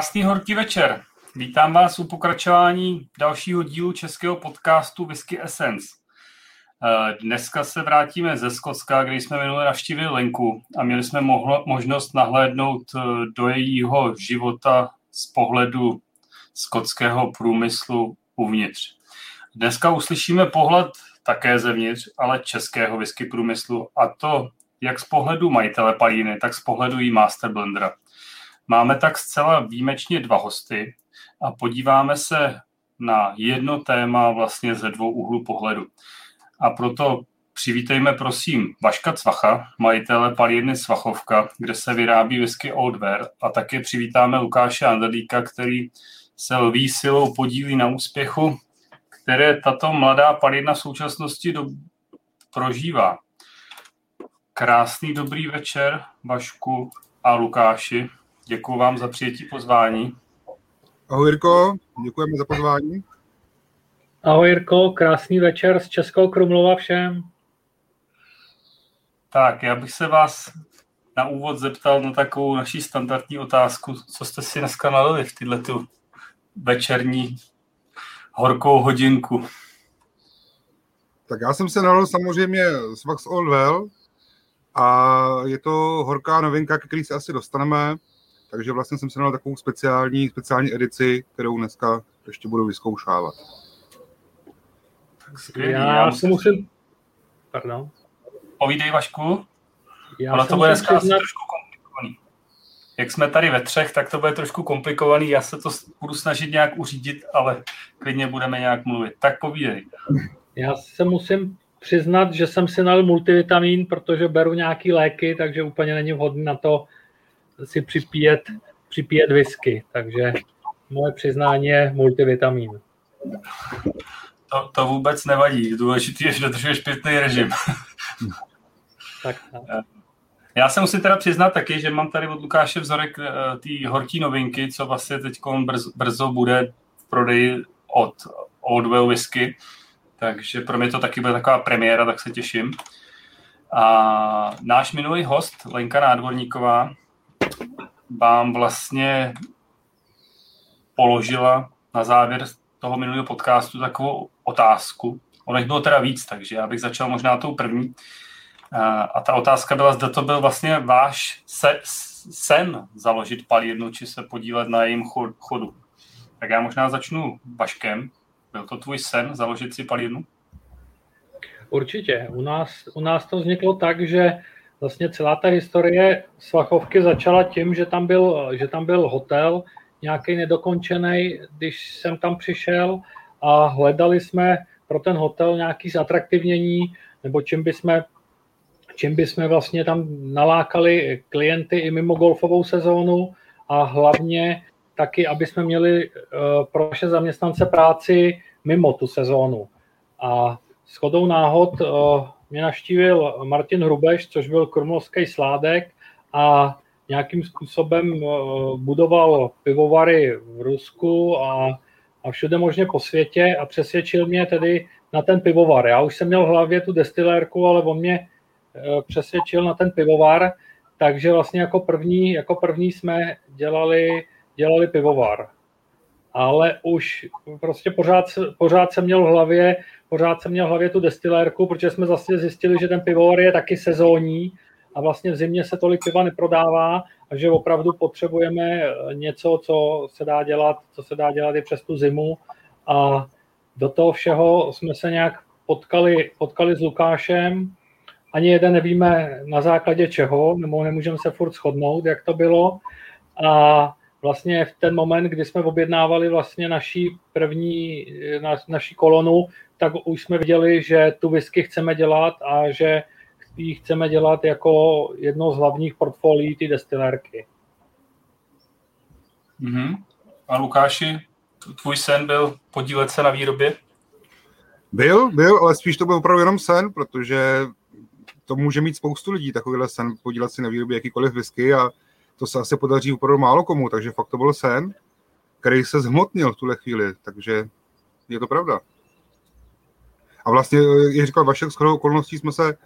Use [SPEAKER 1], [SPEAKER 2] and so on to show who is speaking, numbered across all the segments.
[SPEAKER 1] Krásný horký večer. Vítám vás u pokračování dalšího dílu českého podcastu Whisky Essence. Eh, dneska se vrátíme ze Skotska, kde jsme minule navštívili Lenku a měli jsme mohlo, možnost nahlédnout eh, do jejího života z pohledu skotského průmyslu uvnitř. Dneska uslyšíme pohled také zevnitř, ale českého whisky průmyslu a to jak z pohledu majitele palíny, tak z pohledu jí master blendera. Máme tak zcela výjimečně dva hosty a podíváme se na jedno téma vlastně ze dvou úhlů pohledu. A proto přivítejme prosím Vaška Cvacha, majitele palírny Svachovka, kde se vyrábí whisky Old Wear a také přivítáme Lukáše Andalíka, který se lví silou podílí na úspěchu, které tato mladá palírna v současnosti do, prožívá. Krásný dobrý večer, Vašku a Lukáši. Děkuji vám za přijetí pozvání.
[SPEAKER 2] Ahoj Jirko, děkujeme za pozvání.
[SPEAKER 3] Ahoj Jirko, krásný večer z Českou Krumlova všem.
[SPEAKER 1] Tak, já bych se vás na úvod zeptal na takovou naší standardní otázku. Co jste si dneska nalili v tyhle tu večerní horkou hodinku?
[SPEAKER 2] Tak já jsem se nalil samozřejmě z Vax All Well a je to horká novinka, ke který se asi dostaneme. Takže vlastně jsem si nalil takovou speciální, speciální edici, kterou dneska ještě budu vyzkoušávat.
[SPEAKER 3] Já, já si musím... Pardon.
[SPEAKER 1] Povídej, Vašku. Já Ale to bude dneska přiznat... trošku komplikovaný. Jak jsme tady ve třech, tak to bude trošku komplikovaný. Já se to budu snažit nějak uřídit, ale klidně budeme nějak mluvit. Tak povídej.
[SPEAKER 3] Já se musím přiznat, že jsem si nalil multivitamin, protože beru nějaký léky, takže úplně není vhodný na to si připíjet, připíjet whisky. Takže moje přiznání je multivitamin.
[SPEAKER 1] To, to vůbec nevadí. Důležitý je, že dodržuješ pětný režim.
[SPEAKER 3] tak, tak.
[SPEAKER 1] Já se musím teda přiznat taky, že mám tady od Lukáše vzorek uh, té horké novinky, co vlastně teď brzo, brzo bude v prodeji od Old Well Whisky. Takže pro mě to taky bude taková premiéra, tak se těším. A náš minulý host, Lenka Nádvorníková, vám vlastně položila na závěr toho minulého podcastu takovou otázku. Ono jich bylo teda víc, takže já bych začal možná tou první. A ta otázka byla, zda to byl vlastně váš se, sen založit palírnu, či se podílet na jejím chodu. Tak já možná začnu Vaškem. Byl to tvůj sen založit si palírnu?
[SPEAKER 3] Určitě. U nás, u nás to vzniklo tak, že vlastně celá ta historie Svachovky začala tím, že tam byl, že tam byl hotel, nějaký nedokončený, když jsem tam přišel a hledali jsme pro ten hotel nějaký zatraktivnění, nebo čím by jsme, čím by jsme vlastně tam nalákali klienty i mimo golfovou sezónu a hlavně taky, aby jsme měli eh, pro naše zaměstnance práci mimo tu sezónu. A shodou náhod eh, mě navštívil Martin Hrubeš, což byl krumlovský sládek a nějakým způsobem eh, budoval pivovary v Rusku a, a všude možně po světě a přesvědčil mě tedy na ten pivovar. Já už jsem měl v hlavě tu destilérku, ale on mě přesvědčil na ten pivovar, takže vlastně jako první, jako první jsme dělali dělali pivovar. Ale už prostě pořád, pořád jsem měl v hlavě, pořád jsem měl v hlavě tu destilérku, protože jsme zase zjistili, že ten pivovar je taky sezónní a vlastně v zimě se tolik piva neprodává a že opravdu potřebujeme něco, co se dá dělat, co se dá dělat i přes tu zimu a do toho všeho jsme se nějak potkali, potkali s Lukášem, ani jeden nevíme na základě čeho, nebo nemůžeme se furt shodnout, jak to bylo. A vlastně v ten moment, kdy jsme objednávali vlastně naší první, na, naší kolonu, tak už jsme viděli, že tu whisky chceme dělat a že ji chceme dělat jako jedno z hlavních portfolií ty destilérky.
[SPEAKER 1] Mm-hmm. A Lukáši, tvůj sen byl podílet se na výrobě?
[SPEAKER 2] Byl, byl, ale spíš to byl opravdu jenom sen, protože to může mít spoustu lidí, takovýhle sen, podílet se na výrobě jakýkoliv whisky a to se asi podaří opravdu málo komu, takže fakt to byl sen, který se zhmotnil v tuhle chvíli, takže je to pravda. A vlastně, jak říkal Vašek, s okolností jsme se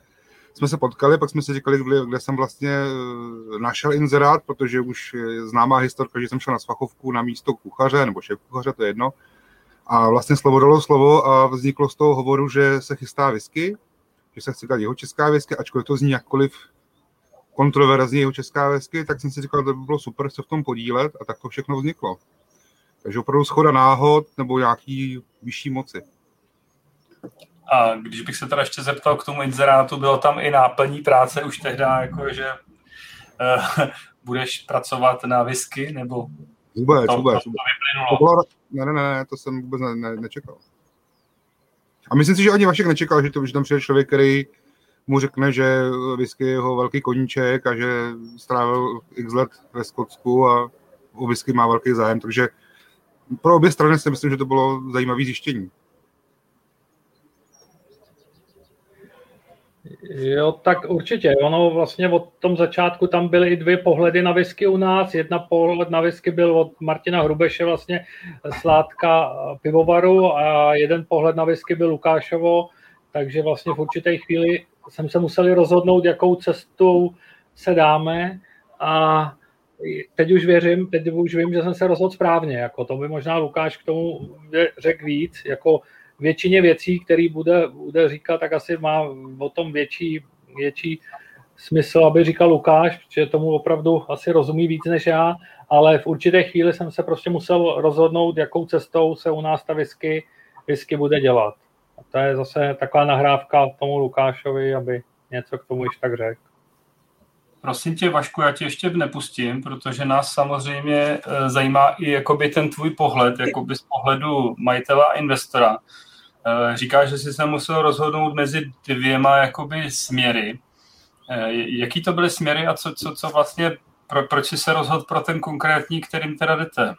[SPEAKER 2] jsme se potkali, pak jsme si říkali, kde, kde jsem vlastně eh, našel inzerát, protože už je známá historka, že jsem šel na svachovku na místo kuchaře, nebo šéf kuchaře, to je jedno. A vlastně slovo dalo slovo a vzniklo z toho hovoru, že se chystá whisky, že se chce dělat jeho česká whisky, ačkoliv to zní jakkoliv kontroverzní jeho česká whisky, tak jsem si říkal, že by bylo super se v tom podílet a tak to všechno vzniklo. Takže opravdu schoda náhod nebo nějaký vyšší moci.
[SPEAKER 1] A když bych se teda ještě zeptal k tomu inzerátu, bylo tam i náplní práce už tehdy, jako že uh, budeš pracovat na whisky, nebo
[SPEAKER 2] Vůbec, to, vůbec. To, to, to bylo, ne, ne, ne, to jsem vůbec ne, ne, nečekal. A myslím si, že ani Vašek nečekal, že, to, že tam přijde člověk, který mu řekne, že whisky je jeho velký koníček a že strávil x let ve Skotsku a o whisky má velký zájem, takže pro obě strany si myslím, že to bylo zajímavé zjištění.
[SPEAKER 3] Jo, tak určitě. Ono vlastně od tom začátku tam byly i dvě pohledy na whisky u nás. Jedna pohled na whisky byl od Martina Hrubeše vlastně sládka pivovaru a jeden pohled na whisky byl Lukášovo, takže vlastně v určité chvíli jsem se museli rozhodnout, jakou cestou se dáme a teď už věřím, teď už vím, že jsem se rozhodl správně. Jako to by možná Lukáš k tomu řekl víc. Jako většině věcí, který bude, bude říkat, tak asi má o tom větší, větší smysl, aby říkal Lukáš, protože tomu opravdu asi rozumí víc než já, ale v určité chvíli jsem se prostě musel rozhodnout, jakou cestou se u nás ta whisky, whisky bude dělat. To je zase taková nahrávka tomu Lukášovi, aby něco k tomu již tak řekl.
[SPEAKER 1] Prosím tě, Vašku, já tě ještě nepustím, protože nás samozřejmě eh, zajímá i jakoby ten tvůj pohled, jakoby z pohledu majitele a investora. Eh, říkáš, že jsi se musel rozhodnout mezi dvěma jakoby směry. Eh, jaký to byly směry a co, co, co vlastně, pro, proč jsi se rozhodl pro ten konkrétní, kterým teda jdete?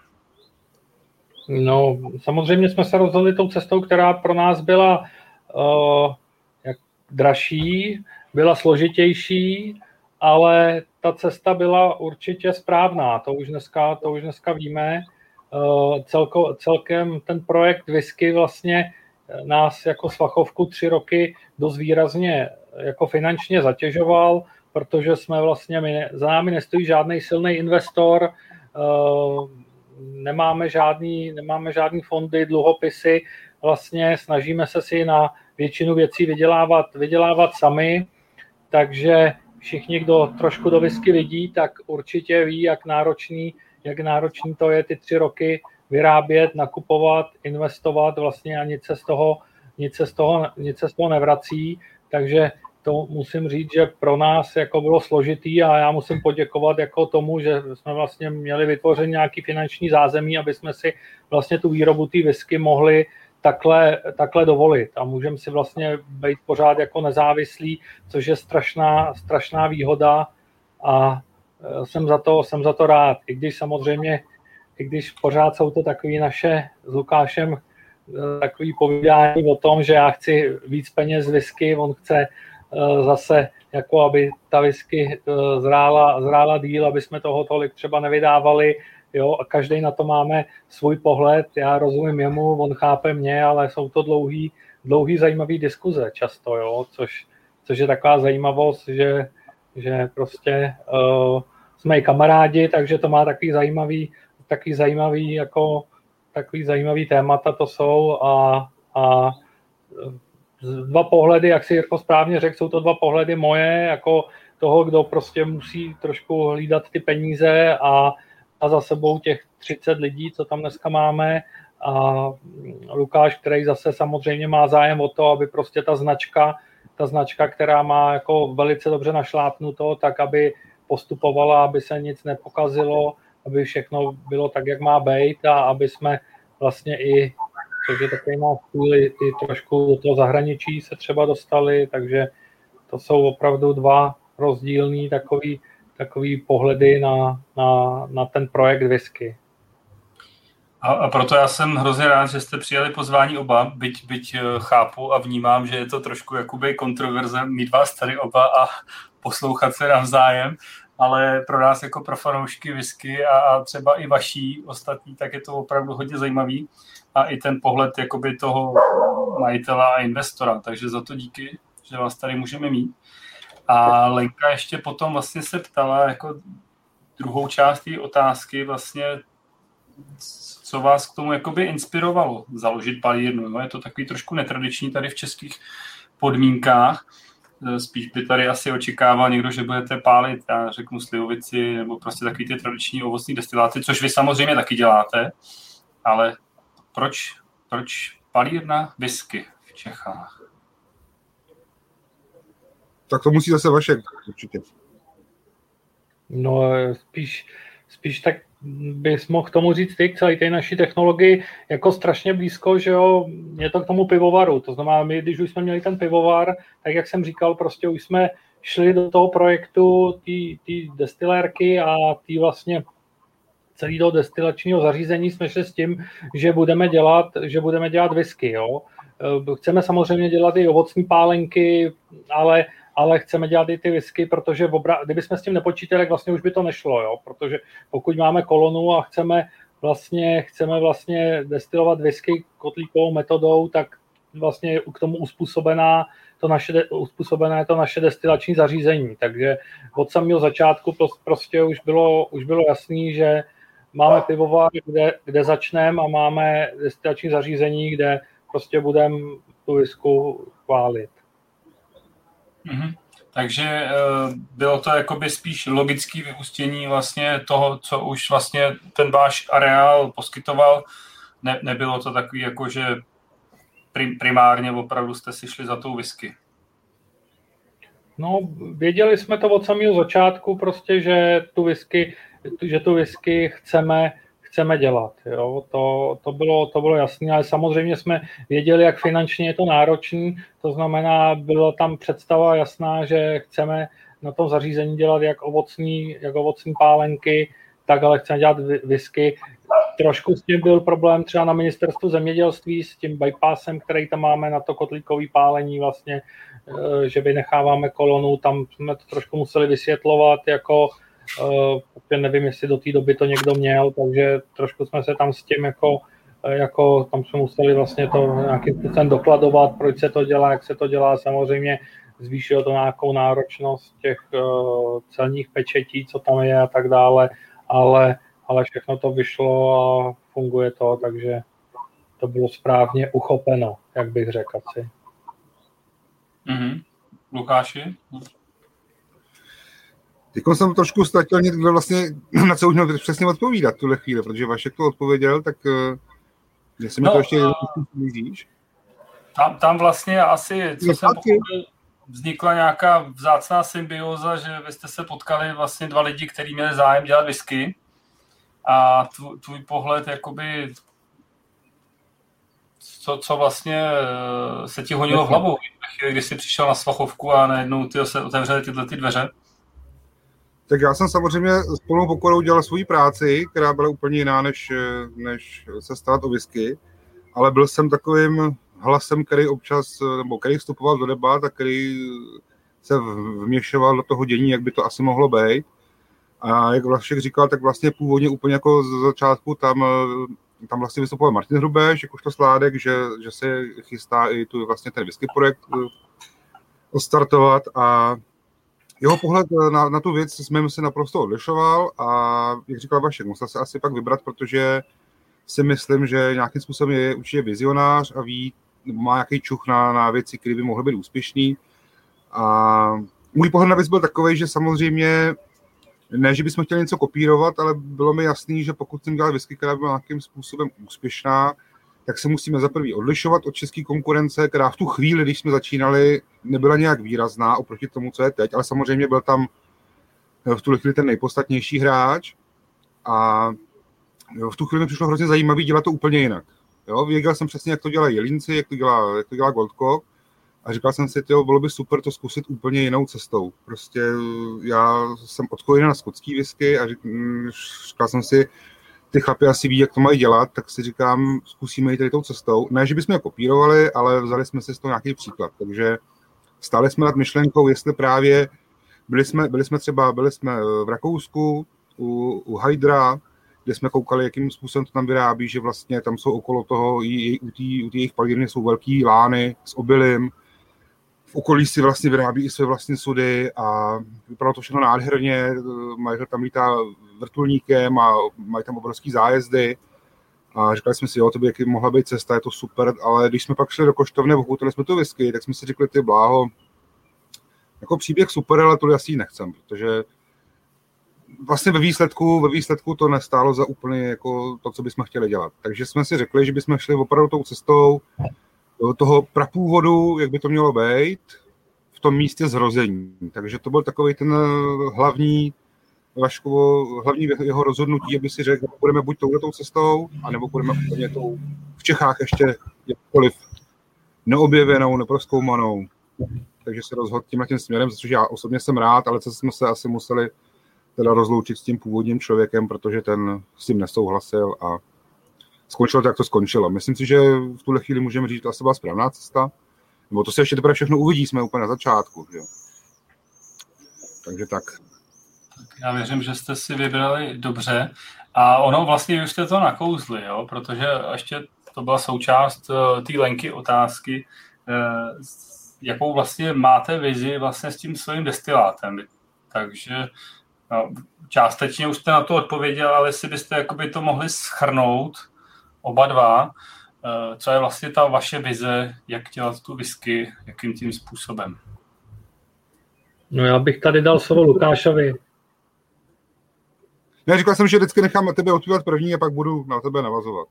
[SPEAKER 3] No, samozřejmě jsme se rozhodli tou cestou, která pro nás byla uh, jak dražší, byla složitější, ale ta cesta byla určitě správná, to už dneska, to už dneska víme. Uh, celko, celkem ten projekt Whisky vlastně nás jako svachovku tři roky dost výrazně jako finančně zatěžoval, protože jsme vlastně, my, za námi nestojí žádný silný investor, uh, nemáme žádný, nemáme žádný fondy, dluhopisy, vlastně snažíme se si na většinu věcí vydělávat, vydělávat sami, takže všichni, kdo trošku do whisky vidí, tak určitě ví, jak náročný, jak náročný to je ty tři roky vyrábět, nakupovat, investovat. Vlastně a nic se z toho, nic se z toho, nic se z toho nevrací, takže to musím říct, že pro nás jako bylo složitý a já musím poděkovat jako tomu, že jsme vlastně měli vytvořit nějaký finanční zázemí, aby jsme si vlastně tu výrobu té whisky mohli takhle, takhle dovolit a můžeme si vlastně být pořád jako nezávislí, což je strašná, strašná výhoda a e, jsem za, to, jsem za to rád. I když samozřejmě, i když pořád jsou to takové naše s Lukášem e, takový povídání o tom, že já chci víc peněz z whisky, on chce zase jako aby ta whisky zrála, zrála díl, aby jsme toho tolik třeba nevydávali, jo, a každý na to máme svůj pohled, já rozumím jemu, on chápe mě, ale jsou to dlouhý, dlouhý zajímavý diskuze často, jo, což, což je taková zajímavost, že, že prostě uh, jsme i kamarádi, takže to má takový zajímavý, takový zajímavý, jako takový zajímavý témata to jsou a, a dva pohledy, jak si Jirko správně řekl, jsou to dva pohledy moje, jako toho, kdo prostě musí trošku hlídat ty peníze a a za sebou těch 30 lidí, co tam dneska máme. A Lukáš, který zase samozřejmě má zájem o to, aby prostě ta značka, ta značka, která má jako velice dobře našlápnuto, tak aby postupovala, aby se nic nepokazilo, aby všechno bylo tak, jak má být a aby jsme vlastně i, je takový má chvíli, i trošku do toho zahraničí se třeba dostali, takže to jsou opravdu dva rozdílný takový takový pohledy na, na, na ten projekt Whisky.
[SPEAKER 1] A, a proto já jsem hrozně rád, že jste přijali pozvání oba, byť, byť eh, chápu a vnímám, že je to trošku jakoby kontroverze mít vás tady oba a poslouchat se navzájem, ale pro nás jako pro fanoušky whisky a, a třeba i vaší ostatní, tak je to opravdu hodně zajímavý a i ten pohled jakoby toho majitele a investora, takže za to díky, že vás tady můžeme mít. A Lenka ještě potom vlastně se ptala jako druhou část té otázky vlastně, co vás k tomu jakoby inspirovalo založit palírnu. No, je to takový trošku netradiční tady v českých podmínkách. Spíš by tady asi očekával někdo, že budete pálit, já řeknu slivovici, nebo prostě takový ty tradiční ovocní destiláty, což vy samozřejmě taky děláte, ale proč, proč palírna whisky v Čechách?
[SPEAKER 2] Tak to musí zase Vašek určitě.
[SPEAKER 3] No spíš, spíš tak bys mohl tomu říct ty k celé té naší technologii jako strašně blízko, že jo, je to k tomu pivovaru. To znamená, my, když už jsme měli ten pivovar, tak jak jsem říkal, prostě už jsme šli do toho projektu té destilérky a té vlastně celý toho destilačního zařízení jsme šli s tím, že budeme dělat, že budeme dělat whisky, jo. Chceme samozřejmě dělat i ovocní pálenky, ale ale chceme dělat i ty whisky, protože obra- kdyby jsme s tím nepočítali, tak vlastně už by to nešlo, jo? protože pokud máme kolonu a chceme vlastně, chceme vlastně destilovat whisky kotlíkovou metodou, tak vlastně k tomu uspůsobená to naše, uspůsobené to naše destilační zařízení. Takže od samého začátku prostě už bylo, už bylo jasný, že máme pivovar, kde, kde začneme a máme destilační zařízení, kde prostě budeme tu whisku chválit.
[SPEAKER 1] Mm-hmm. Takže uh, bylo to jakoby spíš logické vyústění vlastně toho, co už vlastně ten váš areál poskytoval. Ne, nebylo to takový jako, že prim, primárně opravdu jste si šli za tou whisky.
[SPEAKER 3] No, věděli jsme to od samého začátku prostě, že tu whisky, že tu whisky chceme chceme dělat. Jo? To, to, bylo, to bylo jasné, ale samozřejmě jsme věděli, jak finančně je to náročný, to znamená, byla tam představa jasná, že chceme na tom zařízení dělat jak ovocní, jak ovocní pálenky, tak ale chceme dělat whisky. Trošku s tím byl problém třeba na ministerstvu zemědělství s tím bypassem, který tam máme na to kotlíkový pálení vlastně, eh, že vynecháváme kolonu, tam jsme to trošku museli vysvětlovat jako Uh, nevím, jestli do té doby to někdo měl, takže trošku jsme se tam s tím jako, eh, jako tam jsme museli vlastně to nějakým způsobem dokladovat, proč se to dělá, jak se to dělá. Samozřejmě zvýšilo to nějakou náročnost těch uh, celních pečetí, co tam je a tak dále, ale, ale všechno to vyšlo a funguje to, takže to bylo správně uchopeno, jak bych řekl asi.
[SPEAKER 1] Mm-hmm. Lukáši?
[SPEAKER 2] Teď jsem trošku ztratil někdo vlastně, na co už měl přesně odpovídat tuhle chvíli, protože Vašek to odpověděl, tak uh, jestli mi no, to ještě uh,
[SPEAKER 1] tam, tam vlastně asi, co jsem pochopil, vznikla nějaká vzácná symbioza, že vy jste se potkali vlastně dva lidi, kteří měli zájem dělat whisky. A tvůj, tvůj pohled jakoby co, co vlastně eh, se ti honilo v hlavou, když jsi přišel na Svachovku a najednou ty se otevřely tyhle ty dveře?
[SPEAKER 2] Tak já jsem samozřejmě s plnou pokorou dělal svoji práci, která byla úplně jiná, než, než se starat o whisky, ale byl jsem takovým hlasem, který občas, nebo který vstupoval do debat a který se vměšoval do toho dění, jak by to asi mohlo být. A jak Vlašek říkal, tak vlastně původně úplně jako z začátku tam, tam vlastně vystupoval Martin Hrubeš, jakožto sládek, že, že se chystá i tu vlastně ten whisky projekt eh, ostartovat a jeho pohled eh, na, na tu věc jsme se naprosto odlišoval a jak říkal Vašek, musel se asi pak vybrat, protože si myslím, že nějakým způsobem je určitě vizionář a ví, má nějaký čuch na, na věci, které by mohly být úspěšný. A můj pohled na věc byl takový, že samozřejmě ne, že bychom chtěli něco kopírovat, ale bylo mi jasný, že pokud jsem dělal whisky, která byla nějakým způsobem úspěšná, tak se musíme za prvý odlišovat od české konkurence, která v tu chvíli, když jsme začínali, nebyla nějak výrazná oproti tomu, co je teď, ale samozřejmě byl tam v tu chvíli ten nejpodstatnější hráč a v tu chvíli mi přišlo hrozně zajímavé dělat to úplně jinak. Jo, věděl jsem přesně, jak to dělají Jelinci, jak to dělá, jak to dělá Goldco a říkal jsem si, tyjo, bylo by super to zkusit úplně jinou cestou. Prostě já jsem odkojený na skotský whisky a říkal jsem si, ty chlapi asi ví, jak to mají dělat, tak si říkám, zkusíme jít tady tou cestou. Ne, že bychom je kopírovali, ale vzali jsme si z toho nějaký příklad. Takže stále jsme nad myšlenkou, jestli právě byli jsme, byli jsme třeba byli jsme v Rakousku u, u Hydra, kde jsme koukali, jakým způsobem to tam vyrábí, že vlastně tam jsou okolo toho, i, u té jejich palírny jsou velký lány s obilím. Okolí si vlastně vyrábí i své vlastní sudy a vypadalo to všechno nádherně, mají tam lítá vrtulníkem a mají tam obrovský zájezdy a říkali jsme si, jo, to by jaký mohla být cesta, je to super, ale když jsme pak šli do koštovny, ochutnali jsme tu whisky, tak jsme si řekli, ty bláho, jako příběh super, ale to asi nechcem, protože vlastně ve výsledku, ve výsledku to nestálo za úplně jako to, co bychom chtěli dělat. Takže jsme si řekli, že bychom šli opravdu tou cestou toho prapůvodu, jak by to mělo být, v tom místě zrození. Takže to byl takový ten hlavní Vaškovo, hlavní jeho rozhodnutí, aby si řekl, budeme buď touhletou cestou, anebo budeme úplně tou v Čechách ještě jakkoliv neobjevenou, neproskoumanou. Takže se rozhodl tímhle tím směrem, což já osobně jsem rád, ale co jsme se asi museli teda rozloučit s tím původním člověkem, protože ten s tím nesouhlasil a skončilo to, jak to skončilo. Myslím si, že v tuhle chvíli můžeme říct, že to asi byla správná cesta. Nebo to se ještě teprve všechno uvidí, jsme úplně na začátku. Že? Takže tak.
[SPEAKER 1] Já věřím, že jste si vybrali dobře. A ono vlastně už jste to nakouzli, jo? protože ještě to byla součást uh, té lenky otázky, uh, jakou vlastně máte vizi vlastně s tím svým destilátem. Takže no, částečně už jste na to odpověděl, ale jestli byste jakoby to mohli schrnout oba dva, uh, co je vlastně ta vaše vize, jak dělat tu whisky, jakým tím způsobem.
[SPEAKER 3] No já bych tady dal slovo Lukášovi.
[SPEAKER 2] Ne, říkal jsem, že vždycky nechám na tebe odpovědět první a pak budu na tebe navazovat.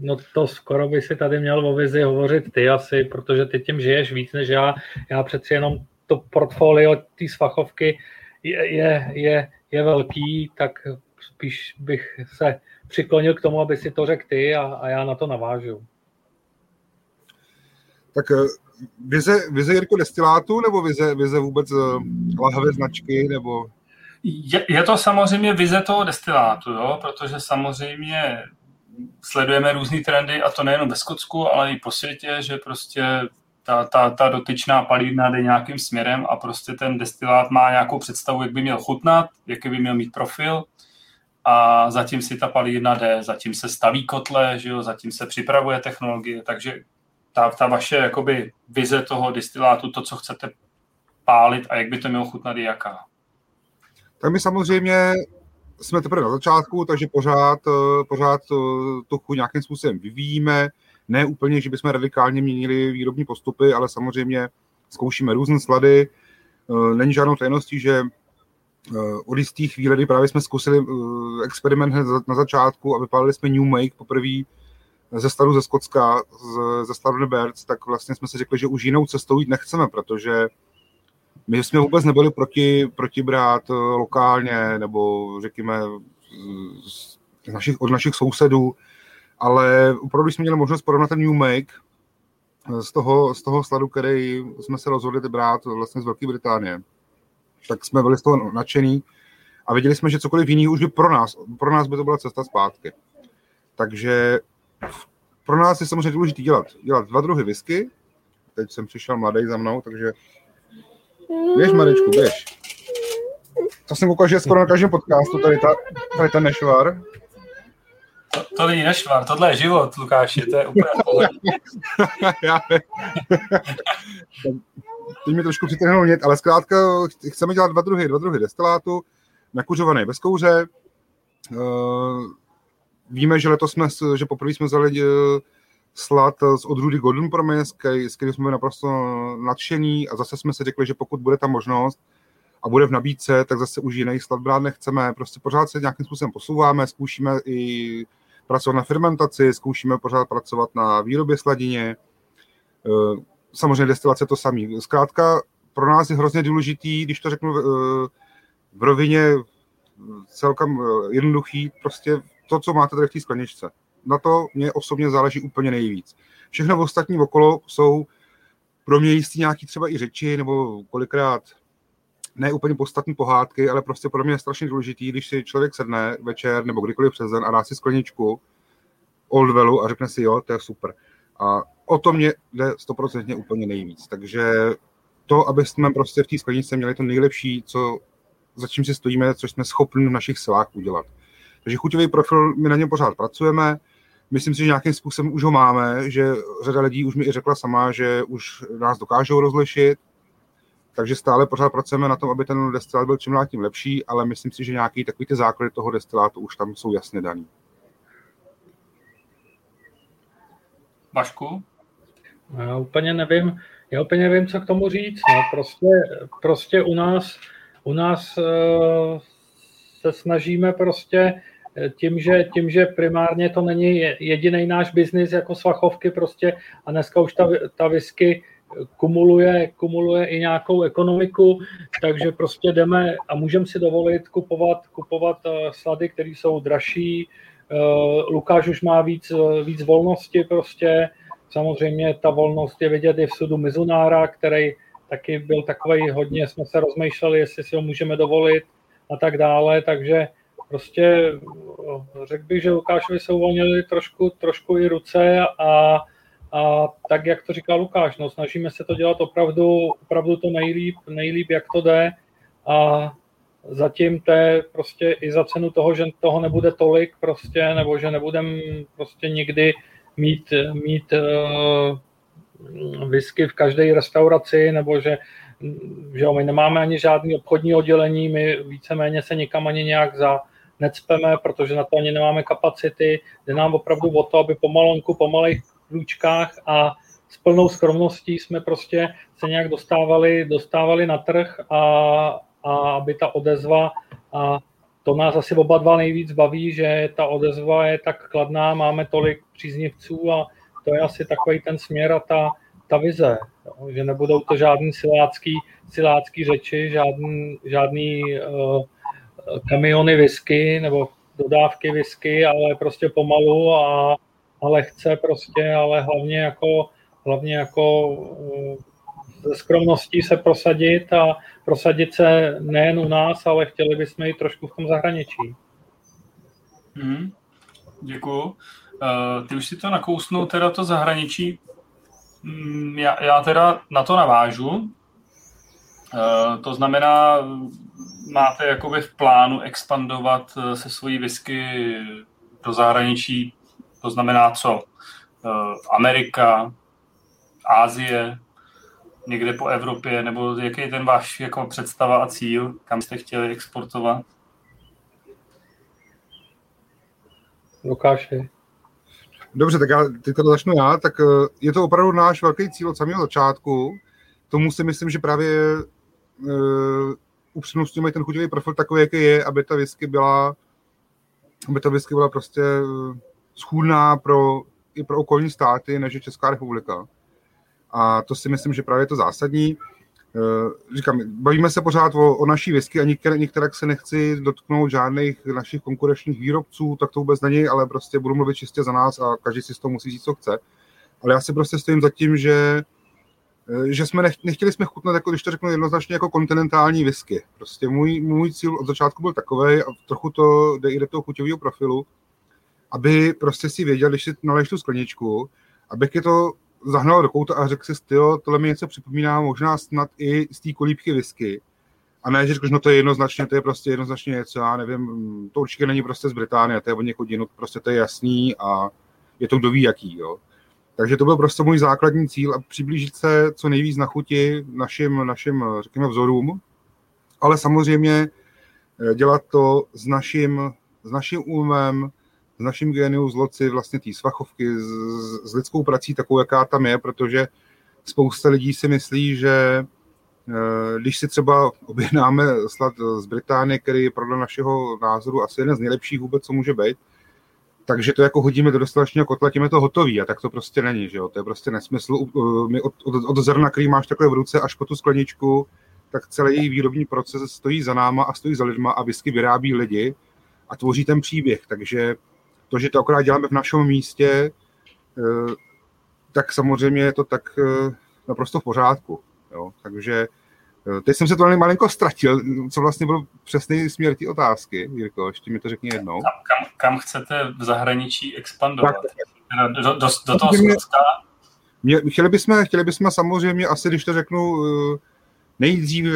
[SPEAKER 3] No to skoro by si tady měl o vizi hovořit ty asi, protože ty tím žiješ víc než já. Já přeci jenom to portfolio té svachovky je, je, je, je velký, tak spíš bych se přiklonil k tomu, aby si to řekl ty a, a já na to navážu.
[SPEAKER 2] Tak eh, vize, vize Jirko destilátu nebo vize, vize vůbec eh, lahve značky nebo
[SPEAKER 1] je, je to samozřejmě vize toho destilátu, jo? protože samozřejmě sledujeme různé trendy a to nejen ve Skotsku, ale i po světě, že prostě ta, ta, ta dotyčná palírna jde nějakým směrem a prostě ten destilát má nějakou představu, jak by měl chutnat, jaký by měl mít profil a zatím si ta palírna jde, zatím se staví kotle, že jo, zatím se připravuje technologie, takže ta, ta vaše jakoby vize toho destilátu, to, co chcete pálit a jak by to mělo chutnat, je jaká?
[SPEAKER 2] Tak my samozřejmě jsme teprve na začátku, takže pořád, eh, pořád eh, tu chuť nějakým způsobem vyvíjíme. Ne úplně, že bychom radikálně měnili výrobní postupy, ale samozřejmě zkoušíme různé slady. Eh, není žádnou tajností, že od jistých chvíle, kdy právě jsme zkusili experiment na začátku a vypálili jsme New Make poprvé ze stadu ze Skotska, ze stadu Birds, tak vlastně jsme si řekli, že už jinou cestou jít nechceme, protože my jsme vůbec nebyli proti, proti brát eh, lokálně, nebo řekněme z našich, od našich sousedů, ale opravdu jsme měli možnost porovnat ten New Make eh, z toho, z toho sladu, který jsme se rozhodli brát vlastně z Velké Británie. Tak jsme byli z toho nadšený a viděli jsme, že cokoliv jiného už by pro nás, pro nás by to byla cesta zpátky. Takže pro nás je samozřejmě důležité dělat, dělat dva druhy whisky. Teď jsem přišel mladý za mnou, takže Běž, Marečku, běž. To jsem koukal, že skoro na každém podcastu tady, ta, tady ten nešvar.
[SPEAKER 1] To, to není nešvar, tohle je život, Lukáši, to je úplně
[SPEAKER 2] Teď mi trošku přitrhnul nět, ale zkrátka chceme dělat dva druhy, dva druhy destilátu, nakuřovaný bez kouře. Uh, víme, že letos jsme, že poprvé jsme vzali uh, slad z odrůdy Golden Promise, s kterým jsme byli naprosto nadšení a zase jsme si řekli, že pokud bude ta možnost a bude v nabídce, tak zase už jiný slad brát nechceme. Prostě pořád se nějakým způsobem posouváme, zkoušíme i pracovat na fermentaci, zkoušíme pořád pracovat na výrobě sladině. Samozřejmě destilace to samý. Zkrátka pro nás je hrozně důležitý, když to řeknu eh, v rovině celkem eh, jednoduchý, prostě to, co máte tady v té skleničce na to mě osobně záleží úplně nejvíc. Všechno ostatní okolo jsou pro mě jistý nějaký třeba i řeči, nebo kolikrát ne úplně podstatné pohádky, ale prostě pro mě je strašně důležitý, když si člověk sedne večer nebo kdykoliv přes den a dá si skleničku Old a řekne si, jo, to je super. A o to mě jde stoprocentně úplně nejvíc. Takže to, aby jsme prostě v té skleničce měli to nejlepší, co, za čím si stojíme, což jsme schopni v našich silách udělat. Takže chuťový profil, my na něm pořád pracujeme, Myslím si, že nějakým způsobem už ho máme, že řada lidí už mi i řekla sama, že už nás dokážou rozlišit. takže stále pořád pracujeme na tom, aby ten destilát byl čím dál tím lepší, ale myslím si, že nějaký takový ty základy toho destilátu už tam jsou jasně daný.
[SPEAKER 1] Vašku?
[SPEAKER 3] Já úplně nevím, já úplně nevím, co k tomu říct. No, prostě, prostě u nás, u nás uh, se snažíme prostě eh, tím že, tím, že primárně to není jediný náš biznis jako svachovky prostě a dneska už ta, ta whisky kumuluje, kumuluje i nějakou ekonomiku, takže prostě jdeme a můžeme si dovolit kupovat, kupovat eh, slady, které jsou dražší. Lukáš už má víc, víc volnosti prostě, Samozřejmě ta volnost je vidět i v sudu Mizunára, který taky byl takový hodně, jsme se rozmýšleli, jestli si ho můžeme dovolit a tak dále, takže prostě řekl bych, že Lukášovi se uvolnili trošku, trošku i ruce a, a tak, jak to říká Lukáš, no, snažíme se to dělat opravdu, opravdu to nejlíp, nejlíp, jak to jde a zatím to je prostě i za cenu toho, že toho nebude tolik prostě, nebo že nebudem prostě nikdy mít, mít uh, whisky v každé restauraci, nebo že, že jo, my nemáme ani žádný obchodní oddělení, my víceméně se nikam ani nějak za, necpeme, protože na to ani nemáme kapacity. Jde nám opravdu o to, aby pomalonku, po malých krůčkách a s plnou skromností jsme prostě se nějak dostávali, dostávali na trh a, a aby ta odezva a to nás asi oba dva nejvíc baví, že ta odezva je tak kladná, máme tolik příznivců a to je asi takový ten směr a ta, ta vize, jo, že nebudou to žádný silácký, silácký řeči, žádný, žádný uh, kamiony whisky nebo dodávky whisky, ale prostě pomalu a, a lehce prostě, ale hlavně jako, hlavně jako uh, ze skromností se prosadit a prosadit se nejen u nás, ale chtěli bychom i trošku v tom zahraničí.
[SPEAKER 1] Hmm, děkuju. Uh, ty už si to nakousnul, teda to zahraničí. Mm, já, já teda na to navážu. Uh, to znamená, máte jakoby v plánu expandovat eh, se svojí whisky do zahraničí, to znamená co? Amerika, Ázie, někde po Evropě, nebo jaký je ten váš jako představa a cíl, kam jste chtěli exportovat?
[SPEAKER 3] Lukáši.
[SPEAKER 2] Dobře, tak já teď to začnu já, tak eh, je to opravdu náš velký cíl od samého začátku. Tomu si myslím, že právě uh, upřednostňujeme ten chuťový profil takový, jaký je, aby ta whisky byla aby ta whisky byla prostě eh, schůdná pro, i pro okolní státy, než je Česká republika. A to si myslím, že právě to zásadní. Eh, říkám, bavíme se pořád o, o naší whisky a některé, některé se nechci dotknout žádných našich konkurenčních výrobců, tak to vůbec není, ale prostě budu mluvit čistě za nás a každý si z toho musí říct, co chce. Ale já si prostě stojím za tím, že eh, že jsme nech, nechtěli jsme chutnat, jako když to řeknu jednoznačně, jako kontinentální whisky. Prostě můj, můj cíl od začátku byl takový, a trochu to jde i do toho chuťového profilu, aby prostě si věděl, když si naleješ tu skleničku, aby je to zahnal do kouta a řekl si, tyjo, tohle mi něco připomíná, možná snad i z té kolípky whisky. A ne, že řekl, no to je jednoznačně, to je prostě jednoznačně něco, já nevím, to určitě není prostě z Británie, to je od někud jinut, prostě to je jasný a je to kdo ví jaký, jo. Takže to byl prostě můj základní cíl a přiblížit se co nejvíc na chuti našim, našim řekněme, vzorům, ale samozřejmě eh, dělat to s naším, s naším umem, s naším genius loci vlastně té svachovky, s, s lidskou prací takovou, jaká tam je, protože spousta lidí si myslí, že eh, když si třeba objednáme slad z Británie, který je podle našeho názoru asi jeden z nejlepších vůbec, co může být, takže to jako hodíme do dostatečného kotla, tím je to hotový a tak to prostě není, že jo? to je prostě nesmysl. My od, od, od zrna, který máš takhle v ruce, až po tu skleničku, tak celý výrobní proces stojí za náma a stojí za lidma a whisky vyrábí lidi a tvoří ten příběh, takže to, že to akorát děláme v našem místě, eh, tak samozřejmě je to tak eh, naprosto v pořádku. Jo? Takže eh, teď jsem se to malinko ztratil, co vlastně byl přesný směr té otázky. Jirko, ještě mi to řekni jednou.
[SPEAKER 1] Kam, kam, kam chcete v zahraničí expandovat? Tak, do, do, do toho Skotska?
[SPEAKER 2] Mě, chtěli, bychom, chtěli bychom samozřejmě, asi když to řeknu, nejdřív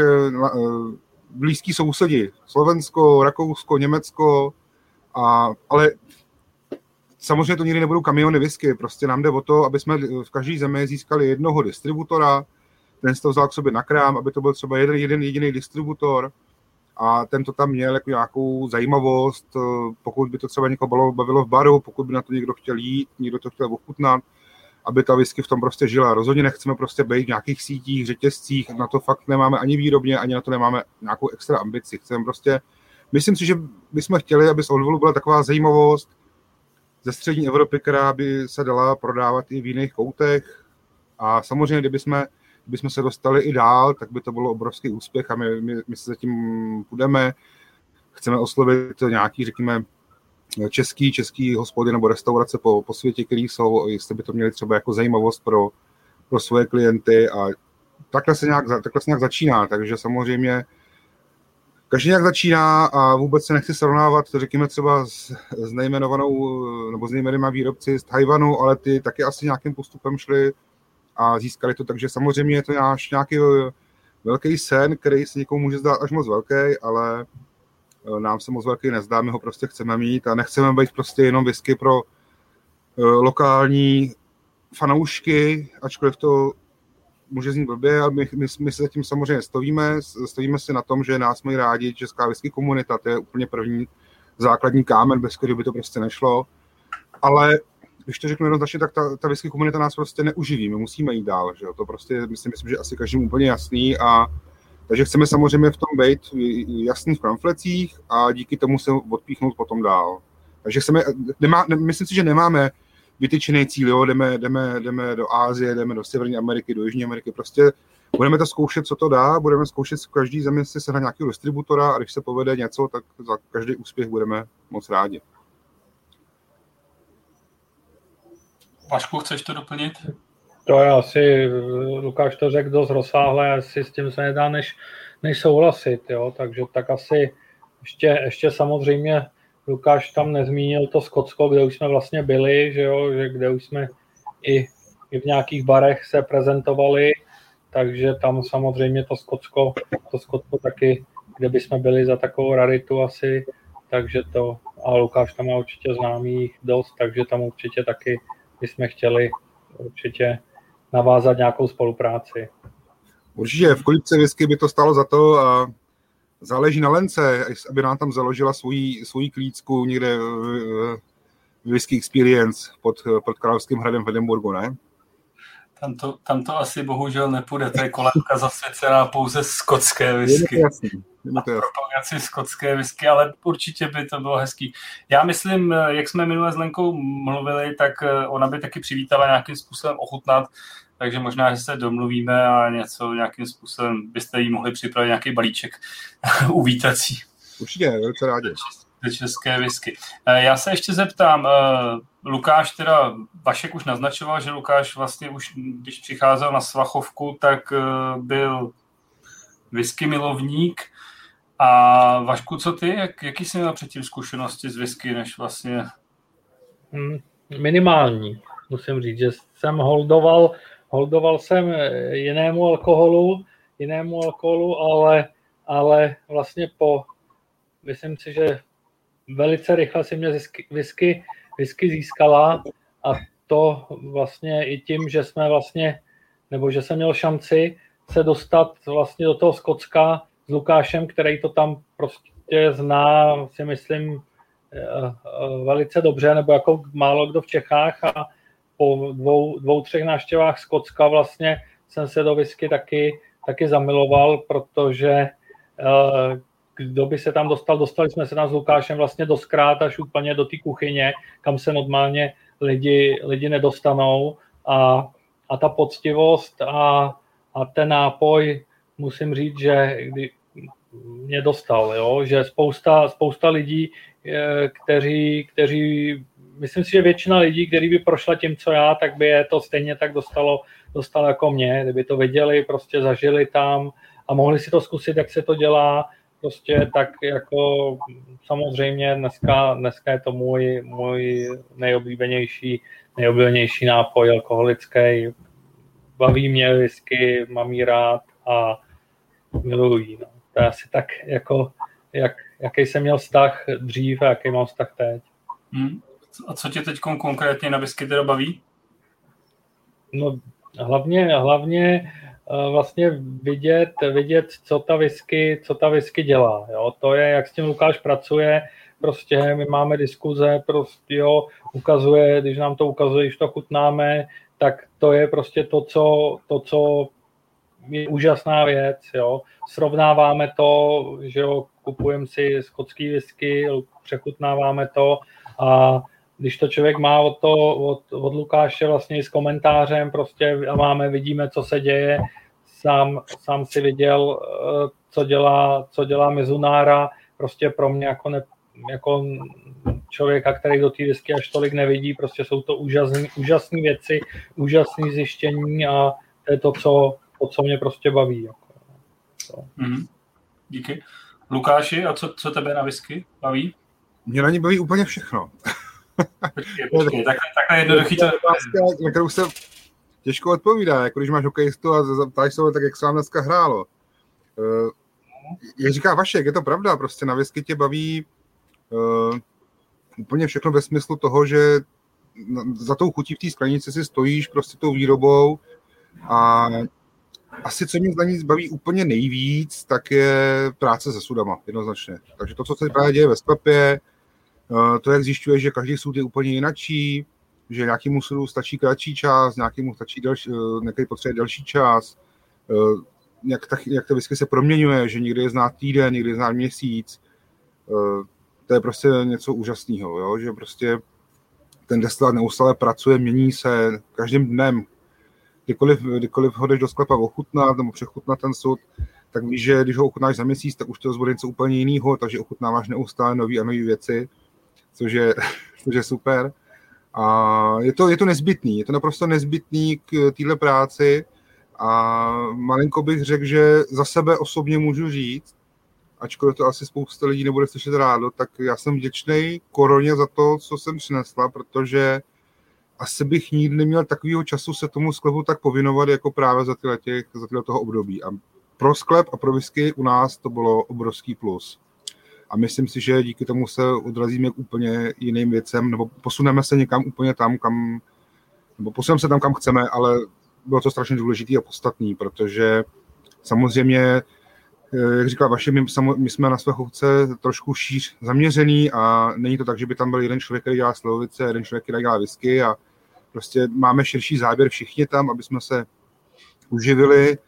[SPEAKER 2] blízký sousedi. Slovensko, Rakousko, Německo, a, ale samozřejmě to nikdy nebudou kamiony whisky, prostě nám jde o to, aby jsme v každé zemi získali jednoho distributora, ten si to vzal k sobě na krám, aby to byl třeba jeden, jeden jediný distributor a ten to tam měl jako nějakou zajímavost, eh, pokud by to třeba někoho bavilo v baru, pokud by na to někdo chtěl jít, někdo to chtěl ochutnat, aby ta whisky v tom prostě žila. Rozhodně nechceme prostě být v nějakých sítích, řetězcích, na to fakt nemáme ani výrobně, ani na to nemáme nějakou extra ambici. Chceme prostě, myslím si, že bychom chtěli, aby z Oldvolu byla taková zajímavost ze střední Evropy, která by se dala prodávat i v jiných koutech. A samozřejmě, kdyby jsme, se dostali i dál, tak by to bylo obrovský úspěch a my, my, my se zatím půjdeme. Chceme oslovit nějaký, řekněme, český, český hospody nebo restaurace po, po světě, který jsou, jestli by to měli třeba jako zajímavost pro, pro svoje klienty a takhle se, nějak, takhle se nějak začíná, takže samozřejmě každý nějak začíná a vůbec se nechci srovnávat, řekněme třeba s, s nejmenovanou nebo s nejmenovanými výrobci z Tajvanu, ale ty taky asi nějakým postupem šli a získali to, takže samozřejmě je to náš nějaký velký sen, který se někomu může zdát až moc velký, ale Eh, nám se moc velký nezdá, my ho prostě chceme mít a nechceme být prostě jenom whisky pro eh, lokální fanoušky, ačkoliv to může znít blbě, ale my, my, my se zatím samozřejmě stovíme, stovíme si na tom, že nás mají rádi česká whisky komunita, to je úplně první základní kámen, bez kterého by to prostě nešlo. Ale když to řeknu jednoznačně, tak ta, ta whisky komunita nás prostě neuživí, my musíme jít dál, že jo? to prostě myslím, myslím, že asi každému úplně jasný a takže chceme samozřejmě v tom být jasný v pamflecích a díky tomu se odpíchnout potom dál. Takže chceme, nemá, ne, myslím si, že nemáme vytyčený cíl, jo, jdeme, jdeme, jdeme do Ázie, jdeme do Severní Ameriky, do Jižní Ameriky, prostě budeme to zkoušet, co to dá, budeme zkoušet v každý zemi si sehnat nějakého distributora a když se povede něco, tak za každý úspěch budeme moc rádi.
[SPEAKER 1] Vašku, chceš to doplnit?
[SPEAKER 3] To je asi, Lukáš to řekl dost rozsáhle, asi s tím se nedá než, než souhlasit, jo? takže tak asi ještě, ještě samozřejmě Lukáš tam nezmínil to Skotsko, kde už jsme vlastně byli, že jo, že kde už jsme i, i v nějakých barech se prezentovali, takže tam samozřejmě to Skotsko, to Skotsko taky, kde by jsme byli za takovou raritu asi, takže to, a Lukáš tam má určitě známý dost, takže tam určitě taky bychom chtěli určitě navázat nějakou spolupráci.
[SPEAKER 2] Určitě, v kolípce whisky by to stalo za to a záleží na Lence, aby nám tam založila svoji, svoji klícku někde v Whisky Experience pod, pod Královským hradem v Edinburgu, ne?
[SPEAKER 1] Tam to, tam to asi bohužel nepůjde, to je kolébka zasvěcená pouze skotské whisky. Je to jasný. propagaci skotské whisky, ale určitě by to bylo hezký. Já myslím, jak jsme minule s Lenkou mluvili, tak eh, ona by taky přivítala nějakým způsobem ochutnat, takže možná, že se domluvíme a něco nějakým způsobem byste jí mohli připravit nějaký balíček uvítací.
[SPEAKER 2] Určitě, velice rádi
[SPEAKER 1] české whisky. Eh, já se ještě zeptám, eh, Lukáš teda, Vašek už naznačoval, že Lukáš vlastně už, když přicházel na Svachovku, tak eh, byl whisky milovník. A Vašku, co ty? Jak, jaký jsi měl předtím zkušenosti z whisky, než vlastně...
[SPEAKER 3] Hmm, minimální, musím říct, že jsem holdoval, holdoval jsem jinému alkoholu, jinému alkoholu, ale, ale vlastně po, myslím si, že velice rychle si mě whisky, whisky získala a to vlastně i tím, že jsme vlastně, nebo že jsem měl šanci se dostat vlastně do toho Skocka s Lukášem, který to tam prostě zná, si myslím, eh, eh, velice dobře, nebo jako málo kdo v Čechách a po dvou, dvou třech návštěvách Skocka vlastně jsem se do whisky taky, taky zamiloval, protože eh, kdo by se tam dostal, dostali jsme se tam s Lukášem vlastně doskrát až úplně do té kuchyně, kam se normálně lidi, lidi nedostanou a, a ta poctivost a, a ten nápoj, musím říct, že kdy mě dostal, jo? že spousta, spousta lidí, eh, kteří, kteří, myslím si, že většina lidí, kteří by prošla tím, co já, tak by je to stejně tak dostalo, dostalo jako mě, kdyby to viděli, prostě zažili tam a mohli si to zkusit, jak se to dělá, prostě tak jako samozřejmě dneska, dneska je to můj, můj nejoblíbenější, nejoblíbenější nápoj alkoholický. Baví mě whisky, mám jí rád a miluji. No. To je asi tak jako, jak, jaký jsem měl vztah dřív a jaký mám vztah teď.
[SPEAKER 1] Hmm. A co tě teď konkrétně na whisky teda baví?
[SPEAKER 3] No hlavně, hlavně vlastně vidět, vidět co ta whisky, co ta whisky dělá. Jo? To je, jak s tím Lukáš pracuje, prostě my máme diskuze, prostě jo, ukazuje, když nám to ukazuje, když to chutnáme, tak to je prostě to, co, to, co je úžasná věc, jo. Srovnáváme to, že jo, kupujeme si skotský whisky, přechutnáváme to a když to člověk má od, to, od, od Lukáše vlastně s komentářem prostě a máme, vidíme, co se děje, sám, sám si viděl, eh, co dělá, co dělá Mizunára, prostě pro mě jako, ne, jako člověka, který do té whisky až tolik nevidí, prostě jsou to úžasné věci, úžasné zjištění a to je to, co, to, co mě prostě baví. Jako.
[SPEAKER 1] Mm-hmm. Díky. Lukáši, a co, co tebe na whisky baví?
[SPEAKER 2] Mě na ní baví úplně všechno.
[SPEAKER 1] Počkej, počkej, takhle, takhle jednoduchý to...
[SPEAKER 2] Na kterou se těžko odpovídá, jako když máš hokejistu a ptáš se tak jak se vám dneska hrálo. Uh, jak říká Vašek, je to pravda, prostě na whisky tě baví uh, úplně všechno ve smyslu toho, že za tou chutí v té sklenici si stojíš prostě tou výrobou a asi, co mě ní baví úplně nejvíc, tak je práce se sudama, jednoznačně. Takže to, co se právě děje ve sklepě, eh, to, jak zjišťuje, že každý sud je úplně jinačí, že nějakému sudu stačí kratší čas, nějakému stačí delší, eh, nějaký potřebuje delší čas, eh, jak, ta, jak ta whisky se proměňuje, že někdy je znát týden, někdy je znát měsíc. To je prostě něco úžasného, jo? že prostě ten destilát neustále pracuje, mění se každým dnem, kdykoliv, kdykoliv ho jdeš do sklepa ochutnat nebo přechutnat ten sud, tak víš, že když ho ochutnáš za měsíc, tak už to bude něco úplně jiného, takže ochutnáváš neustále nové a nové věci, což je, což je super. A je to, je to nezbytný, je to naprosto nezbytný k téhle práci a malinko bych řekl, že za sebe osobně můžu říct, ačkoliv to asi spousta lidí nebude slyšet rádo, tak já jsem vděčný koroně za to, co jsem přinesla, protože asi bych nikdy neměl takového času se tomu sklepu tak povinovat, jako právě za tyhle, těch, za tyhle toho období. A pro sklep a pro whisky u nás to bylo obrovský plus. A myslím si, že díky tomu se odrazíme k úplně jiným věcem, nebo posuneme se někam úplně tam, kam, nebo posuneme se tam, kam chceme, ale bylo to strašně důležité a podstatný, protože samozřejmě, eh, jak říkala vaše, my, my jsme na své chovce trošku šíř zaměřený a není to tak, že by tam byl jeden člověk, který dělá slovice, jeden člověk, který dělá whisky a Prostě máme širší záběr všichni tam, aby jsme se uživili.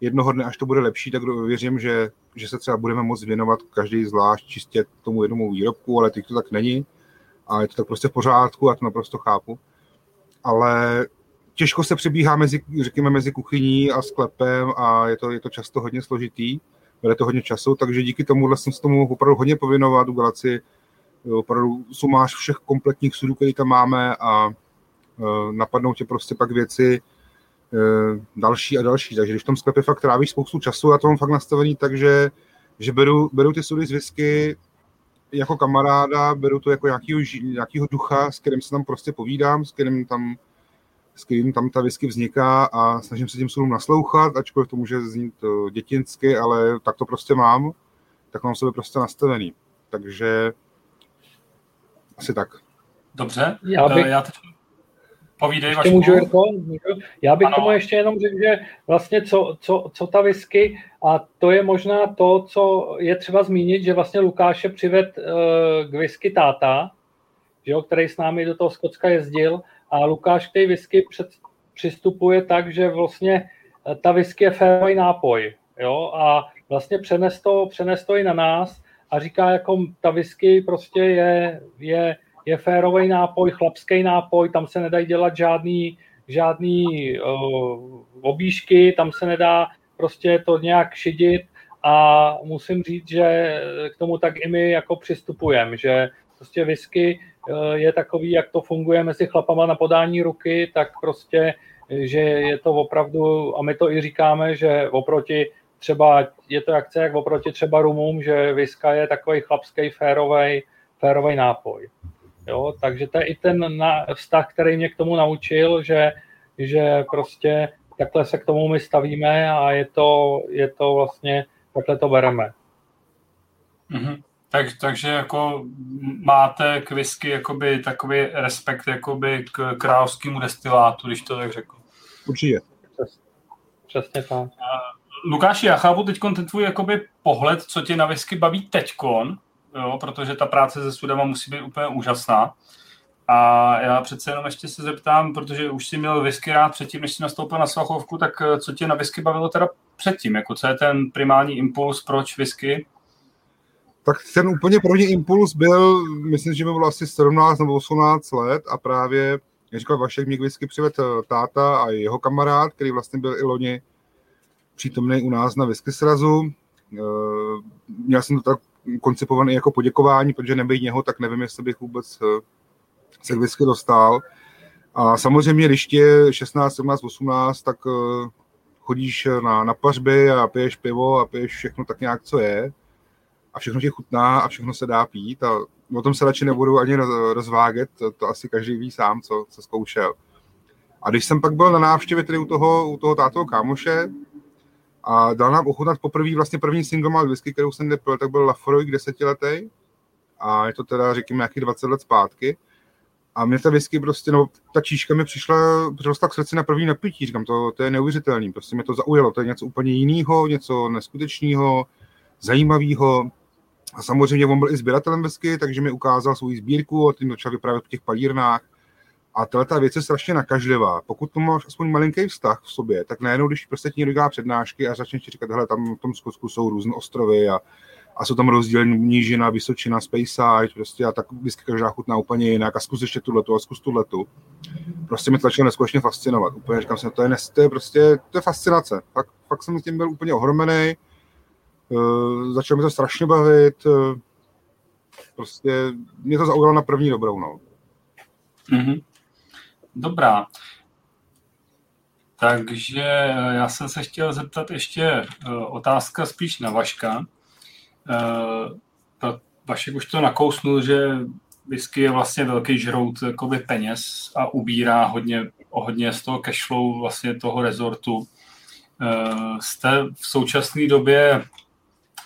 [SPEAKER 2] Jednoho dne, až to bude lepší, tak věřím, že, že se třeba budeme moct věnovat každý zvlášť čistě tomu jednomu výrobku, ale teď to tak není. A je to tak prostě v pořádku a to naprosto chápu. Ale těžko se přebíhá mezi, řekněme, mezi kuchyní a sklepem a je to, je to často hodně složitý, bude to hodně času, takže díky tomu jsem se tomu opravdu hodně povinovat, udělat si opravdu sumář všech kompletních sudů, které tam máme a Eh, napadnou tě prostě pak věci eh, další a další. Takže když v tom sklepě fakt trávíš spoustu času, a to mám fakt nastavený tak, že, že beru, beru ty sudy z whisky jako kamaráda, beru to jako nějakýho, nějakýho ducha, s kterým se tam prostě povídám, s kterým tam, s kterým tam ta whisky vzniká a snažím se tím sudům naslouchat, ačkoliv to může znít eh, dětinsky, ale tak to prostě mám, tak mám sebe prostě nastavený. Takže asi tak.
[SPEAKER 1] Dobře, já, bych... já teď Povídej,
[SPEAKER 3] ještě můžu, Jirko? Já bych ano. tomu ještě jenom řekl, že vlastně co, co, co ta whisky, a to je možná to, co je třeba zmínit, že vlastně Lukáše přived uh, k whisky táta, že jo, který s námi do toho Skotska jezdil a Lukáš k té whisky před, přistupuje tak, že vlastně eh, ta whisky je férový nápoj, jo, a vlastně přenes to, přenes to i na nás a říká, jako ta whisky prostě je, je je férový nápoj, chlapský nápoj, tam se nedají dělat žádný, žádný uh, obíšky, tam se nedá prostě to nějak šidit a musím říct, že k tomu tak i my jako přistupujeme, že prostě whisky uh, je takový, jak to funguje mezi chlapama na podání ruky, tak prostě, že je to opravdu, a my to i říkáme, že oproti třeba, je to akce jak oproti třeba rumům, že viska je takový chlapský férový, férový nápoj. Jo? Takže to je i ten na, vztah, který mě k tomu naučil, že, že prostě takhle se k tomu my stavíme a je to, je to vlastně, takhle to bereme.
[SPEAKER 1] Mm-hmm. Tak, takže jako máte k whisky jakoby takový respekt jakoby k královskému destilátu, když to tak řekl.
[SPEAKER 2] Určitě.
[SPEAKER 3] přesně tak.
[SPEAKER 1] Lukáši, já chápu teď ten tvůj jakoby pohled, co tě na whisky baví teďkon, jo, protože ta práce se sudama musí být úplně úžasná. A já přece jenom ještě se zeptám, protože už jsi měl whisky rád předtím, než jsi nastoupil na Svachovku, tak eh, co tě na whisky bavilo teda předtím? Jako co je ten primální impuls, proč whisky?
[SPEAKER 2] Tak ten úplně první impuls byl, myslím, že mi bylo asi 17 nebo 18 let a právě, jak říkal Vašek, mě whisky přivedl táta a jeho kamarád, který vlastně byl i loni přítomný u nás na whisky srazu. Eh, měl jsem to tak koncipovaný jako poděkování, protože nebej něho, tak nevím, jestli bych vůbec se whisky dostal. A samozřejmě, když tě 16, 17, 18, tak uh, chodíš na, na pařby a piješ pivo a piješ všechno tak nějak, co je. A všechno ti chutná a všechno se dá pít. A o tom se radši nebudu ani rozváget, to, to asi každý ví sám, co, co zkoušel. A když jsem pak byl na návštěvě tedy u toho, u toho tátoho kámoše a dal nám ochutnat poprvé vlastně první single malt whisky, kterou jsem nepil, tak byl Lafroy desetiletý. A je to teda, řekněme, nějakých 20 let zpátky. A mě ta whisky prostě, no, ta číška mi přišla, přišla k srdci na první napití, říkám, to, to je neuvěřitelný, prostě mě to zaujalo, to je něco úplně jiného, něco neskutečného, zajímavého. A samozřejmě on byl i sběratelem whisky, takže mi ukázal svou sbírku a tím začal vyprávět v těch palírnách. A tahle ta věc je strašně nakažlivá. Pokud to máš aspoň malinký vztah v sobě, tak najednou, když prostě ti někdo dělá přednášky a začneš ti říkat, hele, tam v tom Skotsku jsou různé ostrovy a a jsou tam rozdílní nížina, vysočina, Speyside, prostě a tak vždycky každá chutná úplně jinak a zkus ještě tuhle a zkus tuhle Prostě mi to začalo neskutečně fascinovat. Úplně říkám si, to je, to je prostě, to je fascinace. Fakt, fakt jsem tím byl úplně ohromený. Uh, začalo mi to strašně bavit. Uh, prostě mě to zaujalo na první dobrou, no.
[SPEAKER 1] Mm-hmm. Dobrá. Takže eh, já jsem se chtěl zeptat ještě otázka spíš na Vaška. Uh, Vašek už to nakousnul, že whisky je vlastně velký žrout jakoby peněz a ubírá hodně, hodně z toho cashflow vlastně toho rezortu. Jste v současné době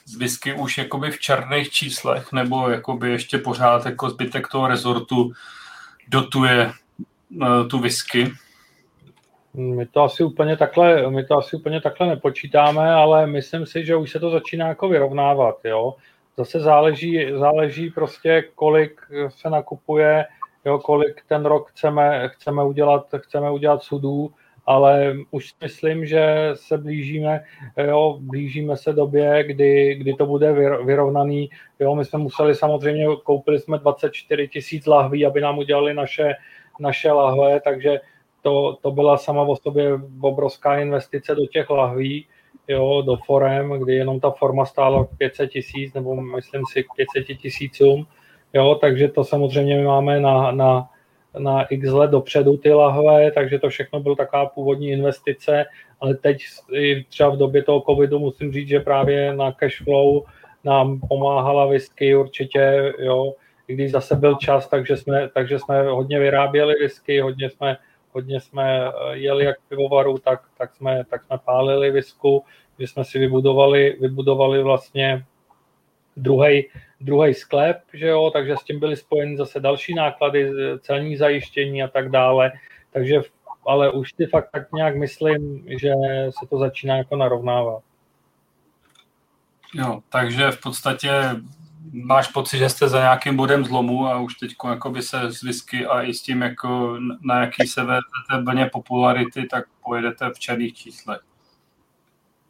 [SPEAKER 1] z whisky už jakoby v černých číslech, nebo jakoby ještě pořád jako zbytek toho rezortu dotuje tu whisky?
[SPEAKER 3] My to asi úplně takhle, my to asi úplně takhle nepočítáme, ale myslím si, že už se to začíná jako vyrovnávat, jo. Zase záleží, záleží prostě, kolik se nakupuje, jo, kolik ten rok chceme, chceme udělat, chceme udělat sudů, ale už myslím, že se blížíme, jo, blížíme se době, kdy, kdy to bude vyrovnaný. Jo, my jsme museli samozřejmě, koupili jsme 24 tisíc lahví, aby nám udělali naše, naše lahve, takže to, to byla sama o sobě obrovská investice do těch lahví, jo, do forem, kdy jenom ta forma stála 500 tisíc, nebo myslím si k 500 tisícům, jo, takže to samozřejmě my máme na, na, na x let dopředu ty lahve, takže to všechno byl taková původní investice, ale teď třeba v době toho covidu musím říct, že právě na cash flow nám pomáhala whisky určitě, jo, i když zase byl čas, takže jsme, takže jsme hodně vyráběli whisky, hodně jsme hodně jsme eh, jeli jak pivovaru, tak, tak, jsme, tak jsme pálili visku, že jsme si vybudovali, vybudovali vlastně druhý sklep, že jo, takže s tím byly spojeny zase další náklady, celní zajištění a tak dále, takže ale už si fakt tak nějak myslím, že se to začíná jako narovnávat.
[SPEAKER 1] Jo, takže v podstatě máš pocit, že jste za nějakým bodem zlomu a už teď se z whisky a i s tím, jako na jaký se vezete vlně popularity, tak pojedete v černých číslech.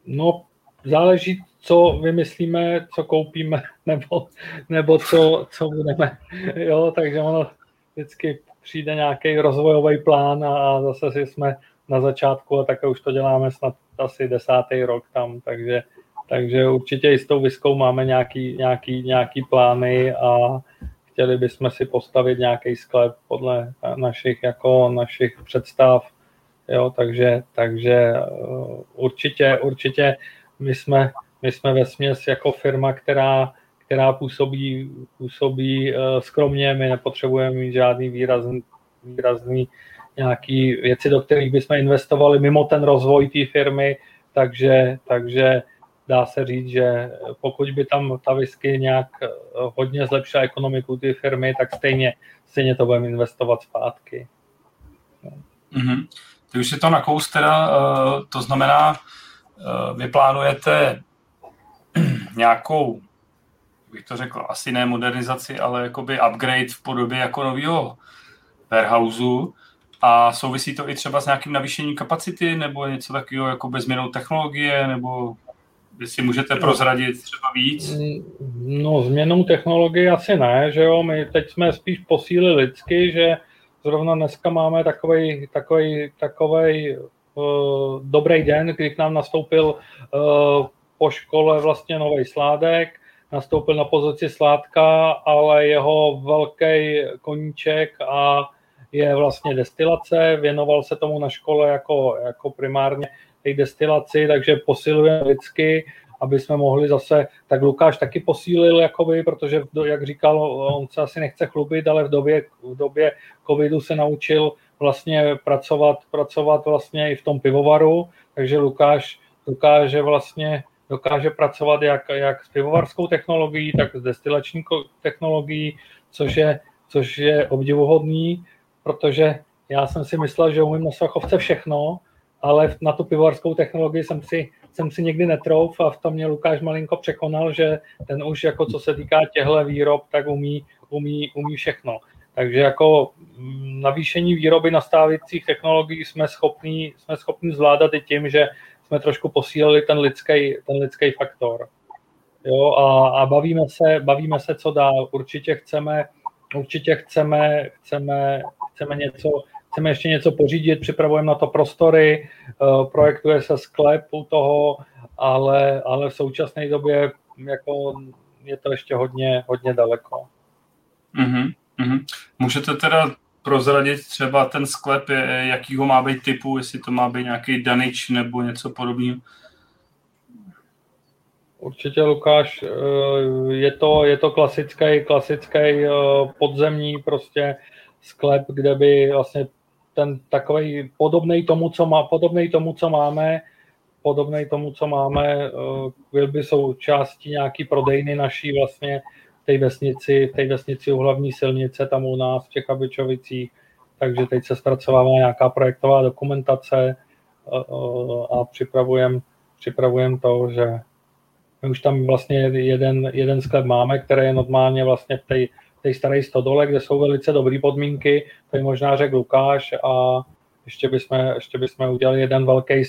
[SPEAKER 3] No, záleží, co vymyslíme, co koupíme, nebo, nebo co, co budeme. Jo, takže ono vždycky přijde nějaký rozvojový plán a zase si jsme na začátku a také už to děláme snad asi desátý rok tam, takže takže určitě i s tou viskou máme nějaký, nějaký, nějaký plány a chtěli bychom si postavit nějaký sklep podle našich, jako našich představ. Jo, takže, takže uh, určitě, určitě my jsme, my jsme ve směs jako firma, která, která působí, působí uh, skromně, my nepotřebujeme mít žádný výrazný, výrazný nějaký věci, do kterých bychom investovali mimo ten rozvoj té firmy, takže, takže dá se říct, že pokud by tam ta whisky nějak eh, hodně zlepšila ekonomiku ty firmy, tak stejně, stejně to budeme investovat zpátky.
[SPEAKER 1] Mm-hmm. Ty už si to nakous teda, to znamená, vy plánujete nějakou, bych to řekl, asi ne modernizaci, ale jakoby upgrade v podobě jako nového warehouseu a souvisí to i třeba s nějakým navýšením kapacity nebo něco takového jako změnou technologie nebo si můžete prozradit třeba víc?
[SPEAKER 3] No, změnou technologie asi ne, že jo, my teď jsme spíš posílili lidsky, že zrovna dneska máme takový takový, takový uh, dobrý den, kdy k nám nastoupil uh, po škole vlastně nový sládek, nastoupil na pozici sládka, ale jeho velký koníček a je vlastně destilace, věnoval se tomu na škole jako, jako primárně i destilaci, takže posilujeme lidsky, aby jsme mohli zase, tak Lukáš taky posílil, jakoby, protože, jak říkal, on se asi nechce chlubit, ale v době, v době covidu se naučil vlastně pracovat, pracovat vlastně i v tom pivovaru, takže Lukáš dokáže vlastně dokáže pracovat jak, jak s pivovarskou technologií, tak s destilační technologií, což je, což je obdivuhodný, protože já jsem si myslel, že umím na Svachovce všechno, ale na tu pivovarskou technologii jsem si, jsem si nikdy netrouf a v tom mě Lukáš malinko překonal, že ten už jako co se týká těchto výrob, tak umí, umí, umí všechno. Takže jako mm, navýšení výroby na stávajících technologií jsme schopní, jsme schopni zvládat i tím, že jsme trošku posílili ten lidský, ten lidský faktor. Jo, a, a bavíme, se, bavíme se, co dál. Určitě chceme, určitě chceme, chceme, chceme něco, chceme ještě něco pořídit, připravujeme na to prostory, uh, projektuje se sklep u toho, ale, ale v současné době jako je to ještě hodně, hodně daleko.
[SPEAKER 1] Mm-hmm. Mm-hmm. Můžete teda prozradit třeba ten sklep, jakýho má být typu, jestli to má být nějaký danič nebo něco podobného?
[SPEAKER 3] Určitě, Lukáš, eh, je to, je to klasický, klasický eh, podzemní prostě sklep, kde by vlastně ten takový podobný tomu, co má, podobný tomu, co máme, podobný tomu, co máme, byl by součástí nějaký prodejny naší vlastně té vesnici, v té vesnici u hlavní silnice, tam u nás v těch Abičovicích, takže teď se zpracovává nějaká projektová dokumentace a připravujeme připravujem to, že my už tam vlastně jeden, jeden sklep máme, který je normálně vlastně v té té staré stodole, kde jsou velice dobré podmínky, to je možná řekl Lukáš a ještě bychom, ještě bychom udělali jeden velký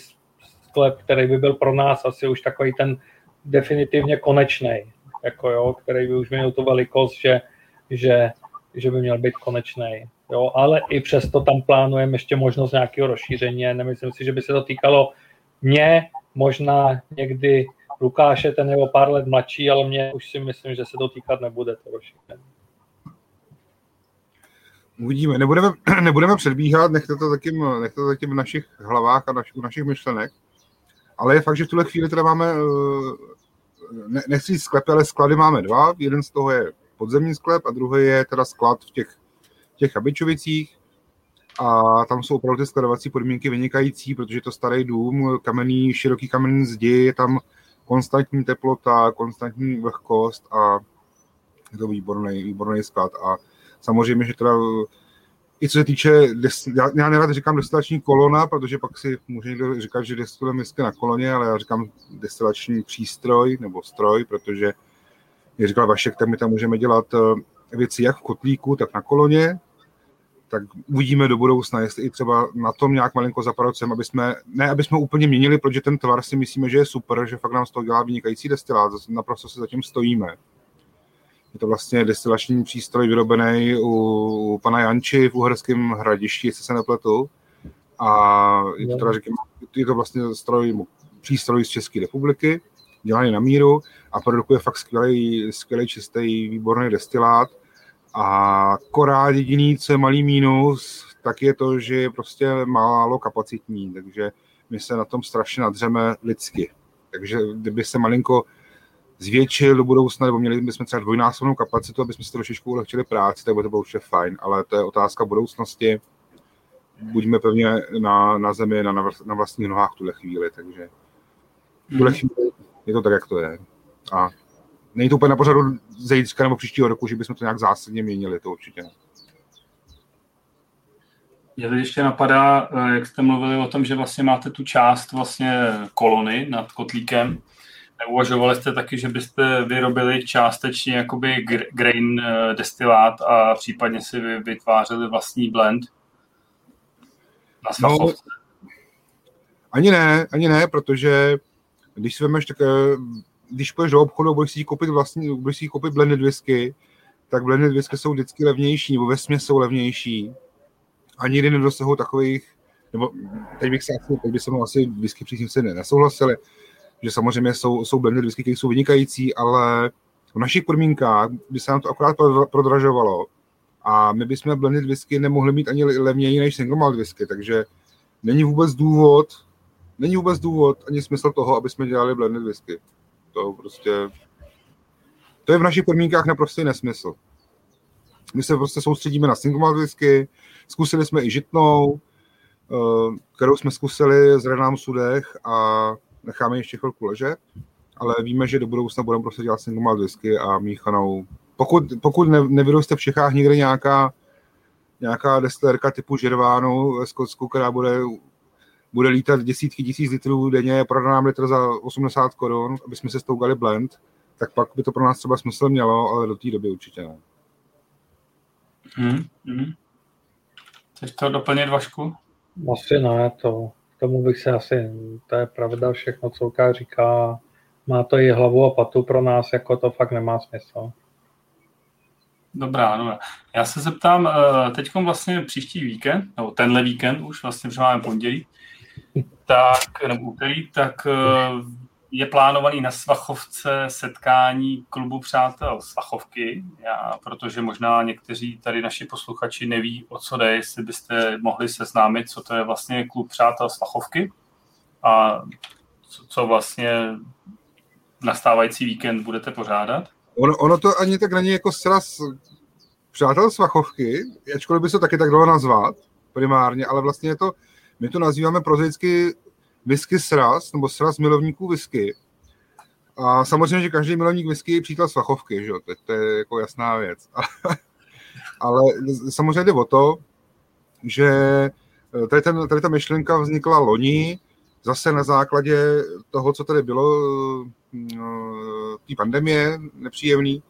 [SPEAKER 3] sklep, který by byl pro nás asi už takový ten definitivně konečný, jako jo, který by už měl tu velikost, že, že, že by měl být konečný. Jo, ale i přesto tam plánujeme ještě možnost nějakého rozšíření. Nemyslím si, že by se to týkalo mě, možná někdy Lukáše, ten je o pár let mladší, ale mě už si myslím, že se to týkat nebude to rozšíření.
[SPEAKER 2] Uvidíme. Nebudeme, nebudeme předbíhat, nechte to taky, nechte to taky v našich hlavách a naš, u našich myšlenek. Ale je fakt, že v tuhle chvíli teda máme eh, ne, nechci sklepy, ale sklady máme dva. Jeden z toho je podzemní sklep a druhý je teda sklad v těch, těch Chabičovicích. A tam jsou opravdu ty skladovací podmínky vynikající, protože to starý dům, kamenný, široký kamenný zdi, je tam konstantní teplota, konstantní vlhkost a je to výborný, výborný sklad. A samozřejmě, že teda i co se týče, já, já nerad říkám destilační kolona, protože pak si může někdo říkat, že destilujeme whisky na koloně, ale já říkám destilační přístroj nebo stroj, protože, jak říkal Vašek, tak my tam můžeme dělat eh, věci jak v kotlíku, tak na koloně, tak uvidíme do budoucna, jestli i třeba na tom nějak malinko zapracujeme, aby jsme, ne aby jsme úplně měnili, protože ten tvar si myslíme, že je super, že fakt nám z toho dělá vynikající destilát, naprosto se zatím stojíme. Je to vlastně destilační přístroj vyrobený u, u pana Janči v Uherském hradišti, jestli se nepletu. A je to, teda, říkám, je to vlastně stroj, přístroj z České republiky, dělaný na míru a produkuje fakt skvělý, skvělý čistý, výborný destilát. A korát jediný, co je malý mínus, tak je to, že je prostě málo kapacitní, takže my se na tom strašně nadřeme lidsky. Takže kdyby se malinko zvětšil do budoucna, nebo měli bychom třeba dvojnásobnou kapacitu, aby jsme si trošičku ulehčili práci, tak by to bylo určitě fajn, ale to je otázka budoucnosti. Buďme pevně na, na zemi, na, na vlastních nohách v tuhle chvíli, takže v tuhle hmm. chvíli je to tak, jak to je. A není to úplně na pořadu zítřka nebo příštího roku, že bychom to nějak zásadně měnili, to určitě ne.
[SPEAKER 1] Mě teď ještě napadá, eh, jak jste mluvili o tom, že vlastně máte tu část vlastně kolony nad kotlíkem. Neuvažovali jste taky, že byste vyrobili částečně jakoby grain eh, destilát a případně si vytvářeli vlastní blend na no,
[SPEAKER 2] ani ne, ani ne, protože když si vemeš, tak eh, když půjdeš do obchodu a budeš si koupit vlastní, budeš si koupit blended whisky, tak blended whisky jsou vždycky levnější, nebo ve jsou levnější. A nikdy nedosahují takových, nebo teď bych se asi, teď by se mnou asi whisky příznivci nesouhlasili, že samozřejmě jsou, jsou blended whisky, které jsou vynikající, ale v našich podmínkách by se nám to akorát prodražovalo a my bychom blended whisky nemohli mít ani levněji než single malt whisky, takže není vůbec důvod, není vůbec důvod ani smysl toho, aby jsme dělali blended whisky. To prostě, to je v našich podmínkách naprosto nesmysl. My se prostě soustředíme na single malt whisky, zkusili jsme i žitnou, eh, kterou jsme zkusili z Renám Sudech a necháme ještě chvilku ležet, ale víme, že do budoucna budeme prostě dělat single malt whisky a míchanou. Pokud, pokud ne, nevyroste v Čechách někde nějaká, nějaká destilerka typu Žervánu ve Skotsku, která bude bude lítat desítky tisíc litrů denně, prodá nám litr za 80 korun, aby jsme se stoukali blend, tak pak by to pro nás třeba smysl mělo, ale do té doby určitě ne.
[SPEAKER 1] Hmm, hmm. Chceš to doplnit, Vašku?
[SPEAKER 3] Asi ne, to, tomu bych se asi, to je pravda všechno, co Lukáš říká, má to i hlavu a patu pro nás, jako to fakt nemá smysl.
[SPEAKER 1] Dobrá, no. Já se zeptám, eh, teď vlastně příští víkend, nebo tenhle víkend už, vlastně, že máme pondělí, tak, nebo úterý, tak eh, je plánovaný na Svachovce setkání klubu přátel Svachovky, já, protože možná někteří tady naši posluchači neví, o co jde, jestli byste mohli seznámit, co to je vlastně klub přátel Svachovky a co, co vlastně nastávající víkend budete pořádat.
[SPEAKER 2] Ono, ono to ani tak není jako sraz přátel Svachovky, ačkoliv by se taky tak dalo nazvat primárně, ale vlastně je to my to nazýváme prozaicky whisky sraz, nebo sraz milovníků whisky. A samozřejmě, že každý milovník whisky je přítel svachovky, že jo? To, to je jako jasná věc. Ale samozřejmě jde o to, že eh, tady, ten, tady ta myšlenka vznikla loni, zase na základě toho, co tady bylo, eh, té pandemie nepříjemný.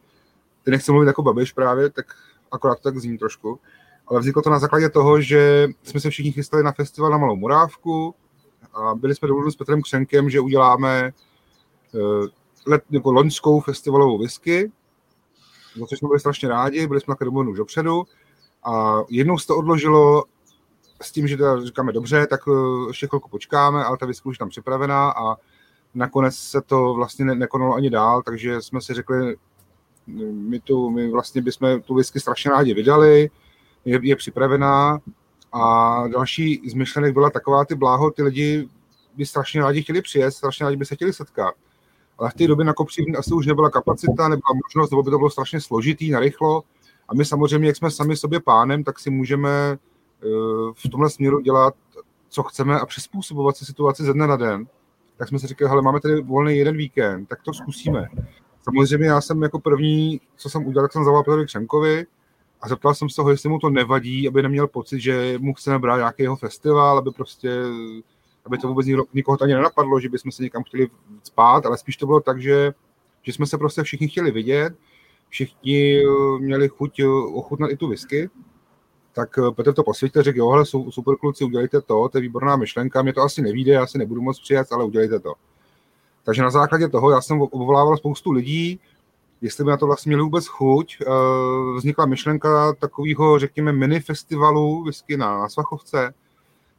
[SPEAKER 2] Ty nechci mluvit jako babiš právě, tak akorát tak zní trošku ale vzniklo to na základě toho, že jsme se všichni chystali na festival na Malou Morávku a byli jsme domluveni s Petrem Křenkem, že uděláme uh, let, jako loňskou festivalovou whisky, za což jsme byli strašně rádi, byli jsme také domluveni už dopředu. A jednou se to odložilo s tím, že teda říkáme dobře, tak uh, ještě chvilku počkáme, ale ta whisky už tam připravená a nakonec se to vlastně ne- nekonalo ani dál, takže jsme si řekli, my, tu, my vlastně bychom tu whisky strašně rádi vydali, je, je připravená a další z myšlenek byla taková, ty bláho, ty lidi by strašně rádi chtěli přijet, strašně rádi by se chtěli setkat. Ale v té době na Kopřivní asi už nebyla kapacita, nebyla možnost, nebo by to bylo strašně složitý, narychlo. A my samozřejmě, jak jsme sami sobě pánem, tak si můžeme eh, v tomhle směru dělat, co chceme a přizpůsobovat si situaci ze dne na den. Tak jsme si říkali, hele, máme tady volný jeden víkend, tak to zkusíme. Samozřejmě já jsem jako první, co jsem udělal, tak jsem zavolal Petrovi Křenkovi, a zeptal jsem se ho, jestli mu to nevadí, aby neměl pocit, že mu chceme brát nějaký jeho festival, aby prostě, aby to vůbec nikoho ani nenapadlo, že bychom se někam chtěli spát, ale spíš to bylo tak, že, že jsme se prostě všichni chtěli vidět, všichni eh, měli chuť eh, ochutnat i tu whisky, tak eh, Petr to posvětil, řekl, jo, hele, super kluci, udělejte to, to je výborná myšlenka, mě to asi nevíde, já si nebudu moc přijet, ale udělejte to. Takže na základě toho já jsem obvolával spoustu lidí, jestli by na to vlastně měli vůbec chuť. Eh, vznikla myšlenka takového, řekněme, mini festivalu whisky na, na Svachovce,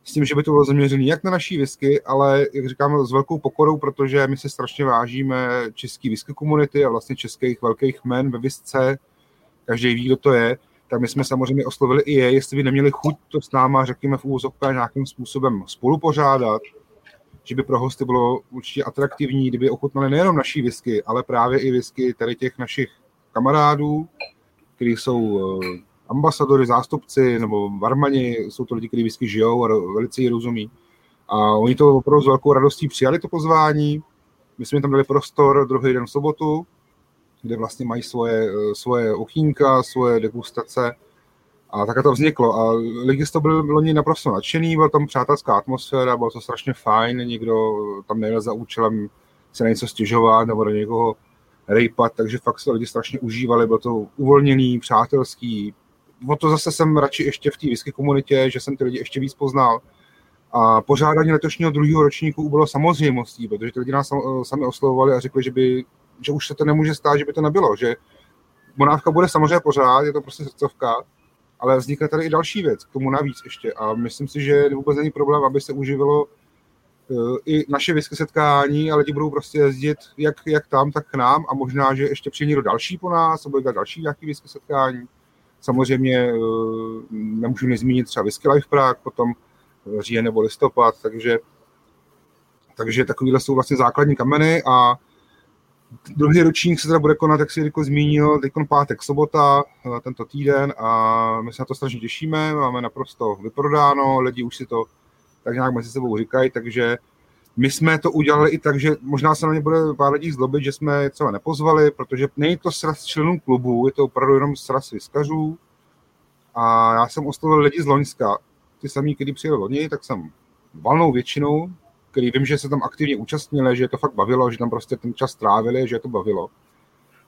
[SPEAKER 2] s tím, že by to bylo zaměřené jak na naší whisky, ale, jak říkám, s velkou pokorou, protože my se strašně vážíme český whisky komunity a vlastně českých velkých men ve visce. Každý ví, kdo to je. Tak my jsme samozřejmě oslovili i je, jestli by neměli chuť to s náma, řekněme, v úvozovkách nějakým způsobem spolupořádat, že by pro hosty bylo určitě atraktivní, kdyby ochutnali nejenom naší whisky, ale právě i whisky tady těch našich kamarádů, kteří jsou eh, ambasadory, zástupci nebo varmani, jsou to lidi, kteří whisky žijou a velice ji rozumí. A oni to opravdu s velkou radostí přijali to pozvání. My jsme tam dali prostor druhý den v sobotu, kde vlastně mají svoje, eh, svoje okýnka, svoje degustace A takhle to vzniklo a lidi z toho byli loni naprosto nadšený, byla tam přátelská atmosféra, bylo to strašně fajn, nikdo tam nejel za účelem se na něco stěžovat nebo do někoho rejpat, takže fakt se lidi strašně užívali, bylo to uvolněný, přátelský. O to zase jsem radši ještě v té whisky komunitě, že jsem ty lidi ještě víc poznal. A pořádání letošního druhého ročníku bylo samozřejmostí, protože ty lidi nás sami oslovovali a řekli, že, by, že už se to nemůže stát, že by to nebylo, že Monávka bude samozřejmě pořád, je to prostě srdcovka, ale vznikne tady i další věc, k tomu navíc ještě. A myslím si, že vůbec není problém, aby se uživilo uh, i naše whisky setkání a lidi budou prostě jezdit jak, jak tam, tak k nám a možná, že ještě přijde někdo další po nás a bude dělat další nějaký whisky setkání. Samozřejmě uh, nemůžu nezmínit třeba Whisky Life Prague, potom říjen nebo listopad, takže, takže takovýhle jsou vlastně základní kameny a Druhý ročník se teda bude konat, jak si Jirko zmínil, teď pátek, sobota, eh, tento týden a my se na to strašně těšíme, máme naprosto vyprodáno, lidi už si to tak nějak mezi sebou říkají, takže my jsme to udělali i tak, že možná se na ně bude pár lidí zlobit, že jsme je třeba nepozvali, protože není to sraz členů klubu, je to opravdu jenom sraz vyskařů. A já jsem oslovil lidi z Loňska, ty samý, kdy přijeli loni, tak jsem valnou většinou který vím, že se tam aktivně účastnili, že je to fakt bavilo, že tam prostě ten čas trávili, že je to bavilo.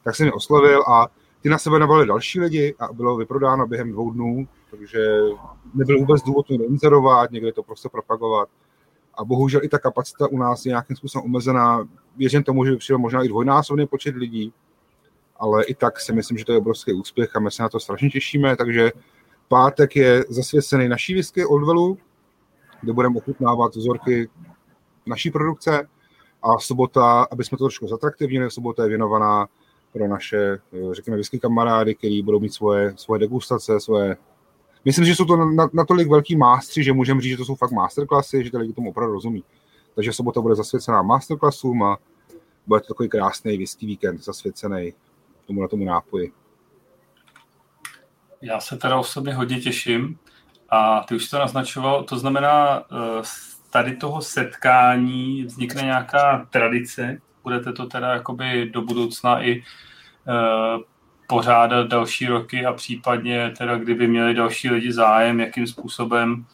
[SPEAKER 2] Tak jsem je oslovil a ty na sebe navalili další lidi a bylo vyprodáno během dvou dnů, takže nebyl vůbec důvod to inzerovat, někde to prostě propagovat. A bohužel i ta kapacita u nás je nějakým způsobem omezená. Věřím tomu, že by přijel možná i dvojnásobný počet lidí, ale i tak si myslím, že to je obrovský úspěch a my se na to strašně těšíme, takže pátek je zasvěcený naší whisky Oldwellu, kde budeme ochutnávat vzorky naší produkce a sobota, aby jsme to trošku zatraktivnili, sobota je věnovaná pro naše, eh, řekněme, whisky kamarády, kteří budou mít svoje, svoje degustace, svoje... Myslím, že jsou to natolik velký mástři, že můžeme říct, že to jsou fakt masterklasy, že ty lidi tomu opravdu rozumí. Takže sobota bude zasvěcená masterclassům a bude to takový krásný whisky víkend zasvěcený tomu na tomu nápoji.
[SPEAKER 1] Já se teda o sobě hodně těším a ty už to naznačoval, to znamená, eh, tady toho setkání vznikne nějaká tradice? Budete to teda jakoby do budoucna i uh, pořádat další roky a případně teda kdyby měli další lidi zájem, jakým způsobem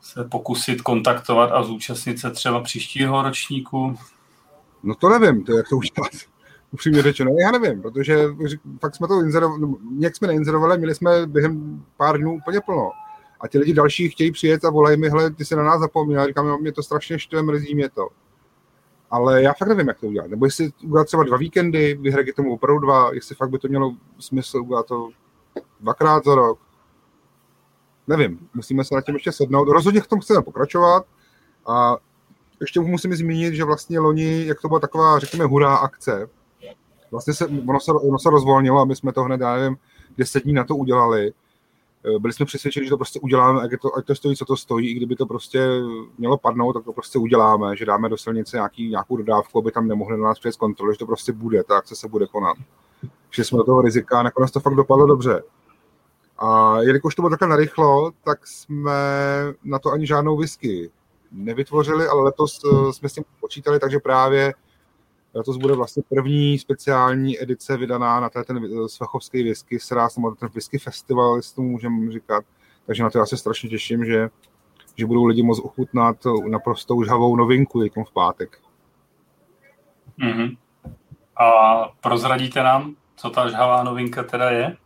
[SPEAKER 1] se pokusit kontaktovat a zúčastnit se třeba příštího ročníku?
[SPEAKER 2] No to nevím, to jak to udělat. Upřímně řečeno, já nevím, protože fakt jsme to inzerovali, no, nějak jsme neinzerovali, měli jsme během pár dnů úplně plno a ti lidi další chtějí přijet a volají mi, hele, ty se na nás zapomněl. Říkám, no, mě to strašně štve, mrzí mě to. Ale já fakt nevím, jak to udělat. Nebo jestli udělat třeba dva víkendy, vyhrát tomu opravdu dva, jestli fakt by to mělo smysl udělat to dvakrát za rok. Nevím, musíme se na tím ještě sednout. Rozhodně v tom chceme pokračovat a ještě musím zmínit, že vlastně loni, jak to byla taková, řekněme, hurá akce, vlastně se, ono se, ono se rozvolnilo a my jsme to hned, já nevím, deset dní na to udělali, byli jsme přesvědčeni, že to prostě uděláme, ať to, ať to stojí, co to stojí, i kdyby to prostě mělo padnout, tak to prostě uděláme, že dáme do silnice nějaký, nějakou dodávku, aby tam nemohli na nás přijet kontroly, že to prostě bude, ta akce se bude konat. Že jsme do toho rizika a nakonec to fakt dopadlo dobře. A jelikož to bylo takhle narychlo, tak jsme na to ani žádnou whisky nevytvořili, ale letos eh, jsme s tím počítali, takže právě Letos bude vlastně první speciální edice vydaná na ten eh, svachovský whisky sraz, nebo ten whisky festival, jestli to můžeme říkat. Takže na to já se strašně těším, že, že budou lidi moc ochutnat naprosto žhavou novinku teď v pátek.
[SPEAKER 1] Mm-hmm. A prozradíte nám, co ta žhavá novinka teda je?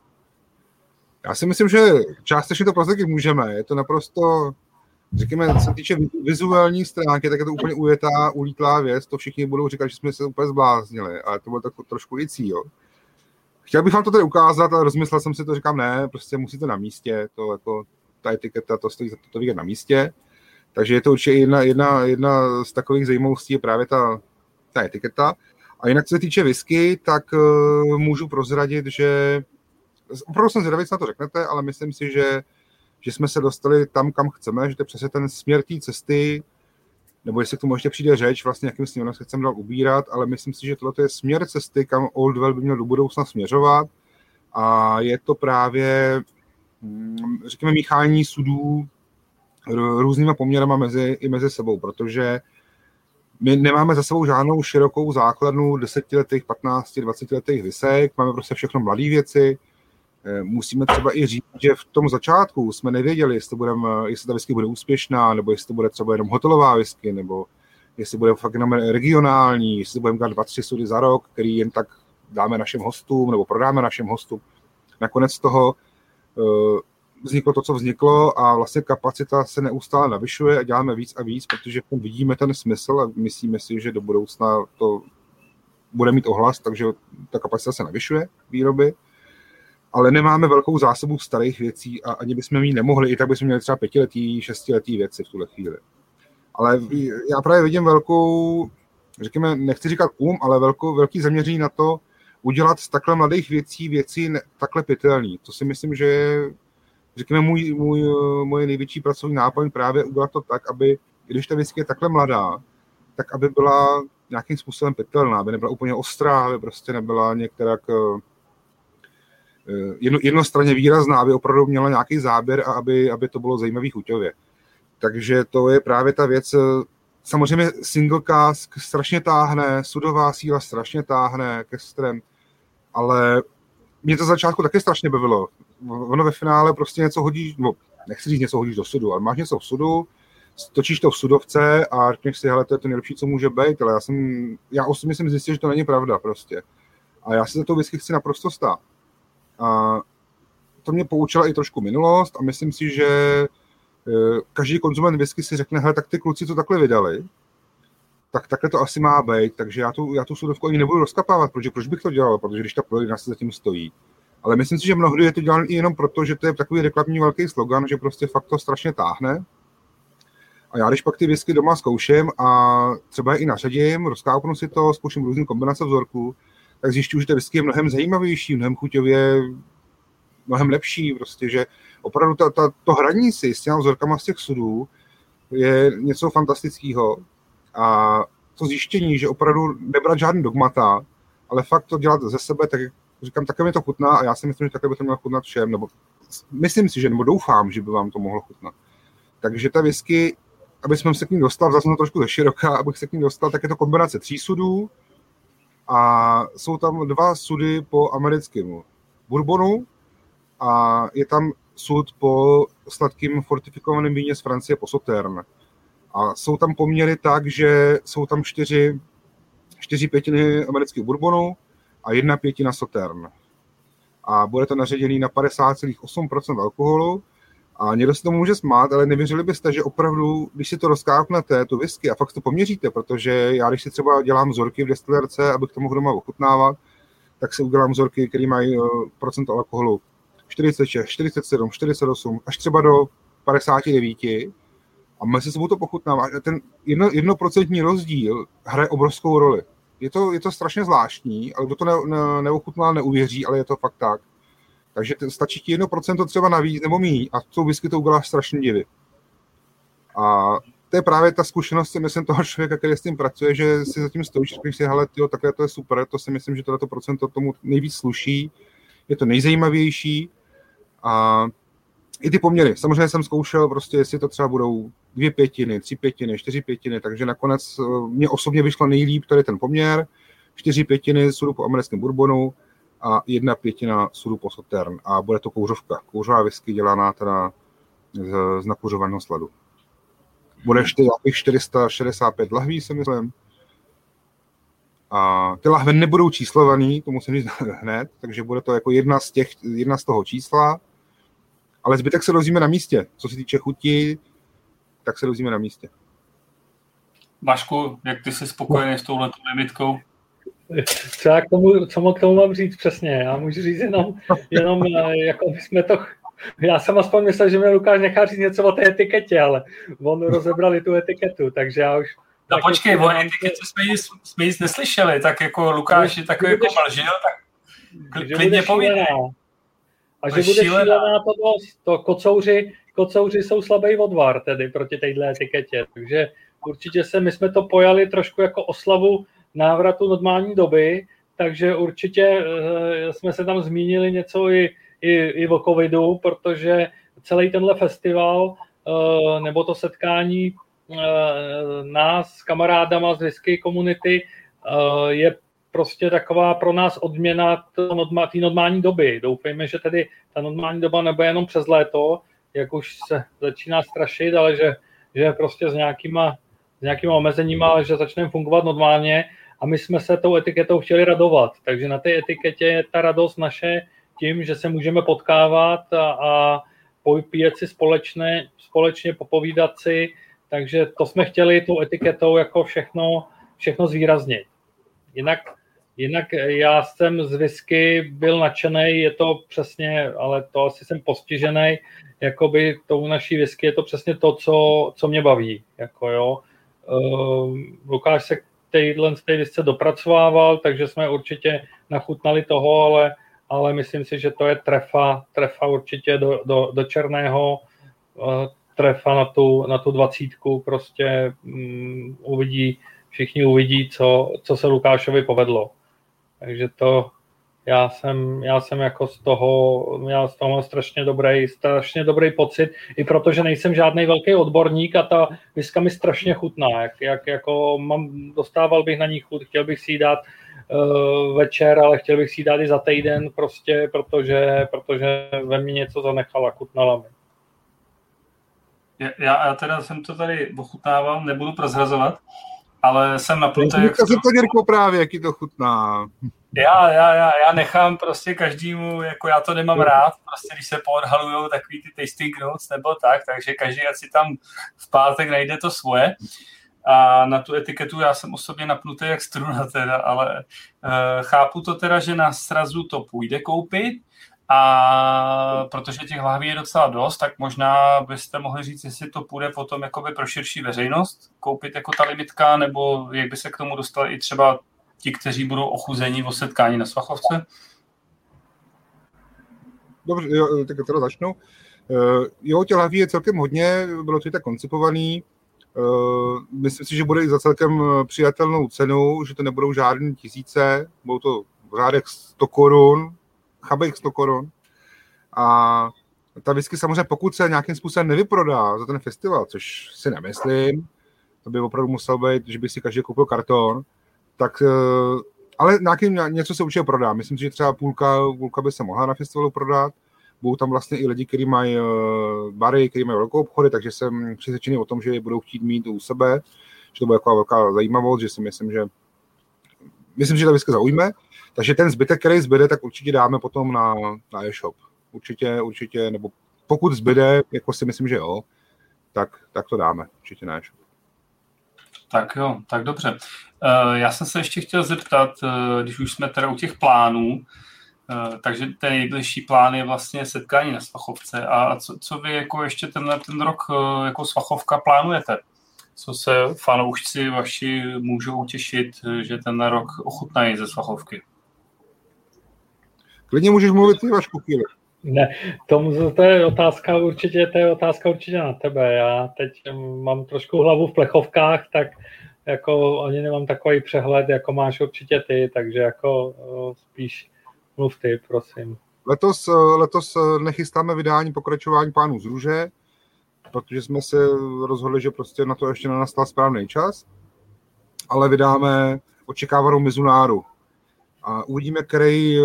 [SPEAKER 2] Já si myslím, že částečně to prozradit můžeme. Je to naprosto řekněme, co se týče vizuální stránky, tak je to úplně ujetá, ulítlá věc, to všichni budou říkat, že jsme se úplně zbláznili, ale to byl tak trošku i cíl. Chtěl bych vám to tady ukázat, ale rozmyslel jsem si to, říkám, ne, prostě musíte na místě, to jako, ta etiketa, to stojí za to, to vidět na místě. Takže je to určitě jedna, jedna, jedna z takových zajímavostí je právě ta, ta etiketa. A jinak, co se týče whisky, tak uh, můžu prozradit, že opravdu jsem zvědavý, co na to řeknete, ale myslím si, že že jsme se dostali tam, kam chceme, že to je přesně ten směr té cesty, nebo jestli k tomu ještě přijde řeč, vlastně jakým směrem se chceme dál ubírat, ale myslím si, že tohle je směr cesty, kam Oldwell by měl do budoucna směřovat. A je to právě, mm, řekněme, míchání sudů různýma poměrama mezi, i mezi sebou, protože my nemáme za sebou žádnou širokou základnu desetiletých, 15, 20 letých vysek, máme prostě všechno mladé věci, musíme třeba i říct, že v tom začátku jsme nevěděli, jestli, budem, jestli ta whisky bude úspěšná, nebo jestli to bude třeba jenom hotelová whisky, nebo jestli bude fakt jenom regionální, jestli budeme dát dva, tři sudy za rok, který jen tak dáme našim hostům nebo prodáme našim hostům. Nakonec toho uh, vzniklo to, co vzniklo a vlastně kapacita se neustále navyšuje a děláme víc a víc, protože v tom vidíme ten smysl a myslíme si, že do budoucna to bude mít ohlas, takže ta kapacita se navyšuje výroby ale nemáme velkou zásobu starých věcí a ani bychom mít nemohli, i tak bychom měli třeba pětiletý, šestiletý věci v tuhle chvíli. Ale já právě vidím velkou, řekněme, nechci říkat kum, ale velkou, velký zaměření na to, udělat z takhle mladých věcí věci ne, takhle pitelný. To si myslím, že je, řekněme, můj, můj, moje největší pracovní náplň právě udělat to tak, aby, když ta věc je takhle mladá, tak aby byla nějakým způsobem pitelná, aby nebyla úplně ostrá, aby prostě nebyla některá Eh, jedno, jednostranně výrazná, aby opravdu měla nějaký záběr a aby, aby to bylo zajímavý chuťově. Takže to je právě ta věc. Eh, samozřejmě single cask strašně táhne, sudová síla strašně táhne kestrem, ale mě to začátku taky strašně bavilo. Ono ve finále prostě něco hodíš, no, nechci říct něco hodíš do sudu, ale máš něco v sudu, točíš to v sudovce a řekneš si, hele, to je to nejlepší, co může být, ale já jsem, já osobně jsem zjistil, že to není pravda prostě. A já si za to whisky chci naprosto stát. A to mě poučila i trošku minulost a myslím si, že e, každý konzument whisky si řekne, hele, tak ty kluci to takhle vydali, tak takhle to asi má být, takže já tu, já tu sudovku ani nebudu rozkapávat, protože proč bych to dělal, protože když ta prodejna se zatím stojí. Ale myslím si, že mnohdy je to dělané i jenom proto, že to je takový reklamní velký slogan, že prostě fakt to strašně táhne. A já když pak ty whisky doma zkouším a třeba je i nařadím, rozkápnu si to, zkouším různé kombinace vzorků, tak zjišťuju, že ten whisky je mnohem zajímavější, mnohem chuťově, mnohem lepší, prostě, že opravdu ta, ta, to hraní si s těmi vzorkama z těch sudů je něco fantastického a to zjištění, že opravdu nebrat žádný dogmata, ale fakt to dělat ze sebe, tak říkám, také mi to chutná a já si myslím, že také by to mělo chutnat všem, nebo myslím si, že, nebo doufám, že by vám to mohlo chutnat. Takže ta whisky, aby jsme se k ní dostal, zase trošku ze široká, abych se k ní dostal, tak je to kombinace tří sudů, a jsou tam dva sudy po americkém bourbonu a je tam sud po sladkým fortifikovaném víně z Francie po Sauternes. A jsou tam poměry tak, že jsou tam čtyři, čtyři pětiny amerického bourbonu a jedna pětina Sauternes. A bude to naředěný na 50,8% alkoholu a někdo se tomu může smát, ale nevěřili byste, že opravdu, když si to rozkáknete, tu whisky, a fakt to poměříte, protože já, když si třeba dělám vzorky v destilerce, abych to mohl doma ochutnávat, tak si udělám vzorky, které mají uh, procent alkoholu 46, 47, 48, až třeba do 59 a mezi sebou to pochutnává. Ten jedno, jednoprocentní rozdíl hraje obrovskou roli. Je to, je to strašně zvláštní, ale kdo to ne, ne, neochutnal, neuvěří, ale je to fakt tak. Takže stačí ti 1% třeba navíc nebo míň a tou whisky to udělá strašně divy. A to je právě ta zkušenost, si myslím, toho člověka, který s tím pracuje, že si zatím stojí, řekneš si, hele, tyjo, takhle to je super, to si myslím, že tohle procento tomu nejvíc sluší, je to nejzajímavější a i ty poměry. Samozřejmě jsem zkoušel prostě, jestli to třeba budou dvě pětiny, tři pětiny, čtyři pětiny, takže nakonec eh, mě osobně vyšlo nejlíp tady ten poměr, čtyři pětiny sudu po americkém bourbonu, a jedna pětina sudu po Sotern a bude to kouřovka. Kouřová whisky dělaná teda z, z nakuřovaného sladu. Bude nějakých 465 lahví, si myslím. A ty lahve nebudou číslovaný, to musím říct hned, takže bude to jako jedna z, těch, jedna z toho čísla, ale zbytek se dozvíme na místě. Co se týče chuti, tak se dozvíme na místě.
[SPEAKER 1] Vašku, jak ty jsi spokojený s touhle limitkou?
[SPEAKER 3] Co já k tomu, co mu k tomu mám říct přesně? Já můžu říct jenom, jenom eh, jako jsme to já jsem aspoň myslel, že mi Lukáš nechá říct něco o té etiketě, ale on rozebrali tu etiketu, takže já už...
[SPEAKER 1] No počkej, o etiketě jsme nic, jsme nic neslyšeli, tak jako Lukáš je takový jako mlžil, tak klidně povídej.
[SPEAKER 3] A že bude šílená to dost. To kocouři, kocouři jsou slabý odvar tedy proti téhle etiketě, takže určitě se, my jsme to pojali trošku jako oslavu návratu normální doby, takže určitě eh, jsme se tam zmínili něco i, i, i o covidu, protože celý tenhle festival eh, nebo to setkání eh, nás s kamarádama z whisky komunity je prostě taková pro nás odměna té normální doby. Doufejme, že tedy ta normální doba nebude jenom přes léto, jak už se začíná strašit, ale že, že prostě s nějakýma, s nějakýma omezeníma, ale že začneme fungovat normálně a my jsme se tou etiketou chtěli radovat. Takže na té etiketě je ta radost naše tím, že se můžeme potkávat a, a popíjet si společně, společně popovídat si, takže to jsme chtěli tou etiketou jako všechno, všechno zvýraznit. Jinak, jinak já jsem z whisky byl nadšený, je to přesně, ale to asi jsem postižený, jakoby tou naší whisky je to přesně to, co, co mě baví. Jako jo. Uh, Lukáš se téhle whisky dopracovával, takže jsme určitě nachutnali toho, ale, ale myslím si, že to je trefa, trefa určitě do, do, do černého, uh, trefa na tu, na tu dvacítku, prostě um, uvidí, všichni uvidí, co, co se Lukášovi povedlo. Takže to, já jsem, já jsem jako z toho, já z toho strašně dobrý, strašně dobrý pocit, i protože nejsem žádný velký odborník a ta viska mi strašně chutná, jak, jak jako mám, dostával bych na ní chut, chtěl bych si ji dát uh, večer, ale chtěl bych si ji dát i za týden prostě, protože, protože ve mně něco zanechala, chutnala mi.
[SPEAKER 1] Já, já teda jsem to tady ochutnával, nebudu prozrazovat, ale jsem napnutý.
[SPEAKER 2] Jak to, to Jirko právě, jaký to chutná.
[SPEAKER 1] Já, já, já, já nechám prostě každému, jako já to nemám rád, prostě když se poodhalují takový ty tasting notes nebo tak, takže každý ať si tam v pátek najde to svoje. A na tu etiketu já jsem osobně napnutý jak struna teda, ale uh, chápu to teda, že na srazu to půjde koupit, a protože těch lahví je docela dost, tak možná byste mohli říct, jestli to půjde potom jakoby pro širší veřejnost koupit jako ta limitka, nebo jak by se k tomu dostali i třeba ti, kteří budou ochuzení o setkání na Svachovce?
[SPEAKER 2] Dobře, jo, tak teda začnu. Uh, jo, těch je celkem hodně, bylo to i tak koncipovaný. Uh, myslím si, že bude i za celkem přijatelnou cenu, že to nebudou žádné tisíce, budou to v řádech 100 korun, chabých 100 korun. A ta whisky samozřejmě, pokud se nějakým způsobem nevyprodá za ten festival, což si nemyslím, to by opravdu musel být, že by si každý koupil karton, tak eh, ale nějaký, něco se určitě prodá. Myslím si, že třeba půlka, půlka by se mohla na festivalu prodat. Budou tam vlastně i lidi, kteří mají eh, bary, kteří mají velkou obchody, takže jsem přesvědčený o tom, že je budou chtít mít u sebe, že to bude jako velká zajímavost, že si myslím, že myslím, že ta whisky zaujme. Takže ten zbytek, který zbyde, tak určitě dáme potom na, na e-shop. Určitě, určitě, nebo pokud zbyde, jako si myslím, že jo, tak, tak to dáme určitě na e-shop.
[SPEAKER 1] Tak jo, tak dobře. Eh, já jsem se ještě chtěl zeptat, eh, když už jsme teda u těch plánů, eh, takže ten nejbližší plán je vlastně setkání na Svachovce. A co, co vy jako ještě tenhle ten rok jako Svachovka plánujete? Co se fanoušci vaši můžou těšit, že ten rok ochutnají ze Svachovky?
[SPEAKER 2] Klidně můžeš mluvit ty, Vašku, chvíli.
[SPEAKER 3] Ne, tomu, to je otázka určitě, to je otázka určitě na tebe. Já teď mám trošku hlavu v plechovkách, tak jako ani nemám takový přehled, jako máš určitě ty, takže jako spíš mluv ty, prosím.
[SPEAKER 2] Letos, letos nechystáme vydání pokračování pánů z růže, protože jsme se rozhodli, že prostě na to ještě nenastal správný čas, ale vydáme očekávanou mizunáru. A uvidíme, který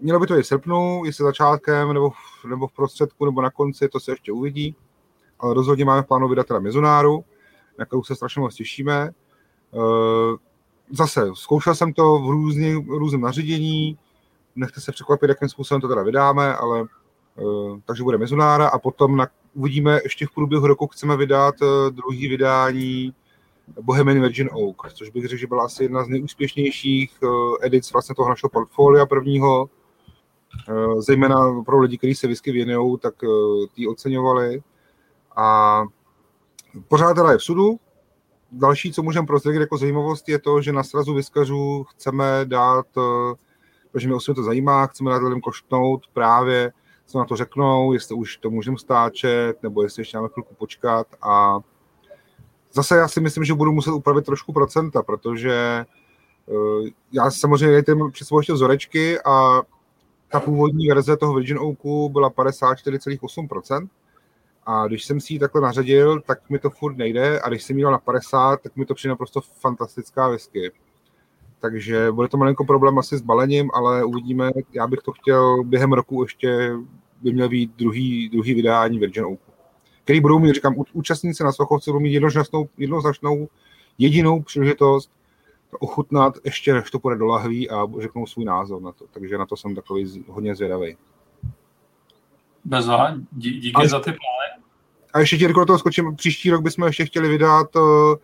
[SPEAKER 2] mělo by to i v srpnu, jestli začátkem, nebo, v, nebo v prostředku, nebo na konci, to se ještě uvidí. Ale rozhodně máme v plánu vydat teda Mezonáru, na kterou se strašně moc těšíme. Eh, zase, zkoušel jsem to v různý, různém nařízení, nechte se překvapit, jakým způsobem to teda vydáme, ale uh, takže bude Mezonára a potom na, uvidíme ještě v průběhu roku, chceme vydat uh, druhý vydání Bohemian Virgin Oak, což bych řekl, že byla asi jedna z nejúspěšnějších edic vlastně toho našeho portfolia prvního, zejména pro lidi, kteří se whisky věnují, tak eh, ty oceňovali. A pořád teda je v sudu. Další, co můžeme prozradit jako zajímavost, je to, že na srazu vyskařů chceme dát, eh, protože mě osobně to zajímá, chceme dát lidem koštnout právě, co na to řeknou, jestli už to můžeme stáčet, nebo jestli ještě máme chvilku počkat. A zase já si myslím, že budu muset upravit trošku procenta, protože já samozřejmě jdem před sebou ještě vzorečky a ta původní verze toho Virgin Oaku byla 54,8%. A když jsem si ji takhle nařadil, tak mi to furt nejde. A když jsem ji na 50, tak mi to přijde naprosto fantastická whisky. takže bude to malinko problém asi s balením, ale uvidíme. Já bych to chtěl během roku ještě by měl být druhý, druhý vydání Virgin Open, který budou mít, říkám, účastníci na Svachovce budou mít jednoznačnou, jednoznačnou jedinou příležitost to ochutnat ještě, než to půjde do lahví a řeknou svůj názor na to. Takže na to jsem takový hodně zvědavý.
[SPEAKER 1] Bezva, dí, díky a, za ty plány.
[SPEAKER 2] A ještě ti do toho skočím, příští rok bychom ještě chtěli vydat, eh,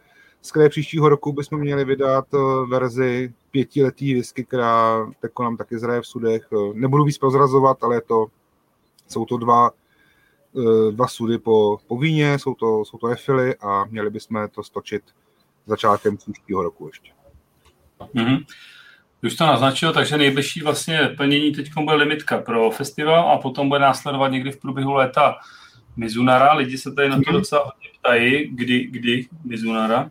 [SPEAKER 2] z které příštího roku bychom měli vydat eh, verzi pětiletý whisky, která teko nám taky zraje v sudech. Eh, nebudu víc prozrazovat, ale je to, jsou to dva, dva sudy po, po víně, jsou to, jsou to efily a měli bychom to stočit začátkem příštího roku ještě.
[SPEAKER 1] Mm-hmm. Už to naznačil, takže nejbližší vlastně plnění teď bude limitka pro festival a potom bude následovat někdy v průběhu léta Mizunara. Lidi se tady na to mhm. docela hodně ptají, kdy, kdy Mizunara.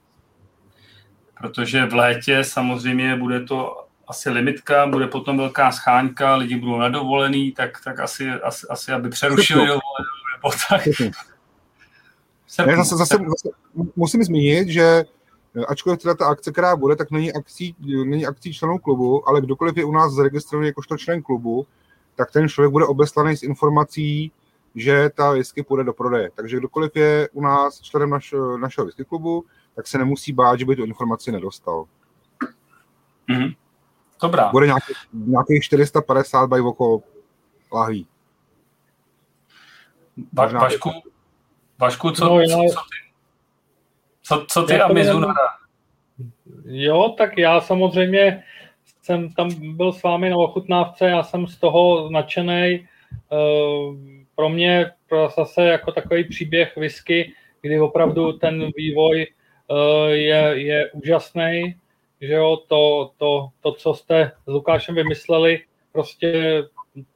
[SPEAKER 1] Protože v létě samozřejmě bude to asi limitka, bude potom velká scháňka, lidi budou nadovolený, tak, tak asi, asi, asi aby přerušili dovolenou, nebo tak.
[SPEAKER 2] Zase, zase, zase musím zmínit, že ačkoliv teda ta akce, která bude, tak není akcí, není akcí členů klubu, ale kdokoliv je u nás zaregistrovaný jakožto člen klubu, tak ten člověk bude obeslaný s informací, že ta whisky půjde do prodeje. Takže kdokoliv je u nás členem naš, našeho whisky klubu, tak se nemusí bát, že by tu informaci nedostal.
[SPEAKER 1] Mm-hmm. Dobrá.
[SPEAKER 2] Bude nějaký, nějakých 450 by okolo lahví.
[SPEAKER 1] Va, Vašku, Vašku, co, no, co, co ty? Co, co ty a Mizunara?
[SPEAKER 3] Jo, tak já samozřejmě jsem tam byl s vámi na ochutnávce, já jsem z toho nadšený. Eh, pro mě pro zase jako takový příběh whisky, kdy opravdu ten vývoj eh, je, je úžasný, že jo, to, to, to, co jste s Lukášem vymysleli, prostě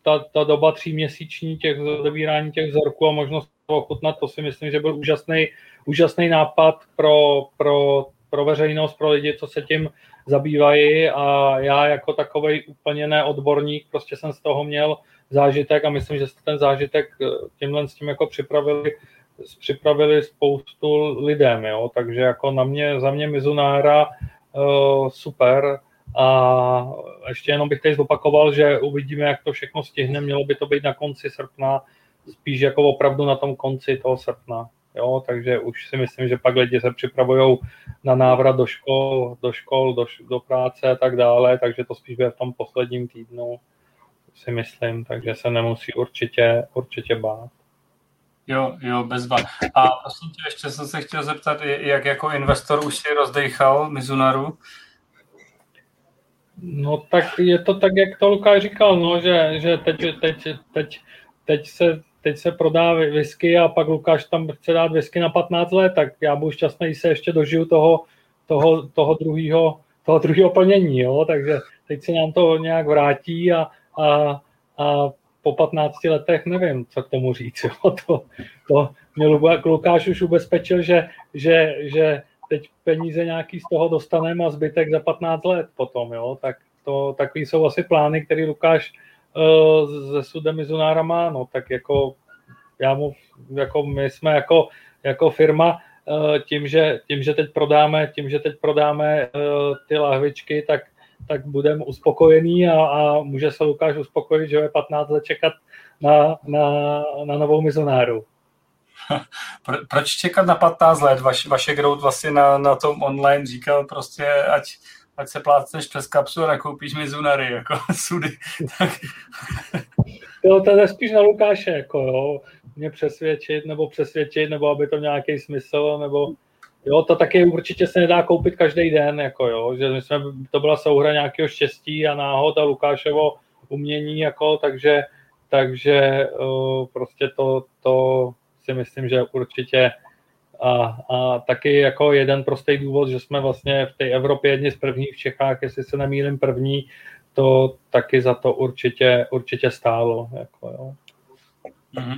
[SPEAKER 3] ta, ta doba tříměsíční těch odebírání těch vzorků a možnost ochutnat, to si myslím, že byl úžasný, úžasný nápad pro, pro, pro veřejnost, pro lidi, co se tím zabývají. A já jako takový úplně neodborník prostě jsem z toho měl zážitek a myslím, že jste ten zážitek eh, tímhle s tím jako připravili, připravili spoustu lidem, jo? takže jako na mě, za mě Mizunára uh, super. A ještě jenom bych tady zopakoval, že uvidíme, jak to všechno stihne, mělo by to být na konci srpna, spíš jako opravdu na tom konci toho srpna. Jo, takže už si myslím, že pak lidi se připravují na návrat do škol, do škol, do, do práce a tak dále, takže to spíš bude v tom posledním týdnu, si myslím, takže se nemusí určitě, určitě bát.
[SPEAKER 1] Jo, jo, bezva. A prosím tě, ještě jsem se chtěl zeptat, jak jako investor už si rozdechal Mizunaru?
[SPEAKER 3] No tak je to tak, jak to Lukáš říkal, no, že, že teď, teď, teď, teď se teď se prodá whisky a pak Lukáš tam chce dát whisky na 15 let, tak já budu šťastný, se ještě dožiju toho, toho, toho druhého toho druhého plnění, jo? takže teď se nám to nějak vrátí a, a, a po 15 letech nevím, co k tomu říct. Jo? To, to mě Lukáš už ubezpečil, že, že, že teď peníze nějaký z toho dostaneme a zbytek za 15 let potom, jo? tak to takový jsou asi plány, které Lukáš se Sudem Mizunára má, no tak jako já mu, jako my jsme jako, jako firma eh, tím že, tím, že teď prodáme, tím, že teď prodáme eh, ty lahvičky, tak, tak budeme uspokojení a, a může se Lukáš uspokojit, že je 15 let čekat na, na, na novou Mizunáru.
[SPEAKER 1] Pro, proč čekat na 15 let? Vaš, vaše Grout vlastně na, na tom online říkal prostě, ať, ať se plácneš přes kapsu a nakoupíš Mizunary, jako sudy. Tak...
[SPEAKER 3] jo, to je spíš na Lukáše, jako jo, mě přesvědčit, nebo přesvědčit, nebo aby to měl nějaký smysl, nebo jo, to taky určitě se nedá koupit každý den, jako jo, že my jsme, to byla souhra nějakého štěstí a náhod a Lukáševo umění, jako, takže, takže uh, prostě to, to si myslím, že určitě a, a taky jako jeden prostý důvod, že jsme vlastně v té Evropě jedni z prvních v Čechách, jestli se nemýlím první, to taky za to určitě, určitě stálo. Jako, jo.
[SPEAKER 1] Mm-hmm.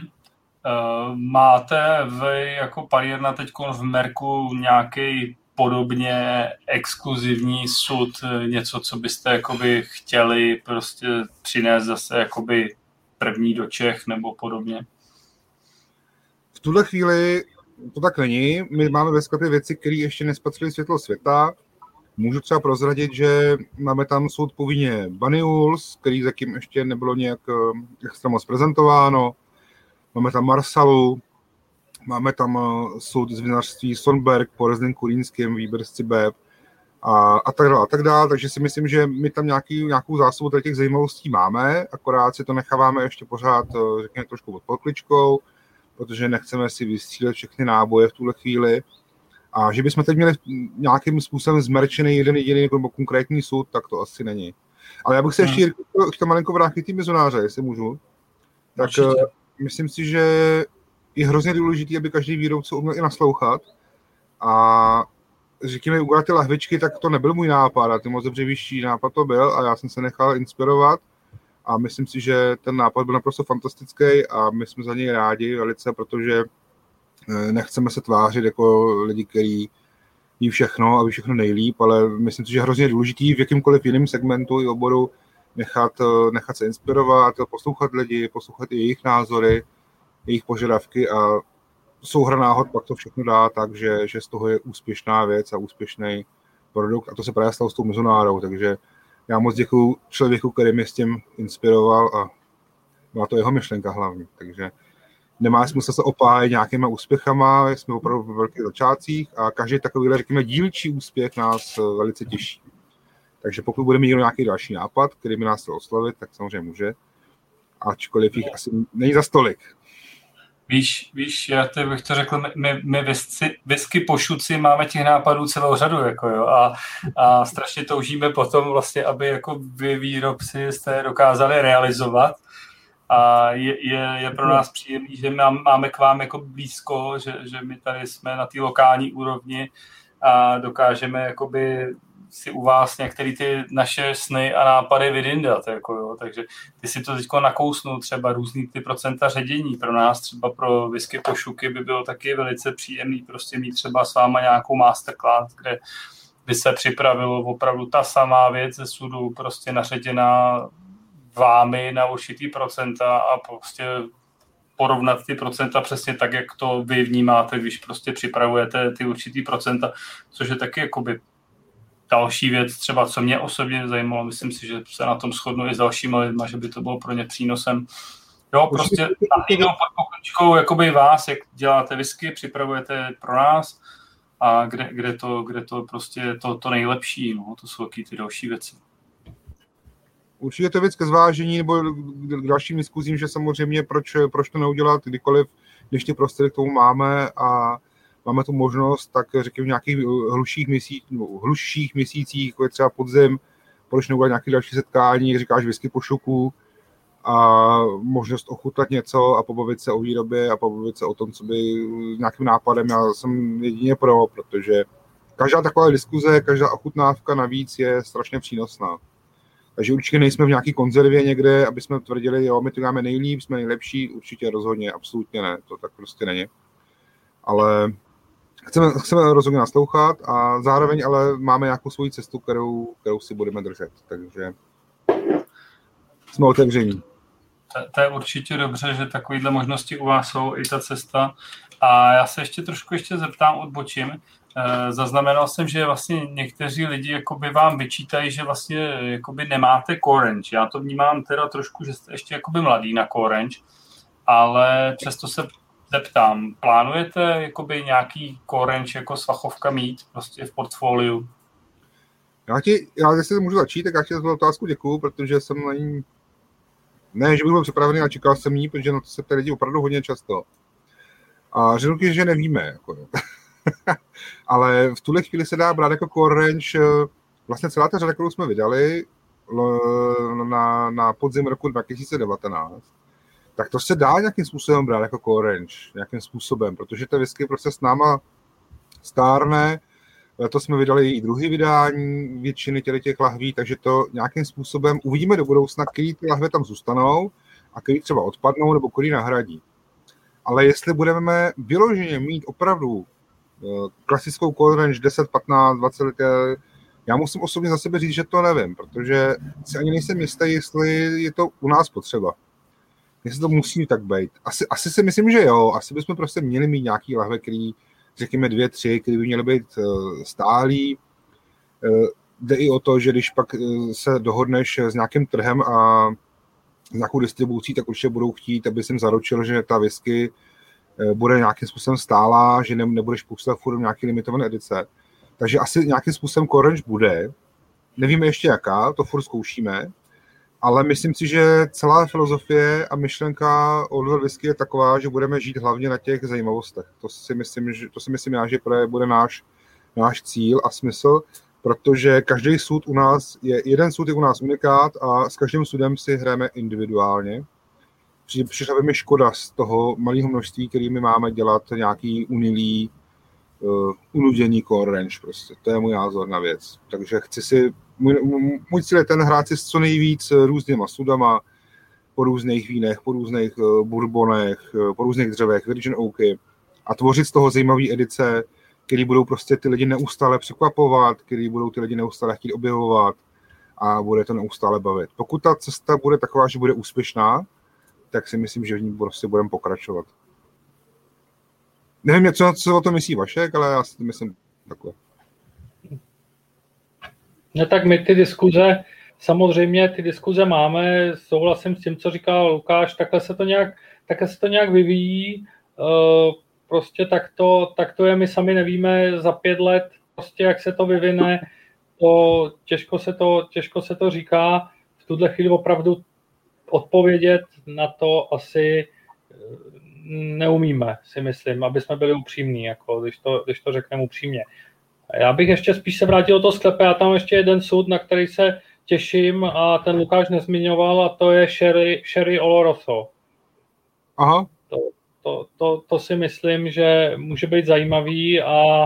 [SPEAKER 1] Uh, máte vy jako parírna teď v Merku nějaký podobně exkluzivní sud, něco, co byste jakoby chtěli prostě přinést zase jakoby první do Čech nebo podobně?
[SPEAKER 2] V tuhle chvíli to tak není. My máme ve sklepě věci, které ještě nespatřily světlo světa. Můžu třeba prozradit, že máme tam soud povinně Baniuls, který zatím ještě nebylo nějak eh, extra moc prezentováno. Máme tam Marsalu, máme tam eh, soud z vinařství Sonberg po Rezden Kurínském, výběr z Cibeb a, a tak dále, a tak dále. Takže si myslím, že my tam nějaký, nějakou zásobu těch zajímavostí máme, akorát si to necháváme ještě pořád, eh, řekněme, trošku pod pokličkou, protože nechceme si vystřílet všechny náboje v tuhle chvíli. A že bychom teď měli nějakým způsobem zmerčený jeden jediný nebo konkrétní soud, tak to asi není. Ale já bych se ještě hmm. chtěl malinko vrátit tým mizionáře, jestli můžu. Tak Určitě. Eh, myslím si, že je hrozně důležité, aby každý výrobce uměl i naslouchat. A řekněme, udělat ty lahvičky, tak to nebyl můj nápad, a ty moc dobře vyšší nápad to byl a já jsem se nechal inspirovat a myslím si, že ten nápad byl naprosto fantastický a my jsme za něj rádi velice, protože eh, nechceme se tvářit jako lidi, kteří ví všechno a ví všechno nejlíp, ale myslím si, že je hrozně důležitý v jakýmkoliv jiném segmentu i oboru nechat, eh, nechat se inspirovat, poslouchat lidi, poslouchat i jejich názory, jejich požadavky a souhra náhod pak to všechno dá tak, že, že z toho je úspěšná věc a úspěšný produkt. A to se právě stalo s tou mezonárou, takže já moc děkuji člověku, který mě s tím inspiroval a byla to jeho myšlenka hlavně, takže nemá smysl se opájet nějakýma úspěchama, jsme opravdu v velkých začátcích a každý takový, řekněme, dílčí úspěch nás eh, velice těší. Takže pokud bude mít nějaký další nápad, který by nás chtěl oslovit, tak samozřejmě může, ačkoliv jich asi není za stolik.
[SPEAKER 1] Víš, víš, já to bych to řekl, my, my visky pošuci máme těch nápadů celou řadu, jako jo, a, a strašně toužíme potom vlastně, aby jako vy výrobci jste dokázali realizovat. A je, je, je pro nás příjemný, že máme k vám jako blízko, že, že my tady jsme na té lokální úrovni a dokážeme jakoby si u vás některé ty naše sny a nápady vydindat, jako jo. takže ty si to teď nakousnul třeba různý ty procenta ředění. Pro nás třeba pro whisky pošuky by bylo taky velice příjemný prostě mít třeba s váma nějakou masterclass, kde by se připravilo opravdu ta samá věc ze sudu prostě naředěná vámi na určitý procenta a prostě porovnat ty procenta přesně tak, jak to vy vnímáte, když prostě připravujete ty určitý procenta, což je taky jakoby další věc, třeba co mě osobně zajímalo, myslím si, že se na tom shodnu i s dalšími lidmi, že by to bylo pro ně přínosem. Jo, prostě nabídnout pod pokličkou jakoby vás, jak děláte whisky, připravujete pro nás a kde, kde, to, kde to prostě to, to nejlepší, no, to jsou taky ty další věci.
[SPEAKER 2] Určitě to je věc ke zvážení nebo k dalším diskuzím, že samozřejmě proč, proč to neudělat kdykoliv, když ty prostředky k tomu máme a máme tu možnost, tak řekněme v nějakých hluších, měsíc, nebo hluších měsících, jako je třeba podzim, proč neudělat nějaké další setkání, jak říkáš, whisky po šuku a možnost ochutnat něco a pobavit se o výrobě a pobavit se o tom, co by nějakým nápadem. Já jsem jedině pro, protože každá taková diskuze, každá ochutnávka navíc je strašně přínosná. Takže určitě nejsme v nějaké konzervě někde, aby jsme tvrdili, jo, my to děláme nejlíp, jsme nejlepší, určitě rozhodně, absolutně ne, to tak prostě není. Ale chceme, chceme rozhodně naslouchat a zároveň ale máme nějakou svoji cestu, kterou, kterou si budeme držet, takže jsme otevření.
[SPEAKER 1] To, to je určitě dobře, že takovéhle možnosti u vás jsou, i ta cesta. A já se ještě trošku ještě zeptám, odbočím. E, zaznamenal jsem, že vlastně někteří lidi jakoby vám vyčítají, že vlastně jakoby nemáte core Já to vnímám teda trošku, že jste ještě jakoby mladý na core ale přesto se zeptám, plánujete jakoby nějaký korenč jako svachovka mít prostě v portfoliu?
[SPEAKER 2] Já ti, já jestli můžu začít, tak já ti za otázku děkuju, protože jsem na ní, ne, že bych byl připravený, ale čekal jsem ní, protože na to se ptají lidi opravdu hodně často. A řeknu ti, že nevíme. Jako, ale v tuhle chvíli se dá brát jako core range vlastně celá ta řada, kterou jsme vydali na, na podzim roku 2019, tak to se dá nějakým způsobem brát jako core range, nějakým způsobem, protože ta whisky prostě s náma stárne, to jsme vydali i druhý vydání většiny těch, těch lahví, takže to nějakým způsobem uvidíme do budoucna, který ty lahve tam zůstanou a který třeba odpadnou nebo který nahradí. Ale jestli budeme vyloženě mít opravdu eh, klasickou core range 10, 15, 20 let, já musím osobně za sebe říct, že to nevím, protože si ani nejsem jistý, jestli je to u nás potřeba jestli to musí tak být. Asi, asi si myslím, že jo. Asi bychom prostě měli mít nějaký lahve, který, řekněme dvě, tři, které by měly být uh, stálí. Jde i o to, že když pak se dohodneš s nějakým trhem a s nějakou distribucí, tak určitě budou chtít, aby jsem zaručil, že ta whisky bude nějakým způsobem stálá, že ne, nebudeš pustit furt nějaké limitované edice. Takže asi nějakým způsobem Core bude. Nevíme ještě jaká, to furt zkoušíme, ale myslím si, že celá filozofie a myšlenka Old Whisky je taková, že budeme žít hlavně na těch zajímavostech. To si myslím, že, to si myslím já, že bude náš, náš cíl a smysl, protože každý sud u nás je, jeden sud je u nás unikát a s každým sudem si hrajeme individuálně. Přišla by mi škoda z toho malého množství, kterými máme dělat nějaký unilý, uh, unudění core range prostě. To je můj názor na věc. Takže chci si můj, můj cíl je ten hrát si co nejvíc různýma sudama, po různých vínech, po různých uh, bourbonech, uh, po různých dřevech, Virgin Oaky a tvořit z toho zajímavé edice, které budou prostě ty lidi neustále překvapovat, které budou ty lidi neustále chtít objevovat a bude to neustále bavit. Pokud ta cesta bude taková, že bude úspěšná, tak si myslím, že v ní prostě budeme pokračovat. Nevím, co, co o to myslí Vašek, ale já si to myslím takhle.
[SPEAKER 3] No tak my ty diskuze, samozřejmě ty diskuze máme, souhlasím s tím, co říkal Lukáš, takhle se to nějak, takhle se to nějak vyvíjí, uh, prostě tak to, tak to je, my sami nevíme za pět let, prostě jak se to vyvine, to těžko se to, těžko se to říká, v tuhle chvíli opravdu odpovědět na to asi eh, neumíme, si myslím, aby jsme byli upřímní, jako, když, to, když to řekneme upřímně. Já bych ještě spíš se vrátil do toho sklepe, já tam ještě jeden soud, na který se těším a ten Lukáš nezmiňoval a to je Sherry, Sherry Oloroso.
[SPEAKER 2] Aha.
[SPEAKER 3] To, to, to, to, si myslím, že může být zajímavý a,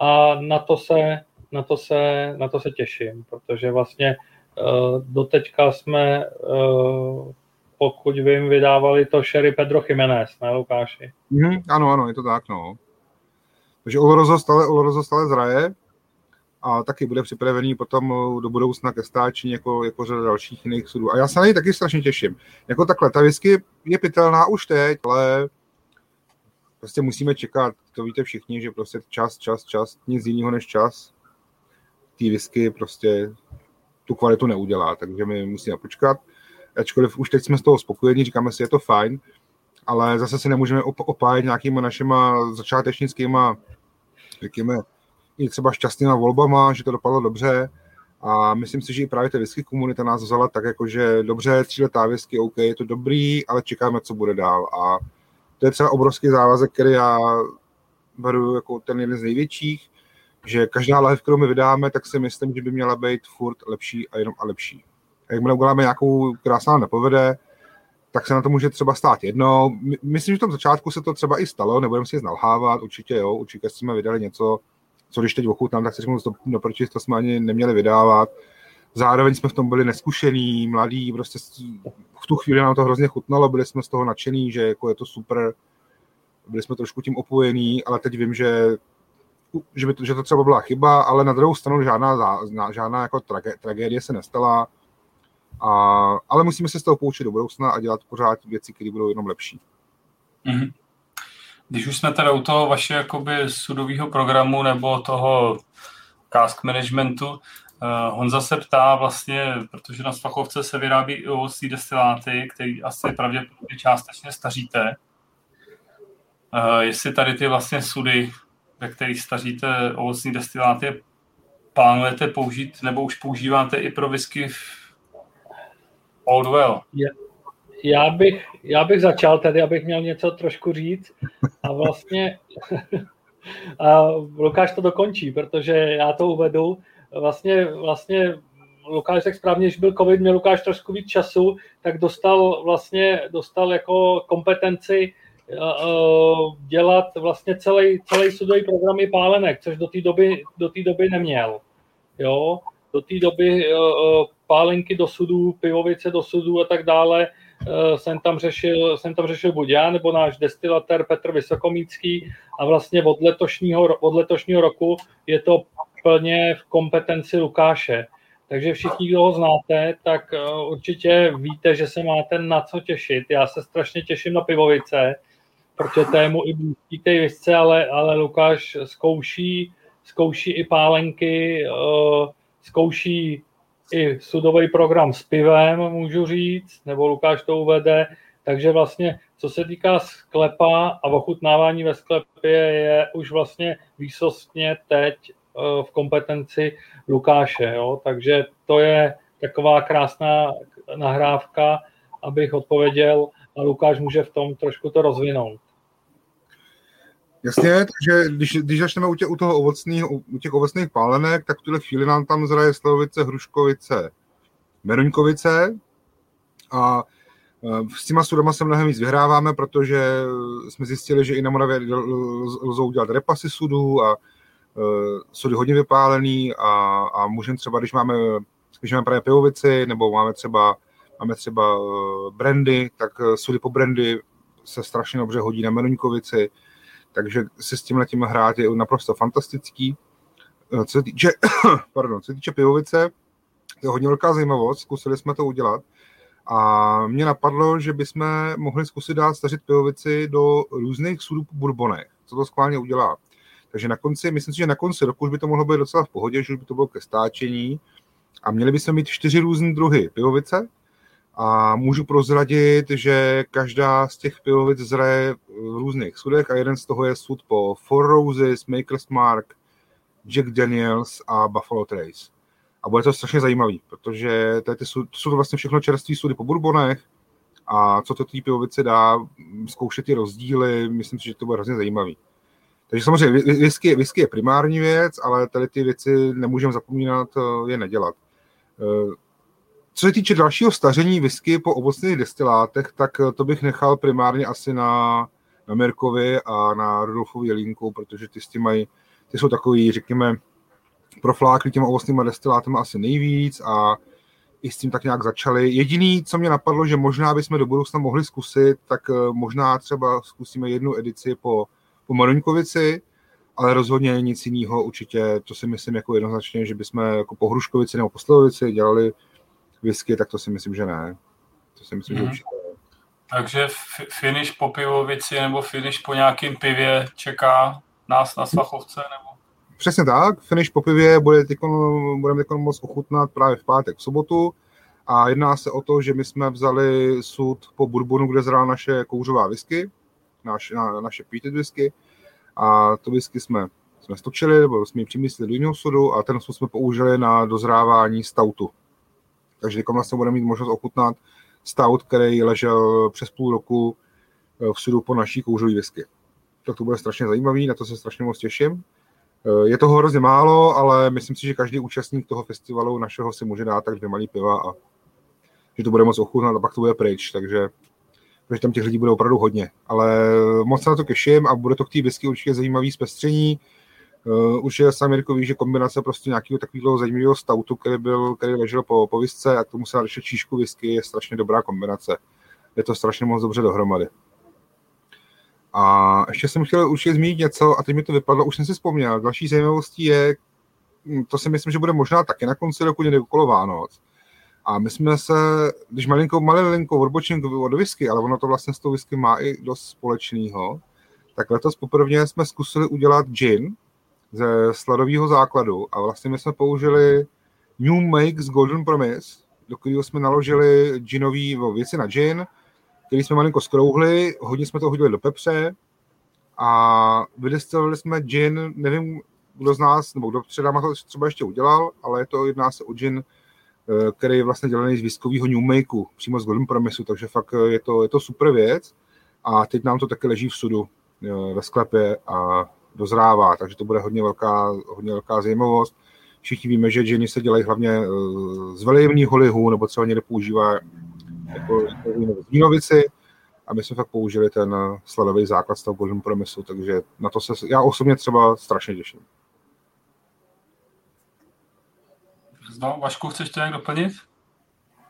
[SPEAKER 3] a na, to se, na, to se, na to se těším, protože vlastně uh, doteďka jsme, uh, pokud vím, vydávali to Sherry Pedro Jiménez, ne Lukáši?
[SPEAKER 2] Mm, ano, ano, je to tak, no. Takže Olorozo stále, Olorozo stále zraje a taky bude připravený potom do budoucna ke stáči jako, jako řada dalších jiných sudů. A já se na něj taky strašně těším. Jako takhle, ta whisky je pitelná už teď, ale prostě musíme čekat, to víte všichni, že prostě čas, čas, čas, nic jiného než čas. Ty whisky prostě tu kvalitu neudělá, takže my musíme počkat. Ačkoliv už teď jsme z toho spokojení, říkáme si, je to fajn, ale zase si nemůžeme opájet nějakýma našima začátečnickýma, řekněme, i třeba šťastnýma volbama, že to dopadlo dobře. A myslím si, že i právě ta whisky komunita nás vzala tak, jako že dobře, tříletá whisky, OK, je to dobrý, ale čekáme, co bude dál. A to je třeba obrovský závazek, který já beru jako ten jeden z největších, že každá live, kterou my vydáme, tak si myslím, že by měla být furt lepší a jenom a lepší. A jakmile uděláme nějakou, která nepovede, tak se na to může třeba stát jedno. Myslím, že v tom začátku se to třeba i stalo, nebudeme si nalhávat, určitě jo, určitě jsme vydali něco, co když teď ochutnám, tak si řeknu, no, proč to jsme ani neměli vydávat. Zároveň jsme v tom byli neskušení, mladí, prostě v tu chvíli nám to hrozně chutnalo, byli jsme z toho nadšení, že jako je to super, byli jsme trošku tím opojení, ale teď vím, že, že, by to, že to třeba byla chyba, ale na druhou stranu žádná, žádná jako tragédie se nestala a, ale musíme se z toho poučit do budoucna a dělat pořád věci, které budou jenom lepší.
[SPEAKER 1] Mm-hmm. Když už jsme teda u toho vaše jakoby sudového programu nebo toho cask managementu, uh, Honza se ptá vlastně, protože na Svachovce se vyrábí i ovocní destiláty, který asi pravděpodobně částečně staříte. Uh, jestli tady ty vlastně sudy, ve kterých staříte ovocní destiláty, plánujete použít nebo už používáte i pro whisky Old well.
[SPEAKER 3] Já bych, já bych začal tady, abych měl něco trošku říct. A vlastně a Lukáš to dokončí, protože já to uvedu. Vlastně, vlastně Lukáš řekl správně, že byl covid, měl Lukáš trošku víc času, tak dostal vlastně dostal jako kompetenci dělat vlastně celý, celý sudový program i pálenek, což do té doby, do té doby neměl. Jo? Do té doby pálenky do sudů, pivovice do sudů a tak dále, eh, jsem tam řešil, jsem tam řešil buď já, nebo náš destilatér Petr Vysokomícký a vlastně od letošního, od letošního roku je to plně v kompetenci Lukáše. Takže všichni, kdo ho znáte, tak eh, určitě víte, že se máte na co těšit. Já se strašně těším na pivovice, protože to je mu i blízký té visce, ale, ale Lukáš zkouší zkouší i pálenky, zkouší i sudový program s pivem, můžu říct, nebo Lukáš to uvede, takže vlastně, co se týká sklepa a ochutnávání ve sklepě, je už vlastně výsostně teď v kompetenci Lukáše, jo? takže to je taková krásná nahrávka, abych odpověděl a Lukáš může v tom trošku to rozvinout.
[SPEAKER 2] Jasně, takže když, když začneme u, tě, u, toho ovocných, u těch ovocných pálenek, tak v tuhle chvíli nám tam zraje slovice, hruškovice, meruňkovice a e, s těma sudama se mnohem víc vyhráváme, protože jsme zjistili, že i na Moravě lzou dělat repasy sudů a uh, sudy hodně vypálený a, a můžeme třeba, když máme, když máme právě pivovici nebo máme třeba, máme třeba uh, brandy, tak sudy po brandy se strašně dobře hodí na menuňkovici, takže se s tím letím hrát je naprosto fantastický. Eh, co se týče, pardon, co se týče pivovice, to je hodně velká zajímavost, zkusili jsme to udělat. A mě napadlo, že bychom mohli zkusit dát stařit pivovici do různých sudů po bourbonech, co to skválně udělá. Takže na konci, myslím si, že na konci roku už by to mohlo být docela v pohodě, že už by to bylo ke stáčení. A měli bychom mít čtyři různé druhy pivovice, a můžu prozradit, že každá z těch pivovic zraje v různých sudech a jeden z toho je sud po Four Roses, Maker's Mark, Jack Daniels a Buffalo Trace. A bude to strašně zajímavý, protože to, ty sud, jsou to vlastně všechno čerství sudy po bourbonech a co to té pivovice dá, zkoušet ty rozdíly, myslím si, že to bude hrozně zajímavý. Takže samozřejmě whisky, whisky je primární věc, ale tady ty věci nemůžeme zapomínat eh, je nedělat. Co se týče dalšího staření whisky po ovocných destilátech, tak eh, to bych nechal primárně asi na, na Merkovi a na Rudolfovi Jelínku, protože ty s tím mají, ty jsou takový, řekněme, proflákli těma ovocnými destilátama asi nejvíc a i s tím tak nějak začali. Jediný, co mě napadlo, že možná bychom do budoucna mohli zkusit, tak eh, možná třeba zkusíme jednu edici po, po Maroňkovici, ale rozhodně nic jiného určitě, to si myslím jako jednoznačně, že bychom jako po Hruškovici nebo po Slovici dělali whisky, tak to si myslím, že ne. To si myslím, mm. že mhm. určitě ne.
[SPEAKER 1] Takže finish po pivovici nebo finish po nějakém pivě čeká nás na Svachovce? Nebo?
[SPEAKER 2] Přesně tak, finish po pivě bude tykon, budeme teď moc ochutnat právě v pátek, v sobotu. A jedná se o to, že my jsme vzali sud po bourbonu, kde zrál naše kouřová whisky, naš, na, naše peated whisky. A to whisky jsme, jsme stočili, nebo jsme ji přimyslili do jiného sudu a ten sud jsme použili na dozrávání stoutu. Takže teď vlastně budeme mít možnost ochutnat stout, který ležel přes půl roku eh, v sudu po naší kouřové whisky. Tak to bude strašně zajímavý, na to se strašně moc těším. Eh, je toho hrozně málo, ale myslím si, že každý účastník toho festivalu našeho si může dát tak dvě malý piva a že to bude moc ochutnat a pak to bude pryč, takže, takže tam těch lidí bude opravdu hodně. Ale moc se na to těším a bude to k té whisky určitě zajímavý zpestření. Uh, už je sám Jirko ví, že kombinace prostě nějakého takového zajímavého stoutu, který, byl, který ležel po, po visce a k tomu se ještě číšku whisky, je strašně dobrá kombinace. Je to strašně moc dobře dohromady. A ještě jsem chtěl určitě zmínit něco, a teď mi to vypadlo, už jsem si vzpomněl. Další zajímavostí je, hm, to si myslím, že bude možná taky na konci roku někde okolo Vánoc. A my jsme se, když malinkou, malinkou odbočím od whisky, ale ono to vlastně s tou whisky má i dost společného, tak letos poprvé jsme zkusili udělat gin, ze sladového základu a vlastně my jsme použili New Make z Golden Promise, do kterého jsme naložili ginový věci na gin, který jsme malinko skrouhli, hodně jsme to hodili do pepře a vydestilovali jsme gin, nevím, kdo z nás, nebo kdo před náma to třeba ještě udělal, ale je to, jedná se o gin, eh, který je vlastně dělaný z viskového New Makeu, přímo z Golden Promise, takže fakt je to, je to super věc a teď nám to taky leží v sudu eh, ve sklepě a dozrává, takže to bude hodně velká, hodně velká zajímavost. Všichni víme, že džiny se dělají hlavně eh, z velejemního lihu, nebo třeba někde používá jako, jako z vínovici, a my jsme fakt použili ten eh, sladový základ z toho Golden Promisu, takže na to se já osobně třeba strašně těším.
[SPEAKER 1] No, Vašku, chceš to nějak doplnit?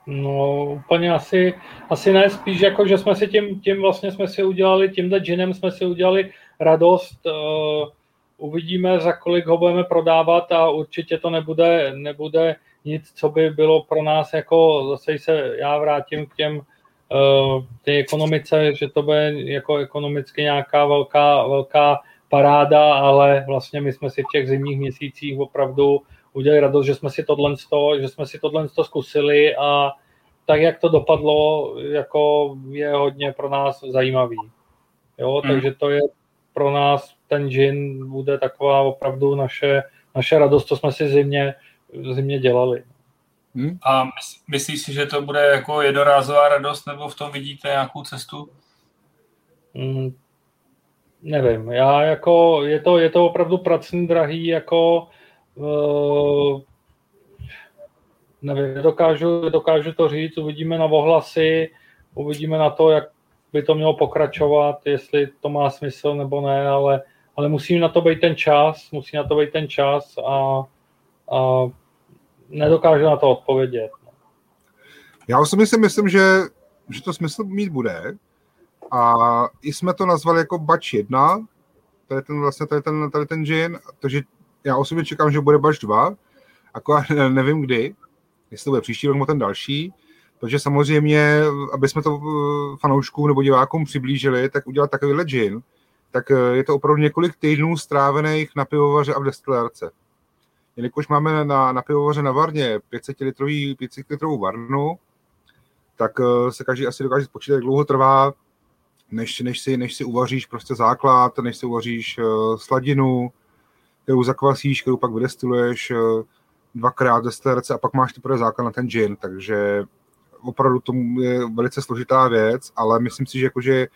[SPEAKER 3] No, úplně asi, asi ne, spíš jako, že jsme si tím, tím vlastně jsme si udělali, tímhle džinem jsme si udělali radost. Uh, uvidíme, za kolik ho budeme prodávat a určitě to nebude, nebude nic, co by bylo pro nás jako, zase se já vrátím k těm uh, té ekonomice, že to bude jako ekonomicky nějaká velká, velká paráda, ale vlastně my jsme si v těch zimních měsících opravdu udělali radost, že jsme si tohle, že jsme si tohle zkusili a tak, jak to dopadlo, jako je hodně pro nás zajímavý. Jo, hmm. takže to je pro nás ten gin bude taková opravdu naše, naše radost, co jsme si zimně, zimně dělali.
[SPEAKER 1] Hmm. A myslíš si, že to bude jako jednorázová radost, nebo v tom vidíte nějakou cestu?
[SPEAKER 3] Hmm, nevím, já jako, je to, je to opravdu pracný, drahý, jako uh, nevím, nedokážu, nedokážu to říct, uvidíme na ohlasy, uvidíme na to, jak by to mělo pokračovat, jestli to má smysl nebo ne, ale, ale musí na to být ten čas, musí na to být ten čas a, a nedokážu na to odpovědět.
[SPEAKER 2] Já osobně si myslím, že, že to smysl mít bude. A i jsme to nazvali jako Batch 1, tady ten, vlastně tady ten, tady ten gin, takže já osobně čekám, že bude Batch 2, akorát nevím kdy, jestli to bude příští rok nebo ten další, protože samozřejmě, aby jsme to eh, fanouškům nebo divákům přiblížili, tak udělat takovýhle gin, tak eh, je to opravdu několik týdnů strávených na pivovaře a v destilérce. Jelikož máme na, na pivovaře na Varně 500 litrový, 500 litrovou varnu, tak eh, se každý asi dokáže spočítat, jak dlouho trvá, než, než, si, než si uvaříš prostě základ, než si uvaříš sladinu, kterou zakvasíš, kterou pak vydestiluješ, dvakrát destilérce a pak máš teprve základ na ten gin, takže opravdu to je velice složitá věc, ale myslím si, že jakože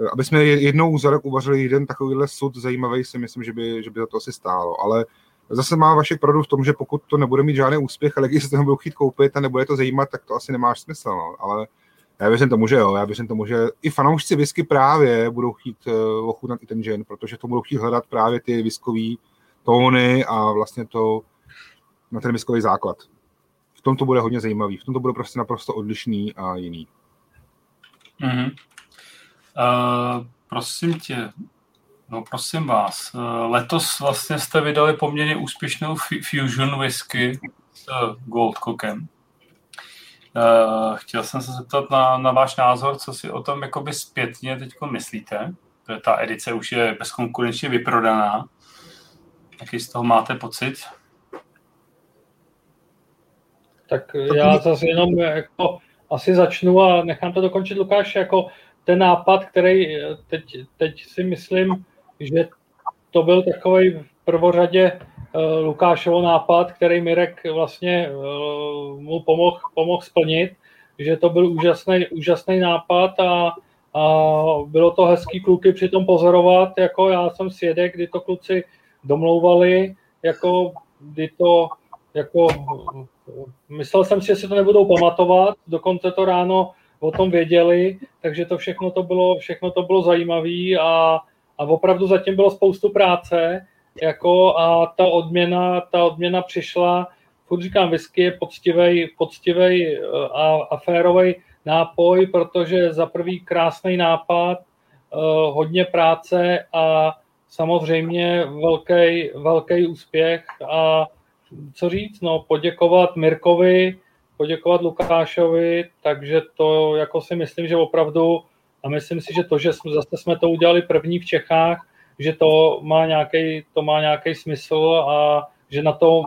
[SPEAKER 2] eh, aby jsme jednou za rok uvařili jeden takovýhle sud zajímavý, si myslím, že by, že by to asi stálo. Ale zase má vaše pravdu v tom, že pokud to nebude mít žádný úspěch, ale když se to budou chtít koupit a nebude to zajímat, tak to asi nemá smysl. No. Ale já věřím tomu, že jo. Já věřím tomu, že i fanoušci whisky právě budou chtít uh, ochutnat i ten gin, protože to budou chtít hledat právě ty whiskové tóny a vlastně to na ten whiskový základ v tom to bude hodně zajímavý. V tom to bude prostě naprosto odlišný a jiný.
[SPEAKER 1] Mm-hmm. Uh, prosím tě, no prosím vás, uh, letos vlastně jste vydali poměrně úspěšnou Fusion whisky s uh, Gold Cookem. Uh, chtěl jsem se zeptat na, na váš názor, co si o tom jakoby zpětně teď myslíte. Ta edice už je bezkonkurenčně vyprodaná. Jaký z toho máte pocit?
[SPEAKER 3] Tak já zase jenom jako asi začnu a nechám to dokončit Lukáš, jako ten nápad, který teď, teď si myslím, že to byl takový v prvořadě uh, Lukášovo nápad, který Mirek vlastně mu pomohl pomoh splnit, že to byl úžasný, úžasný nápad a, a bylo to hezký kluky přitom pozorovat, jako já jsem svědek, kdy to kluci domlouvali, jako kdy to jako myslel jsem si, že si to nebudou pamatovat, dokonce to ráno o tom věděli, takže to všechno to bylo, všechno to bylo zajímavé a, a opravdu zatím bylo spoustu práce, jako a ta odměna, ta odměna přišla, furt říkám, whisky je poctivej, poctivej eh, a, a férovej nápoj, protože za prvý krásný nápad, eh, hodně práce a samozřejmě velký, velký úspěch a co říct, no, poděkovat Mirkovi, poděkovat Lukášovi, takže to jako si myslím, že opravdu, a myslím si, že to, že jsme, zase jsme to udělali první v Čechách, že to má nějaký, to má nějaký smysl a že na to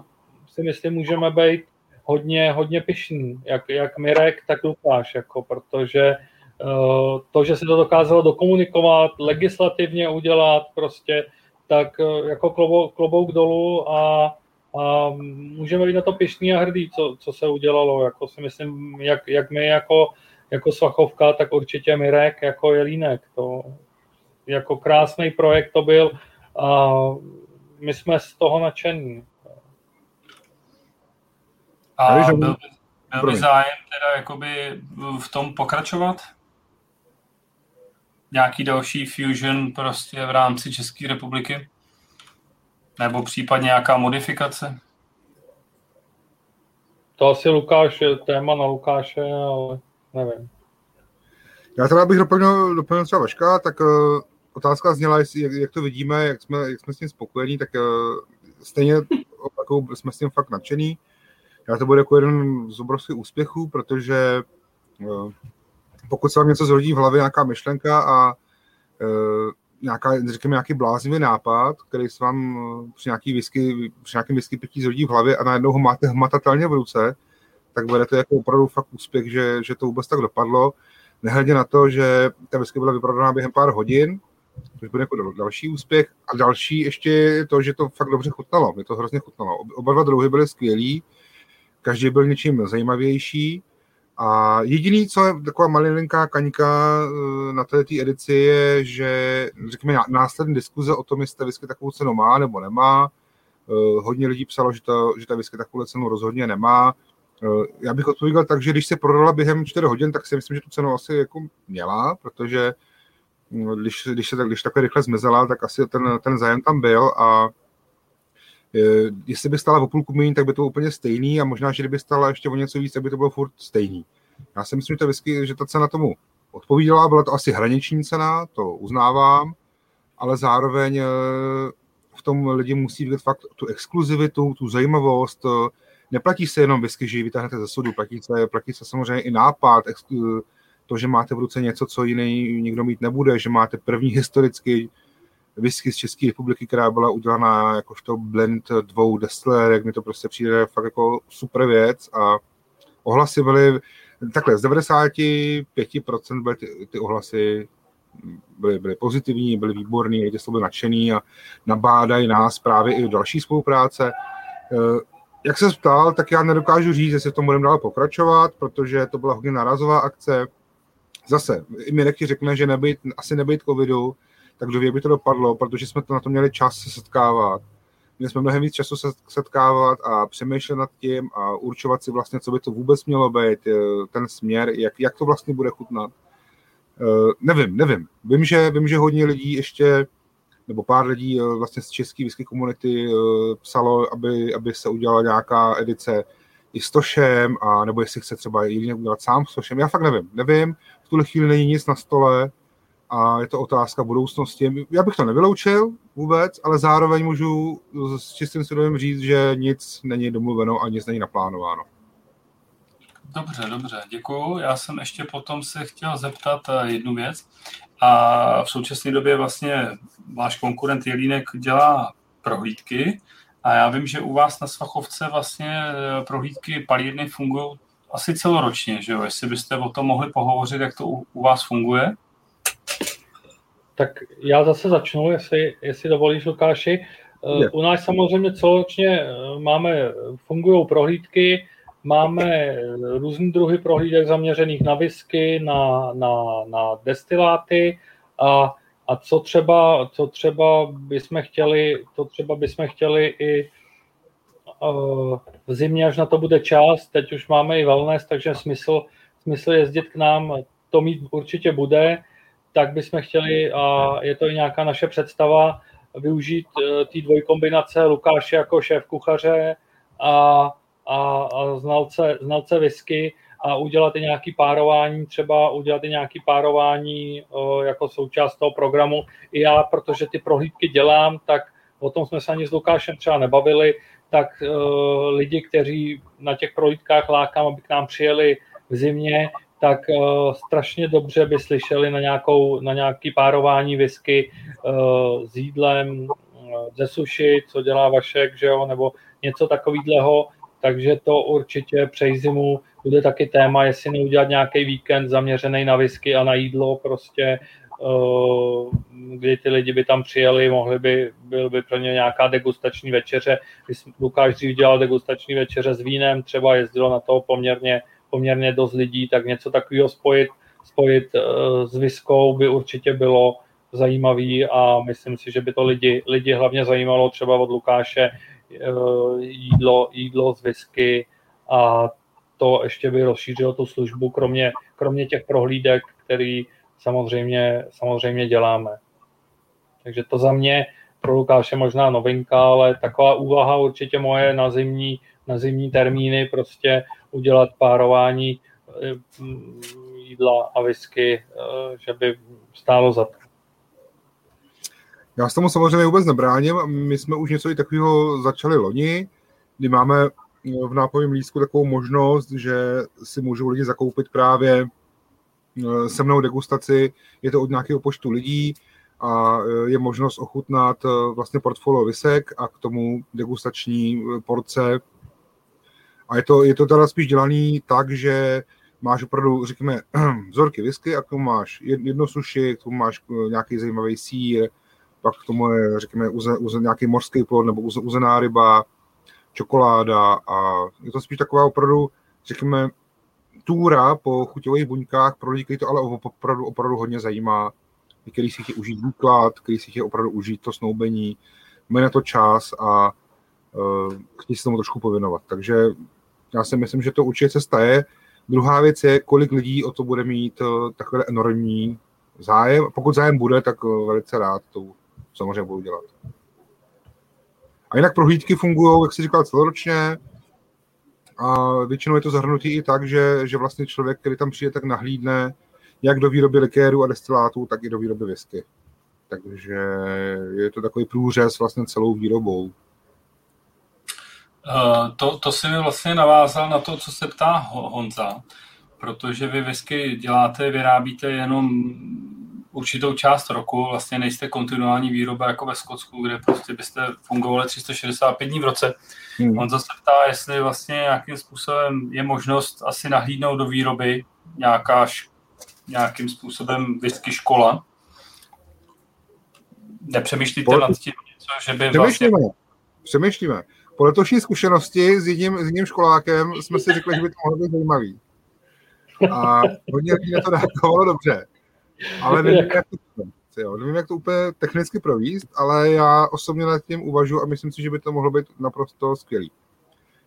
[SPEAKER 3] si myslím můžeme být hodně, hodně pišný, jak, jak Mirek, tak Lukáš, jako, protože uh, to, že se to dokázalo dokomunikovat, legislativně udělat, prostě, tak uh, jako klobouk, klobouk dolů a a můžeme být na to pišný a hrdý, co, co se udělalo. Jako si myslím, jak, jak my jako, jako Svachovka, tak určitě Mirek jako Jelínek. To jako krásný projekt to byl a my jsme z toho nadšení.
[SPEAKER 1] A byl, byl by zájem teda jakoby v tom pokračovat? Nějaký další fusion prostě v rámci České republiky? Nebo případně nějaká modifikace?
[SPEAKER 3] To asi Lukáš, téma na Lukáše, ale nevím.
[SPEAKER 2] Já teda bych doplnil, doplnil třeba Vaška, tak uh, otázka zněla, jestli, jak, jak, to vidíme, jak jsme, jak jsme s tím spokojení, tak uh, stejně jako jsme s tím fakt nadšení. Já to bude jako jeden z obrovských úspěchů, protože uh, pokud se vám něco zrodí v hlavě, nějaká myšlenka a uh, nějaká, řekněme, nějaký bláznivý nápad, který se vám při, nějaký whisky, při nějakém whisky pití zhodí v hlavě a najednou ho máte hmatatelně v ruce, tak bude to jako opravdu fakt úspěch, že, že to vůbec tak dopadlo. Nehledě na to, že ta whisky byla vyprodaná během pár hodin, což bude jako další úspěch. A další ještě je to, že to fakt dobře chutnalo. Mě to hrozně chutnalo. Oba dva druhy byly skvělý, každý byl něčím zajímavější. A jediný, co je taková malinká kaňka eh, na této edici, je, že řekněme následní diskuze o tom, jestli ta whisky takovou cenu má nebo nemá. Eh, hodně lidí psalo, že, to, že ta whisky takovou cenu rozhodně nemá. Eh, já bych odpověděl tak, že když se prodala během 4 hodin, tak si myslím, že tu cenu asi jako měla, protože hm, když, když se když takhle rychle zmizela, tak asi ten, ten zájem tam byl a jestli by stála o půlku méně, tak by to bylo úplně stejný a možná, že kdyby stála ještě o něco víc, tak by to bylo furt stejný. Já si myslím, že ta, whisky, že ta cena tomu odpovídala, byla to asi hraniční cena, to uznávám, ale zároveň eh, v tom lidi musí vidět fakt tu exkluzivitu, tu zajímavost. Neplatí se jenom whisky, že ji vytáhnete ze sudu, platí se, platí se samozřejmě i nápad, to, že máte v ruce něco, co jiný nikdo mít nebude, že máte první historicky whisky z České republiky, která byla udělaná jakožto blend dvou jak mi to prostě přijde fakt jako super věc a ohlasy byly takhle, z 95% byly ty, ty ohlasy byly, byly pozitivní, byly výborný, lidi jsou byli nadšený a nabádají nás právě i do další spolupráce. Eh, jak se ptal, tak já nedokážu říct, jestli v tom budeme dál pokračovat, protože to byla hodně narazová akce. Zase, i mi nechci řekne, že nebyt, asi nebyt covidu, tak kdo ví, by to dopadlo, protože jsme to na to měli čas se setkávat. Měli jsme mnohem víc času se setkávat a přemýšlet nad tím a určovat si vlastně, co by to vůbec mělo být, eh, ten směr, jak, jak to vlastně bude chutnat. Uh, nevím, nevím. Vím že, vím, že hodně lidí ještě, nebo pár lidí uh, vlastně z české whisky komunity psalo, aby, aby se udělala nějaká edice i s Tošem, a nebo jestli chce třeba jedině udělat sám s Tošem. Já fakt nevím. Nevím, v tuhle chvíli není nic na stole, a je to otázka budoucnosti. Já bych to nevyloučil vůbec, ale zároveň můžu s čistým svědomím říct, že nic není domluveno a nic není naplánováno.
[SPEAKER 1] Dobře, dobře, děkuju. Já jsem ještě potom se chtěl zeptat eh, jednu věc. A v současné době vlastně váš konkurent Jelínek dělá prohlídky a já vím, že u vás na Svachovce vlastně eh, prohlídky palírny fungují asi celoročně, že jo? Jestli byste o tom mohli pohovořit, jak to u, u vás funguje?
[SPEAKER 3] Tak já zase začnu, jestli, jestli dovolíš, Lukáši. Je. U nás samozřejmě celoročně eh, máme, fungují prohlídky, máme různé druhy prohlídek zaměřených na whisky, na, na, na destiláty a, a co třeba, co třeba bychom chtěli, to třeba bychom chtěli i uh, v zimě, až na to bude čas, teď už máme i wellness, takže smysl, smysl jezdit k nám, to mít určitě bude, tak bychom chtěli, a je to i nějaká naše představa, využít eh, té dvojkombinace Lukáše jako šéf kuchaře a, a, a znalce, znalce whisky a udělat i nějaký párování, třeba udělat i nějaký párování jako součást toho programu. I já, protože ty prohlídky dělám, tak o tom jsme se ani s Lukášem třeba nebavili, tak eh, lidi, kteří na těch prohlídkách lákám, aby k nám přijeli v zimě, tak uh, strašně dobře by slyšeli na, nějakou, na nějaký párování whisky uh, s jídlem uh, ze suši, co dělá Vašek, že jo, nebo něco takového, takže to určitě přes zimu bude taky téma, jestli neudělat nějaký víkend zaměřený na whisky a na jídlo prostě, kdy ty lidi by tam přijeli, mohli by, byl by pro ně nějaká degustační večeře. Lukáš dřív dělal degustační večeře s vínem, třeba jezdilo na to poměrně poměrně dost lidí, tak něco takového spojit, spojit eh, s Viskou by určitě bylo zajímavý a myslím si, že by to lidi, lidi hlavně zajímalo třeba od Lukáše eh, jídlo, jídlo z whisky a to ještě by rozšířilo tu službu, kromě, kromě těch prohlídek, který samozřejmě, samozřejmě děláme. Takže to za mě pro Lukáše možná novinka, ale taková úvaha určitě moje na zimní, na zimní termíny, prostě udělat párování eh, jídla a whisky, eh, že by stálo za to.
[SPEAKER 2] Já s tomu samozřejmě vůbec nebráním. My jsme už něco i takového začali loni, kdy máme v nápojím lístku takovou možnost, že si můžou lidi zakoupit právě eh, se mnou degustaci. Je to od nějakého počtu lidí a je možnost ochutnat vlastně portfolio visek a k tomu degustační porce. A je to, je to teda spíš dělaný tak, že máš opravdu, řekněme, vzorky whisky a k tomu máš jedno suši, k tomu máš nějaký zajímavý sír, pak k tomu je, řekněme, uze, uze, nějaký mořský plod nebo uze, uzená ryba, čokoláda a je to spíš taková opravdu, řekněme, túra po chuťových buňkách pro lidi, kteří to ale opravdu, opravdu hodně zajímá, který si chtějí užít výklad, který si chtějí opravdu užít to snoubení, mají na to čas a uh, chtějí se tomu trošku pověnovat. Takže já si myslím, že to určitě cesta je. Druhá věc je, kolik lidí o to bude mít uh, takhle enormní zájem. Pokud zájem bude, tak uh, velice rád to samozřejmě budu dělat. A jinak prohlídky fungují, jak jsi říkal, celoročně. A většinou je to zahrnutý i tak, že, že vlastně člověk, který tam přijde, tak nahlídne jak do výroby likéru a destilátů, tak i do výroby whisky. Takže je to takový průřez vlastně celou výrobou.
[SPEAKER 1] Uh, to, to si mi vlastně navázal na to, co se ptá Honza, protože vy whisky děláte, vyrábíte jenom určitou část roku, vlastně nejste kontinuální výroba jako ve Skotsku, kde prostě byste fungovali 365 dní v roce. Hmm. On zase ptá, jestli vlastně nějakým způsobem je možnost asi nahlídnout do výroby nějaká, nějakým způsobem whisky škola. Nepřemýšlíte po... nad tím něco, že by
[SPEAKER 2] Přemýšlíme. vlastně... Přemýšlíme. Po letošní zkušenosti s jedním, s jedním školákem jsme si řekli, že by to mohlo být zajímavý. A hodně lidí na to reagovalo dobře. Ale nevím, jak to, jo, nevím, jak to úplně technicky províst, ale já osobně nad tím uvažuji a myslím si, že by to mohlo být naprosto skvělý.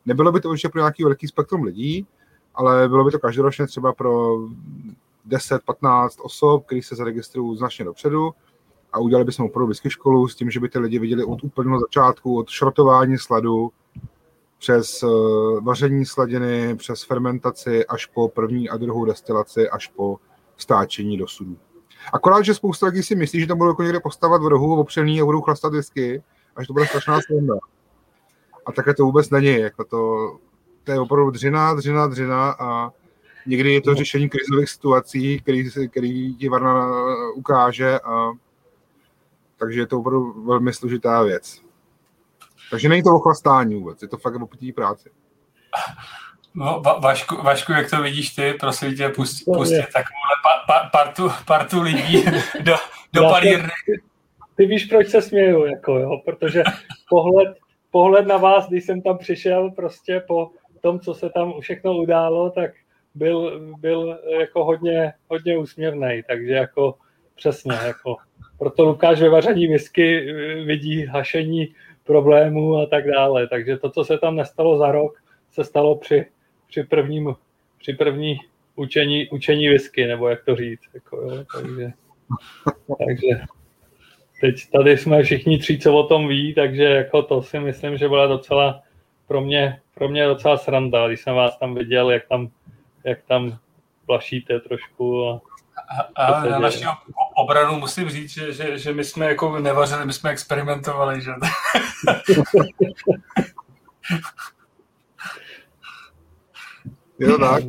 [SPEAKER 2] Nebylo by to určitě pro nějaký velký spektrum lidí, ale bylo by to každoročně třeba pro 10-15 osob, kteří se zaregistrují značně dopředu a udělali bychom opravdu whisky školu s tím, že by ty lidi viděli od úplného začátku, od šrotování sladu, přes uh, vaření sladiny, přes fermentaci, až po první a druhou destilaci, až po stáčení do sudu. Akorát, že spousta lidí si myslí, že tam budou jako někde postavat v rohu opřený a budou chlastat whisky, až to bude strašná sranda. A také to vůbec není. Jako to, to je opravdu dřina, dřina, dřina a někdy je to řešení krizových situací, který, který ti Varna ukáže a takže je to opravdu velmi složitá věc. Takže není to o chlastání vůbec, je to fakt o práci.
[SPEAKER 1] No, Va- Vašku, Vašku, jak to vidíš ty, prosím tě, pustit, pustit takovou pa, pa, partu, partu lidí do, do palírny.
[SPEAKER 3] Ty, ty víš, proč se směju, jako jo, protože pohled, pohled na vás, když jsem tam přišel prostě po tom, co se tam všechno událo, tak byl, byl jako hodně, hodně úsměvný, takže jako přesně, jako proto Lukáš ve vaření whisky vidí hašení problémů a tak dále, takže to, co se tam nestalo za rok, se stalo při při prvním, při první učení, učení whisky, nebo jak to říct. Jako, jo, takže, takže teď tady jsme všichni tři, co o tom ví, takže jako to si myslím, že byla docela pro mě, pro mě docela sranda, když jsem vás tam viděl, jak tam, jak tam plašíte trošku. A,
[SPEAKER 1] a, a na naši obranu musím říct, že, že, že my jsme jako nevařili, my jsme experimentovali, že?
[SPEAKER 2] Jo, tak.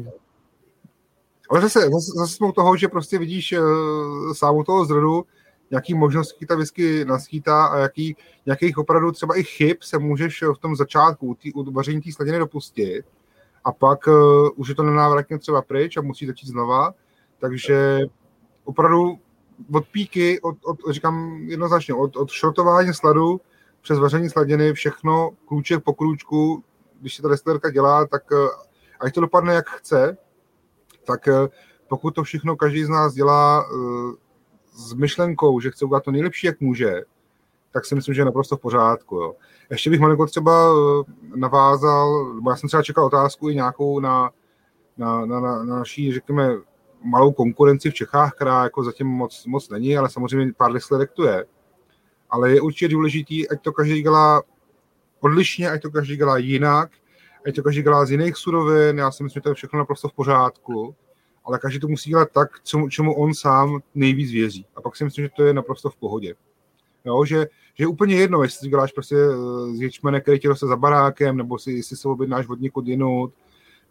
[SPEAKER 2] Ale zase, zase, zase jsme u toho, že prostě vidíš uh, sám u toho zrodu, jaký možnosti ta whisky naskýtá a jaký, jakých opravdu třeba i chyb se můžeš v tom začátku tý, u vaření té sladiny dopustit a pak uh, už je to nenávratně třeba pryč a musí začít znova, takže opravdu od píky, od, od, říkám jednoznačně, od, od šrotování sladu přes vaření sladiny, všechno klůček po krůčku, když se ta destilerka dělá, tak uh, ať to dopadne jak chce, tak eh, pokud to všechno každý z nás dělá eh, s myšlenkou, že chce udělat to nejlepší, jak může, tak si myslím, že je naprosto v pořádku. Jo. Ještě bych malinko třeba eh, navázal, já jsem třeba čekal otázku i nějakou na, na, na, na, na naší, řekněme, malou konkurenci v Čechách, která jako zatím moc, moc není, ale samozřejmě pár výsledek tu je. Ale je určitě důležitý, ať to každý dělá odlišně, ať to každý dělá jinak, ať to každý dělá z jiných surovin, já si myslím, že to je všechno naprosto v pořádku, ale každý to musí dělat tak, čemu, čemu on sám nejvíc věří. A pak si myslím, že to je naprosto v pohodě. Jo, že, že je úplně jedno, jestli děláš prostě eh, z ječmene, který ti roste za barákem, nebo si, jestli se objednáš od někud jinut,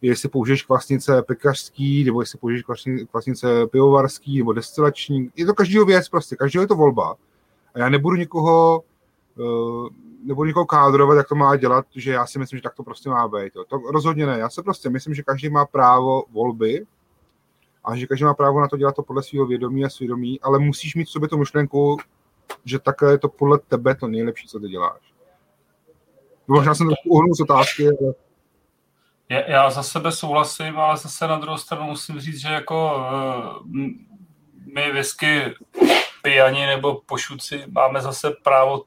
[SPEAKER 2] jestli použiješ kvasnice pekařský, nebo jestli použiješ kvasnice pivovarský, nebo destilační. Je to každého věc prostě, každého je to volba. A já nebudu nikoho, uh, nebudu nikoho kádrovat, jak to má dělat, že já si myslím, že tak to prostě má být. To rozhodně ne. Já se prostě myslím, že každý má právo volby a že každý má právo na to dělat to podle svého vědomí a svědomí, ale musíš mít v sobě tu myšlenku, že takhle je to podle tebe to nejlepší, co ty děláš. Možná jsem trošku uhnul z otázky, ale...
[SPEAKER 1] Já za sebe souhlasím, ale zase na druhou stranu musím říct, že jako uh, my whisky pijani nebo pošuci máme zase právo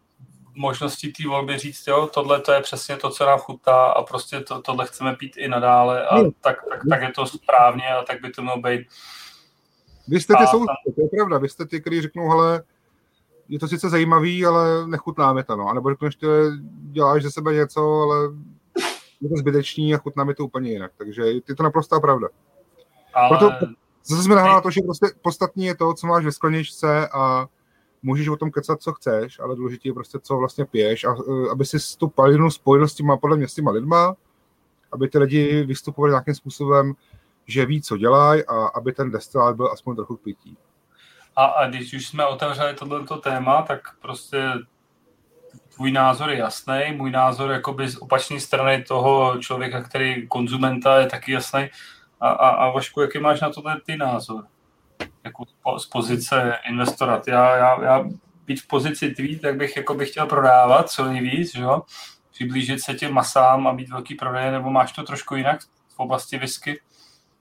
[SPEAKER 1] možností té volby říct, jo, tohle to je přesně to, co nám chutá a prostě to, tohle chceme pít i nadále a hmm. tak, tak, tak je to správně a tak by to mělo být.
[SPEAKER 2] Vy jste ty jsou, to je pravda, vy jste ty, kteří řeknou, hele, je to sice zajímavý, ale nechutná mi to, no. A nebo řekneš, že děláš ze sebe něco, ale je to zbytečný a chutná mi to úplně jinak. Takže je to naprostá pravda. Ale... Proto zase jsme nahrali to, že prostě podstatní je to, co máš ve skleničce a můžeš o tom kecat, co chceš, ale důležité je prostě, co vlastně piješ a e, aby si tu palinu spojil s těma, podle mě, s těma lidma, aby ty lidi vystupovali nějakým způsobem, že ví, co dělají a aby ten destilát byl aspoň trochu pití.
[SPEAKER 1] A, a když už jsme otevřeli tohleto téma, tak prostě tvůj názor je jasný, můj názor jakoby z opačné strany toho člověka, který konzumenta je taky jasný. A, a, a Vašku, jaký máš na to ty názor? Jako z pozice investora. Já, já, já být v pozici tvý, tak bych jako bych chtěl prodávat co nejvíc, že jo? přiblížit se těm masám a být velký prodej, nebo máš to trošku jinak v oblasti whisky?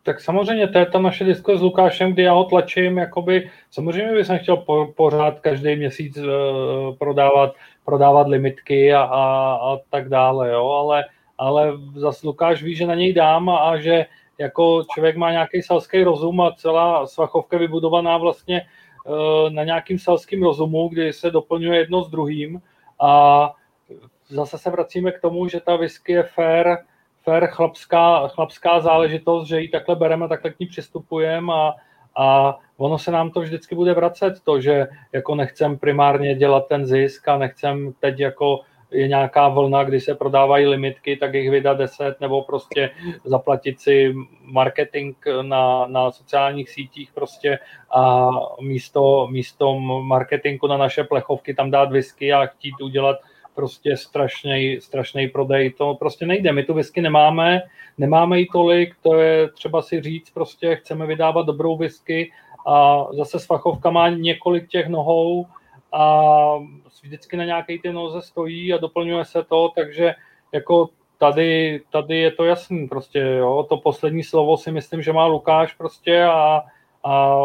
[SPEAKER 3] Tak samozřejmě to je ta naše disko s Lukášem, kdy já ho tlačím, jakoby, samozřejmě bych chtěl po, pořád každý měsíc uh, prodávat, prodávat limitky a, a, a tak dále, jo, ale, ale zase Lukáš ví, že na něj dám a, a že jako člověk má nějaký selský rozum a celá svachovka vybudovaná vlastně uh, na nějakým selským rozumu, kdy se doplňuje jedno s druhým. A zase se vracíme k tomu, že ta whisky je fair, fair chlapská, chlapská záležitost, že ji takhle bereme, takhle k ní přistupujeme a, a ono se nám to vždycky bude vracet, to, že jako nechcem primárně dělat ten zisk a nechcem teď jako je nějaká vlna, kdy se prodávají limitky, tak jich vydat 10 nebo prostě zaplatit si marketing na, na sociálních sítích prostě a místo, místo marketingu na naše plechovky tam dát whisky a chtít udělat prostě strašný, strašný prodej. To prostě nejde. My tu whisky nemáme, nemáme ji tolik, to je třeba si říct, prostě chceme vydávat dobrou whisky a zase Svachovka má několik těch nohou a vždycky na nějaké ty noze stojí a doplňuje se to, takže jako tady, tady je to jasný prostě, jo, to poslední slovo si myslím, že má Lukáš prostě a, a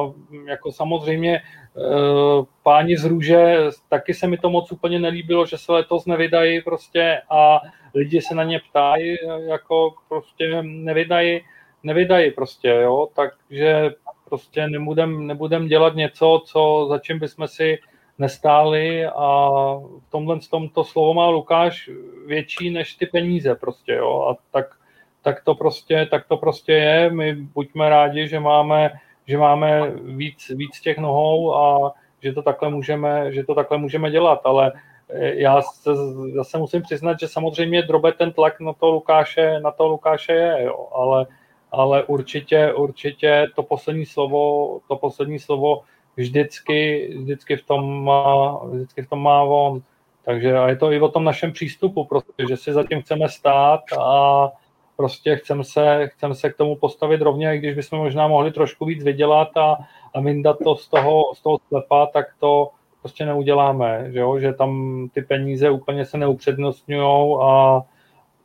[SPEAKER 3] jako samozřejmě Eh, páni z růže, taky se mi to moc úplně nelíbilo, že se letos nevydají prostě a lidi se na ně ptají, jako prostě nevydají, nevydají prostě, jo, takže prostě nebudem, nebudem dělat něco, co, za čím bychom si nestáli a v tomhle tom to slovo má Lukáš větší než ty peníze prostě, jo, a tak, tak to prostě, tak to prostě je, my buďme rádi, že máme že máme víc, víc těch nohou a že to takhle můžeme, že to takhle můžeme dělat, ale eh, já se zase musím přiznat, že samozřejmě drobe ten tlak na to Lukáše, na to Lukáše je, jo, ale, ale určitě, určitě to poslední slovo, to poslední slovo vždycky, vždycky v tom má, vždycky v tom má on. Takže a je to i o tom našem přístupu, protože že si zatím chceme stát a prostě chcem se, chcem se k tomu postavit rovně, i když bychom možná mohli trošku víc vydělat a, a vyndat to z toho, z toho sklepa, tak to prostě neuděláme, že, jo? že tam ty peníze úplně se neupřednostňují a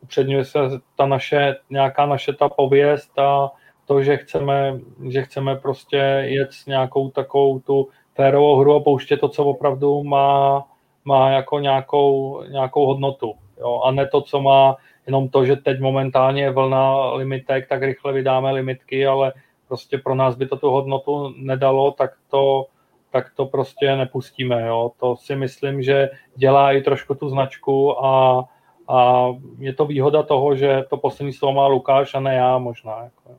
[SPEAKER 3] upředňuje se ta naše, nějaká naše ta pověst a to, že chceme, že chceme prostě jet s nějakou takovou tu férovou hru a pouštět to, co opravdu má, má jako nějakou, nějakou hodnotu. Jo? A ne to, co má jenom to, že teď momentálně je vlna limitek, tak rychle vydáme limitky, ale prostě pro nás by to tu hodnotu nedalo, tak to, tak to prostě nepustíme. Jo. To si myslím, že dělá i trošku tu značku a, a je to výhoda toho, že to poslední slovo má Lukáš a ne já možná. Jako.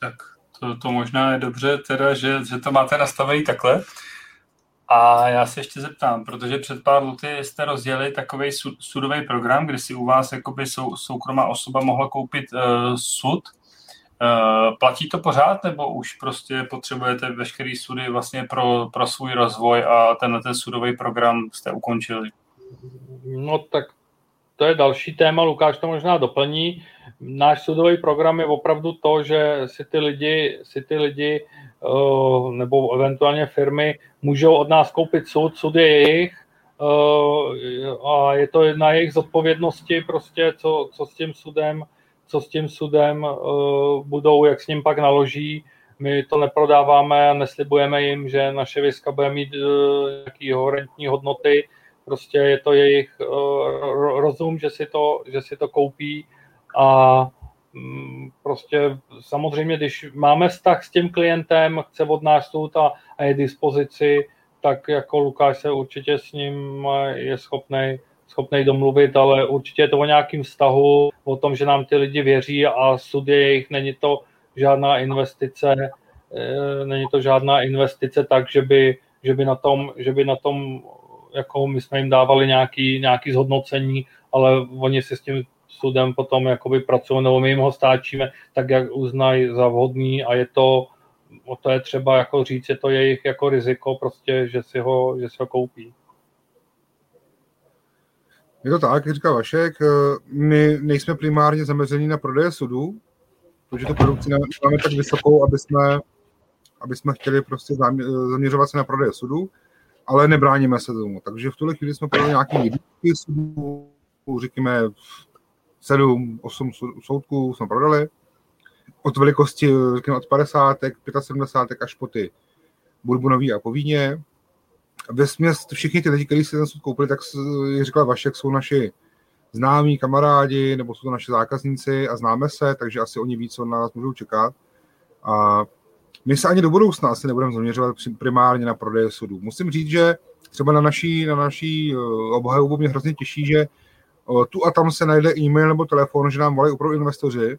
[SPEAKER 1] Tak to, to možná je dobře, teda, že, že to máte nastavený takhle. A já se ještě zeptám, protože před pár lety jste rozdělili takový sudový program, kde si u vás jakoby sou, soukromá osoba mohla koupit uh, sud. Uh, platí to pořád, nebo už prostě potřebujete veškerý sudy vlastně pro, pro svůj rozvoj a tenhle ten sudový program jste ukončili?
[SPEAKER 3] No tak to je další téma, Lukáš to možná doplní. Náš sudový program je opravdu to, že si ty lidi, si ty lidi nebo eventuálně firmy můžou od nás koupit sud, sud je jejich uh, a je to na jejich zodpovědnosti prostě, co, co s tím sudem, co s tím sudem uh, budou, jak s ním pak naloží. My to neprodáváme a neslibujeme jim, že naše viska bude mít nějaký horentní hodnoty, prostě je to jejich rozum, že si to, že si to koupí a prostě samozřejmě, když máme vztah s tím klientem, chce od nás a, a je dispozici, tak jako Lukáš se určitě s ním je schopný schopný domluvit, ale určitě je to o nějakém vztahu, o tom, že nám ty lidi věří a sud je jejich, není to žádná investice, eh, není to žádná investice tak, že by, že by na tom, že by na tom jako my jsme jim dávali nějaký, nějaký zhodnocení, ale oni si s tím sudem potom jakoby pracují, nebo my jim ho stáčíme tak, jak uznají za vhodný a je to, to je třeba jako říct, je to jejich jako riziko prostě, že si ho, že si ho koupí.
[SPEAKER 2] Je to tak, jak říkal Vašek, my nejsme primárně zamezení na prodeje sudů, protože tu produkci máme tak vysokou, aby jsme, aby jsme chtěli prostě zaměřovat se na prodeje sudů ale nebráníme se tomu. Takže v tuhle chvíli jsme prodali nějaký jedničky soudů, řekněme 7, 8 soudků jsme prodali, od velikosti řekněme, od 50, 75 až po ty burbunový a povíně. Ve směs všichni ty lidi, kteří si ten soud koupili, tak jak říkala Vašek, jsou naši známí kamarádi, nebo jsou to naši zákazníci a známe se, takže asi oni ví, co na nás můžou čekat. A my se ani do budoucna asi nebudeme zaměřovat primárně na prodeje sudů. Musím říct, že třeba na naší, na naší eh, obhajobu mě hrozně těší, že tu a tam se najde e-mail nebo telefon, že nám volají opravdu investoři,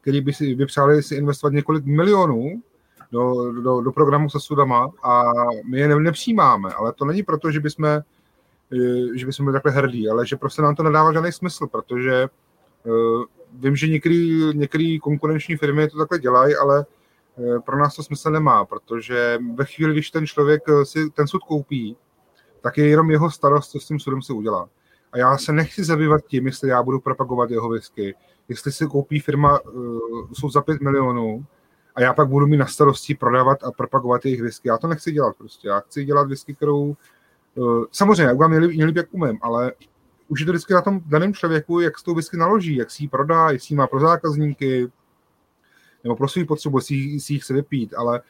[SPEAKER 2] kteří by si vypřáli si investovat několik milionů do, do, do programu se sudama a my je nepřijímáme, ale to není proto, že bychom, eh, že bychom byli takhle hrdí, ale že prostě nám to nedává žádný smysl, protože uh, vím, že některé konkurenční firmy to takhle dělají, ale Eh, pro nás to smysl nemá, protože ve chvíli, když ten člověk si ten sud koupí, tak je jenom jeho starost, co s tím sudem se udělá. A já se nechci zabývat tím, jestli já budu propagovat jeho whisky, jestli si koupí firma uh, jsou za 5 milionů a já pak budu mít na starosti prodávat a propagovat jejich whisky. Já to nechci dělat prostě. Já chci dělat whisky, kterou uh, samozřejmě, já udělám nejlíp, jak umím, ale už je to vždycky na tom daném člověku, jak s tou whisky naloží, jak si ji prodá, jestli ji má pro zákazníky, nebo pro svůj potřebu, si, si jich chce vypít, ale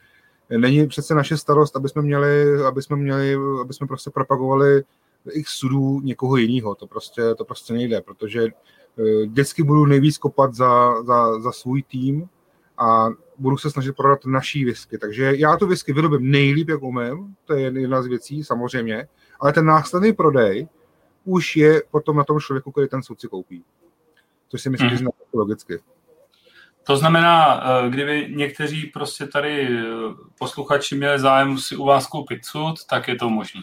[SPEAKER 2] není přece naše starost, aby jsme měli, aby jsme měli, aby jsme prostě propagovali x sudů někoho jiného. To prostě, to prostě nejde, protože eh, vždycky budu nejvíc kopat za, za, za svůj tým a budu se snažit prodat naší whisky. Takže já tu whisky vyrobím nejlíp, jak umím, to je jedna z věcí, samozřejmě, ale ten následný prodej už je potom na tom člověku, který ten sud si koupí. Což si myslím, hmm. že je logicky.
[SPEAKER 1] To znamená, eh, kdyby někteří prostě tady eh, posluchači měli zájem si u vás koupit sud, tak je to možné.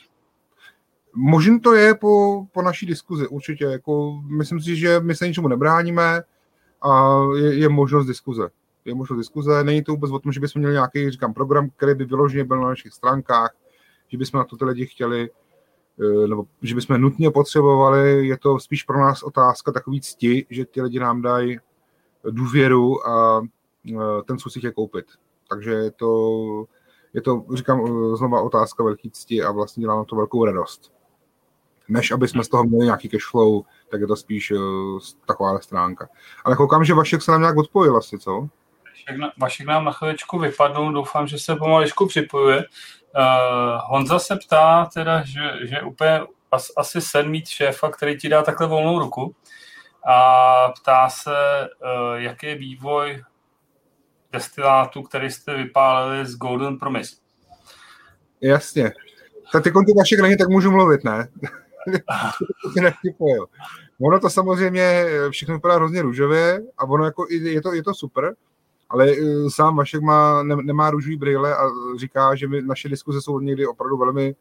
[SPEAKER 2] Možný to je po, po naší diskuzi, určitě. Jako, myslím si, že my se ničemu nebráníme a je, je možnost diskuze. Je možnost diskuze. Není to vůbec o tom, že bychom měli nějaký, říkám, program, který by vyloženě byl na našich stránkách, že bychom na to ty lidi chtěli, eh, nebo že bychom nutně potřebovali. Je to spíš pro nás otázka takový cti, že ty lidi nám dají důvěru a ten si chce koupit. Takže je to, je to, říkám, znova otázka velký cti a vlastně dělá nám to velkou radost. Než aby jsme z toho měli nějaký cashflow, tak je to spíš uh, taková stránka. Ale koukám, že Vašek se nám nějak odpojil asi, co?
[SPEAKER 1] Vašek, Vašek nám na chvíličku vypadl, doufám, že se pomaličku připojuje. Uh, Honza se ptá teda, že, že úplně as, asi sen mít šéfa, který ti dá takhle volnou ruku a ptá se, eh, jaký je vývoj destilátu, který jste vypálili z Golden Promise.
[SPEAKER 2] Jasně. Tak ty konty vašich není, tak můžu mluvit, ne? ono to samozřejmě všechno vypadá hrozně růžově a ono jako je to, je to super, ale eh, sám Vašek má, ne, nemá růžový brýle a říká, že my, naše diskuze jsou někdy opravdu velmi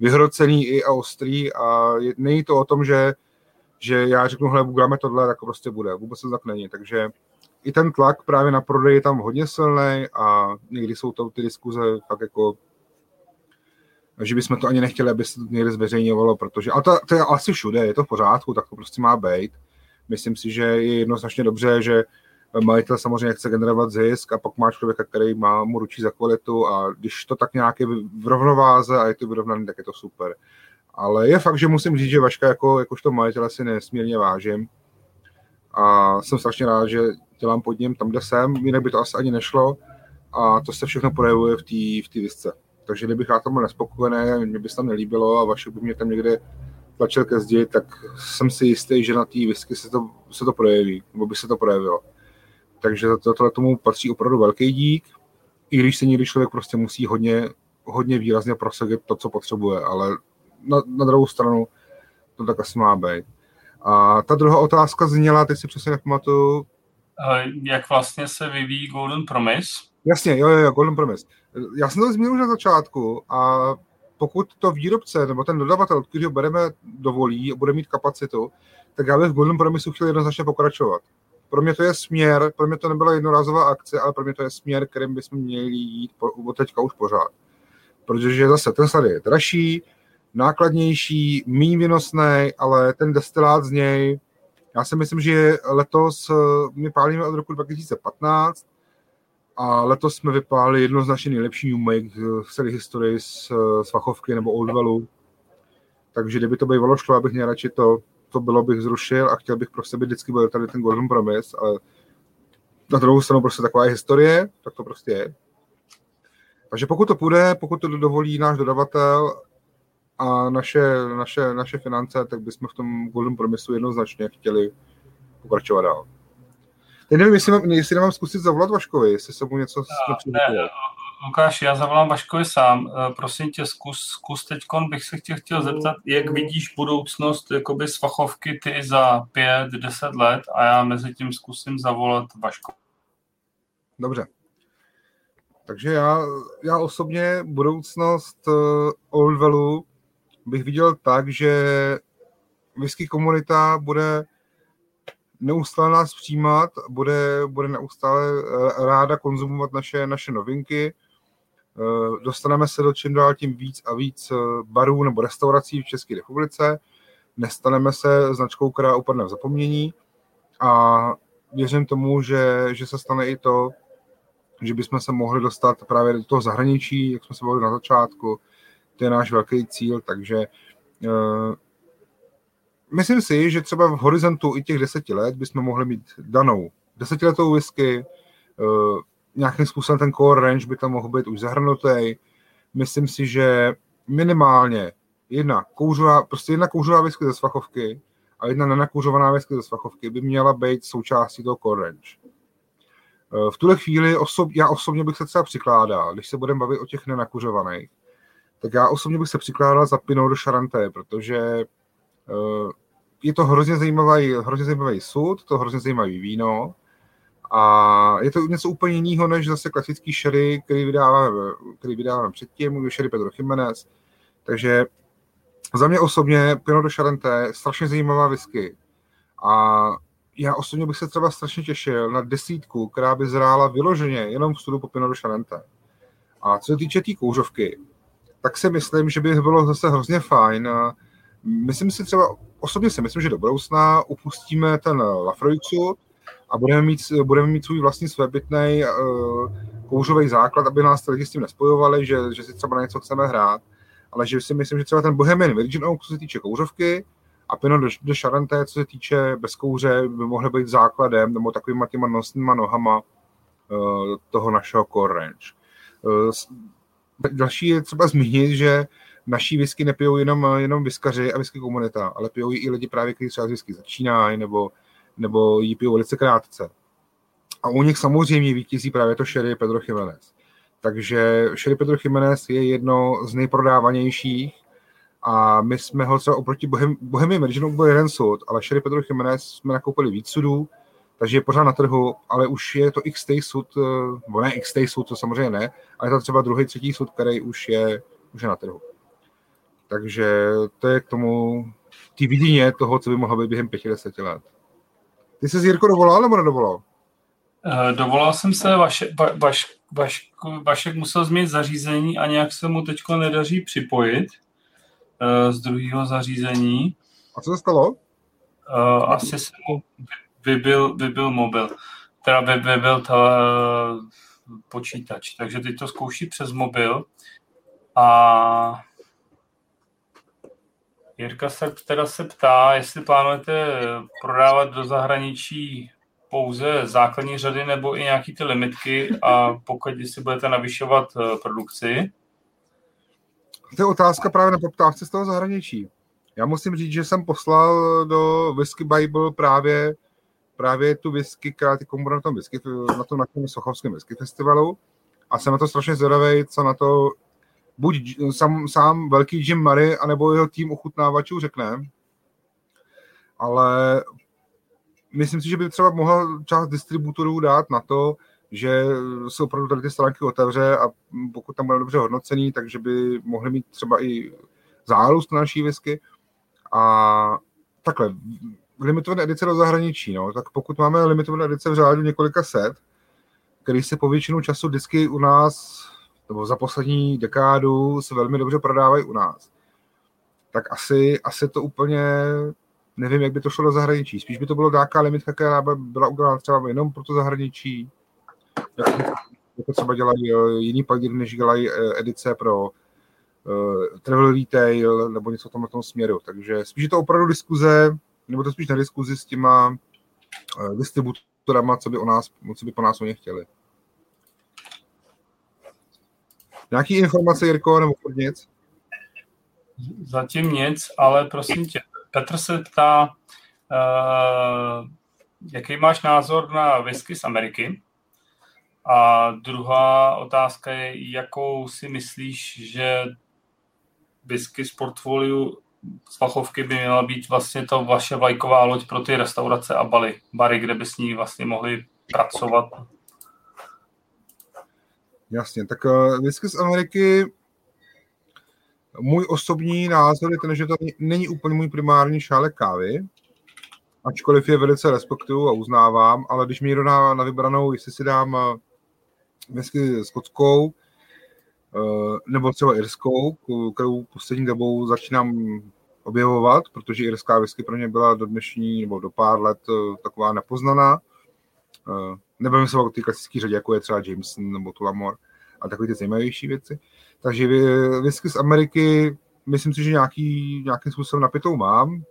[SPEAKER 2] vyhrocený i a ostrý a je, není to o tom, že, že já řeknu, hele, uděláme tohle, tak prostě bude. Vůbec to tak není. Takže i ten tlak právě na prodej je tam hodně silný a někdy jsou to ty diskuze fakt jako že bychom to ani nechtěli, aby se to někde zveřejňovalo, protože, ale to, to je asi všude, je to v pořádku, tak to prostě má být. Myslím si, že je jednoznačně dobře, že majitel samozřejmě chce generovat zisk a pak má člověka, který má mu ručí za kvalitu a když to tak nějak je v rovnováze a je to vyrovnaný, tak je to super. Ale je fakt, že musím říct, že Vaška jako, jakožto majitel si nesmírně vážím a jsem strašně rád, že dělám pod ním tam, kde jsem, jinak by to asi ani nešlo a to se všechno projevuje v té v visce. Takže kdybych já tam byl nespokojený, mě by se tam nelíbilo a Vašek by mě tam někde tlačil ke zdi, tak jsem si jistý, že na té whisky se to, se to projeví, nebo by se to projevilo. Takže za tohle tomu patří opravdu velký dík, i když se někdy člověk prostě musí hodně, hodně výrazně prosadit to, co potřebuje, ale na, na druhou stranu to tak asi má být. A ta druhá otázka zněla, teď si přesně nepamatuju.
[SPEAKER 1] Jak vlastně se vyvíjí Golden Promise?
[SPEAKER 2] Jasně, jo, jo, Golden Promise. Já jsem to zmínil už na začátku a pokud to výrobce nebo ten dodavatel, který ho bereme, dovolí a bude mít kapacitu, tak já bych v Golden Promise chtěl jednoznačně pokračovat. Pro mě to je směr, pro mě to nebyla jednorázová akce, ale pro mě to je směr, kterým bychom měli jít od teďka už pořád. Protože zase ten sady je dražší, nákladnější, méně vynosný, ale ten destilát z něj, já si myslím, že letos eh, my pálíme od roku 2015 a letos jsme vypálili jednoznačně nejlepší New Make v celé historii z, z Fachovky nebo Old Wellu. Takže kdyby to bývalo šlo, abych nejradši to, to bylo bych zrušil a chtěl bych pro sebe vždycky byl tady ten Golden Promise, ale na druhou stranu prostě taková je historie, tak to prostě je. Takže pokud to půjde, pokud to dovolí náš dodavatel a naše, naše, naše finance, tak bychom v tom Golden Promisu jednoznačně chtěli pokračovat dál. Teď nevím, jestli, mám, jestli nemám zkusit zavolat Vaškovi, jestli se mu něco
[SPEAKER 1] ne, Lukáš, já zavolám Vaškovi sám. Eh, prosím tě, zkus, zkus teď, bych se chtěl, chtěl zeptat, jak vidíš budoucnost jakoby z fachovky ty za pět, deset let a já mezi tím zkusím zavolat Vašku.
[SPEAKER 2] Dobře. Takže já, já osobně budoucnost uh, Old Value bych viděl tak, že whisky komunita bude neustále nás přijímat, bude, bude neustále eh, ráda konzumovat naše, naše novinky. Eh, dostaneme se do čím dál tím víc a víc eh, barů nebo restaurací v České republice. Nestaneme se značkou, která upadne v zapomnění a věřím tomu, že, že se stane i to, že bychom se mohli dostat právě do toho zahraničí, jak jsme se bavili na začátku. To je náš velký cíl, takže myslím si, že třeba v horizontu i těch deseti let bychom mohli mít danou desetiletou whisky, uh, nějakým způsobem ten core range by tam mohl být už zahrnutý. Myslím si, že minimálně jedna kouřová, prostě jedna kouřová whisky ze svachovky a jedna nenakouřovaná whisky ze svachovky by měla být součástí toho core range. Uh, v tuhle chvíli osob, já osobně bych se třeba přikládal, když se budeme bavit o těch nenakuřovaných, tak já osobně bych se přikládal za Pinot de Charenté, protože Eh, je to hrozně zajímavý, hrozně zajímavý sud, to hrozně zajímavý víno a je to něco úplně jiného, než zase klasický sherry, který vydáváme, který vydáváme předtím, sherry Pedro Jiménez. Takže za mě osobně Pinot de Charenté strašně zajímavá whisky. A já osobně bych se třeba strašně těšil na desítku, která by zrála vyloženě jenom v studu po Pinot de Charenté. A co se týče té tý kouřovky, tak si myslím, že by bylo zase hrozně fajn Myslím si třeba, osobně si myslím, že do budoucna upustíme ten Lafroixu a budeme mít, budeme mít svůj vlastní svébytný uh, kouřový základ, aby nás ty lidi s tím nespojovali, že, že si třeba na něco chceme hrát, ale že si myslím, že třeba ten Bohemian Virgin Oak, co se týče kouřovky, a Pinot de, de Charenté, co se týče bez kouře, by mohly být základem nebo takovýma těma nosnýma nohama uh, toho našeho core range. Uh, další je třeba zmínit, že naší whisky nepijou jenom, jenom viskaři a whisky komunita, ale pijou i lidi právě, kteří třeba z whisky začínají nebo, nebo ji pijou velice krátce. A u nich samozřejmě vítězí právě to Sherry Pedro Jiménez. Takže Sherry Pedro Jiménez je jedno z nejprodávanějších a my jsme ho třeba oproti Bohem, Bohemia Virginu byl jeden sud, ale Sherry Pedro Jiménez jsme nakoupili víc sudů, takže je pořád na trhu, ale už je to XT sud, eh, nebo ne XT sud, to samozřejmě ne, ale je to třeba druhý, třetí sud, který už je, už je na trhu. Takže to je k tomu ty vidině toho, co by mohlo být během 50 let. Ty se Jirko dovolal nebo nedovolal?
[SPEAKER 1] Uh, dovolal jsem se, vaše, va, vaš, vaš, Vašek musel změnit zařízení a nějak se mu teď nedaří připojit uh, z druhého zařízení.
[SPEAKER 2] A co se stalo?
[SPEAKER 1] Uh, asi se mu vybil, vybil mobil. Teda vy, vybil ta, počítač. Takže teď to zkouší přes mobil a Jirka se teda se ptá, jestli plánujete prodávat do zahraničí pouze základní řady nebo i nějaký ty limitky a pokud si budete navyšovat eh, produkci?
[SPEAKER 2] To je otázka právě na poptávce z toho zahraničí. Já musím říct, že jsem poslal do Whisky Bible právě, právě tu whisky, která ty komu na tom whisky, na tom našem Sochovském whisky festivalu a jsem na to strašně zvědavý, co na to buď sám, sám velký Jim Murray, anebo jeho tým ochutnávačů řekne. Ale myslím si, že by třeba mohla část distributorů dát na to, že se opravdu tady ty stránky otevře a pokud tam bude dobře hodnocený, takže by mohli mít třeba i zárůst na naší whisky. A takhle, limitované edice do zahraničí, no, tak pokud máme limitované edice v řádu několika set, který se po většinu času disky u nás, nebo za poslední dekádu se velmi dobře prodávají u nás, tak asi, asi to úplně nevím, jak by to šlo do zahraničí. Spíš by to bylo nějaká limitka, která by byla udělána třeba jenom pro to zahraničí. Jako třeba dělají eh, jiný plugin, než dělají eh, edice pro uh, travel retail nebo něco v tomhle tom směru. Takže spíš je to opravdu diskuze, nebo to spíš na diskuzi s těma uh, distributorama, co by, o nás, co by po nás oni chtěli. Nějaký informace, Jirko, nebo nic?
[SPEAKER 1] Zatím nic, ale prosím tě, Petr se ptá, uh, jaký máš názor na whisky z Ameriky? A druhá otázka je, jakou si myslíš, že whisky z portfoliu z Vachovky by měla být vlastně to vaše vlajková loď pro ty restaurace a bary, kde by s ní vlastně mohli pracovat?
[SPEAKER 2] Jasně, tak whisky z Ameriky můj osobní názor je ten, že to není úplně můj primární šálek kávy, ačkoliv je velice respektuju a uznávám, ale když mi někdo na, na vybranou, jestli si dám eh, whisky skotskou, eh, nebo třeba irskou, kterou poslední dobou začínám objevovat, protože irská whisky pro mě byla do dnešní nebo do pár let eh, taková nepoznaná. Nebavím se o ty klasické řadě, jako je třeba Jameson nebo Tullamore a takové ty zajímavější věci. Takže whisky z Ameriky, myslím si, že nějaký, nějakým způsobem napitou mám.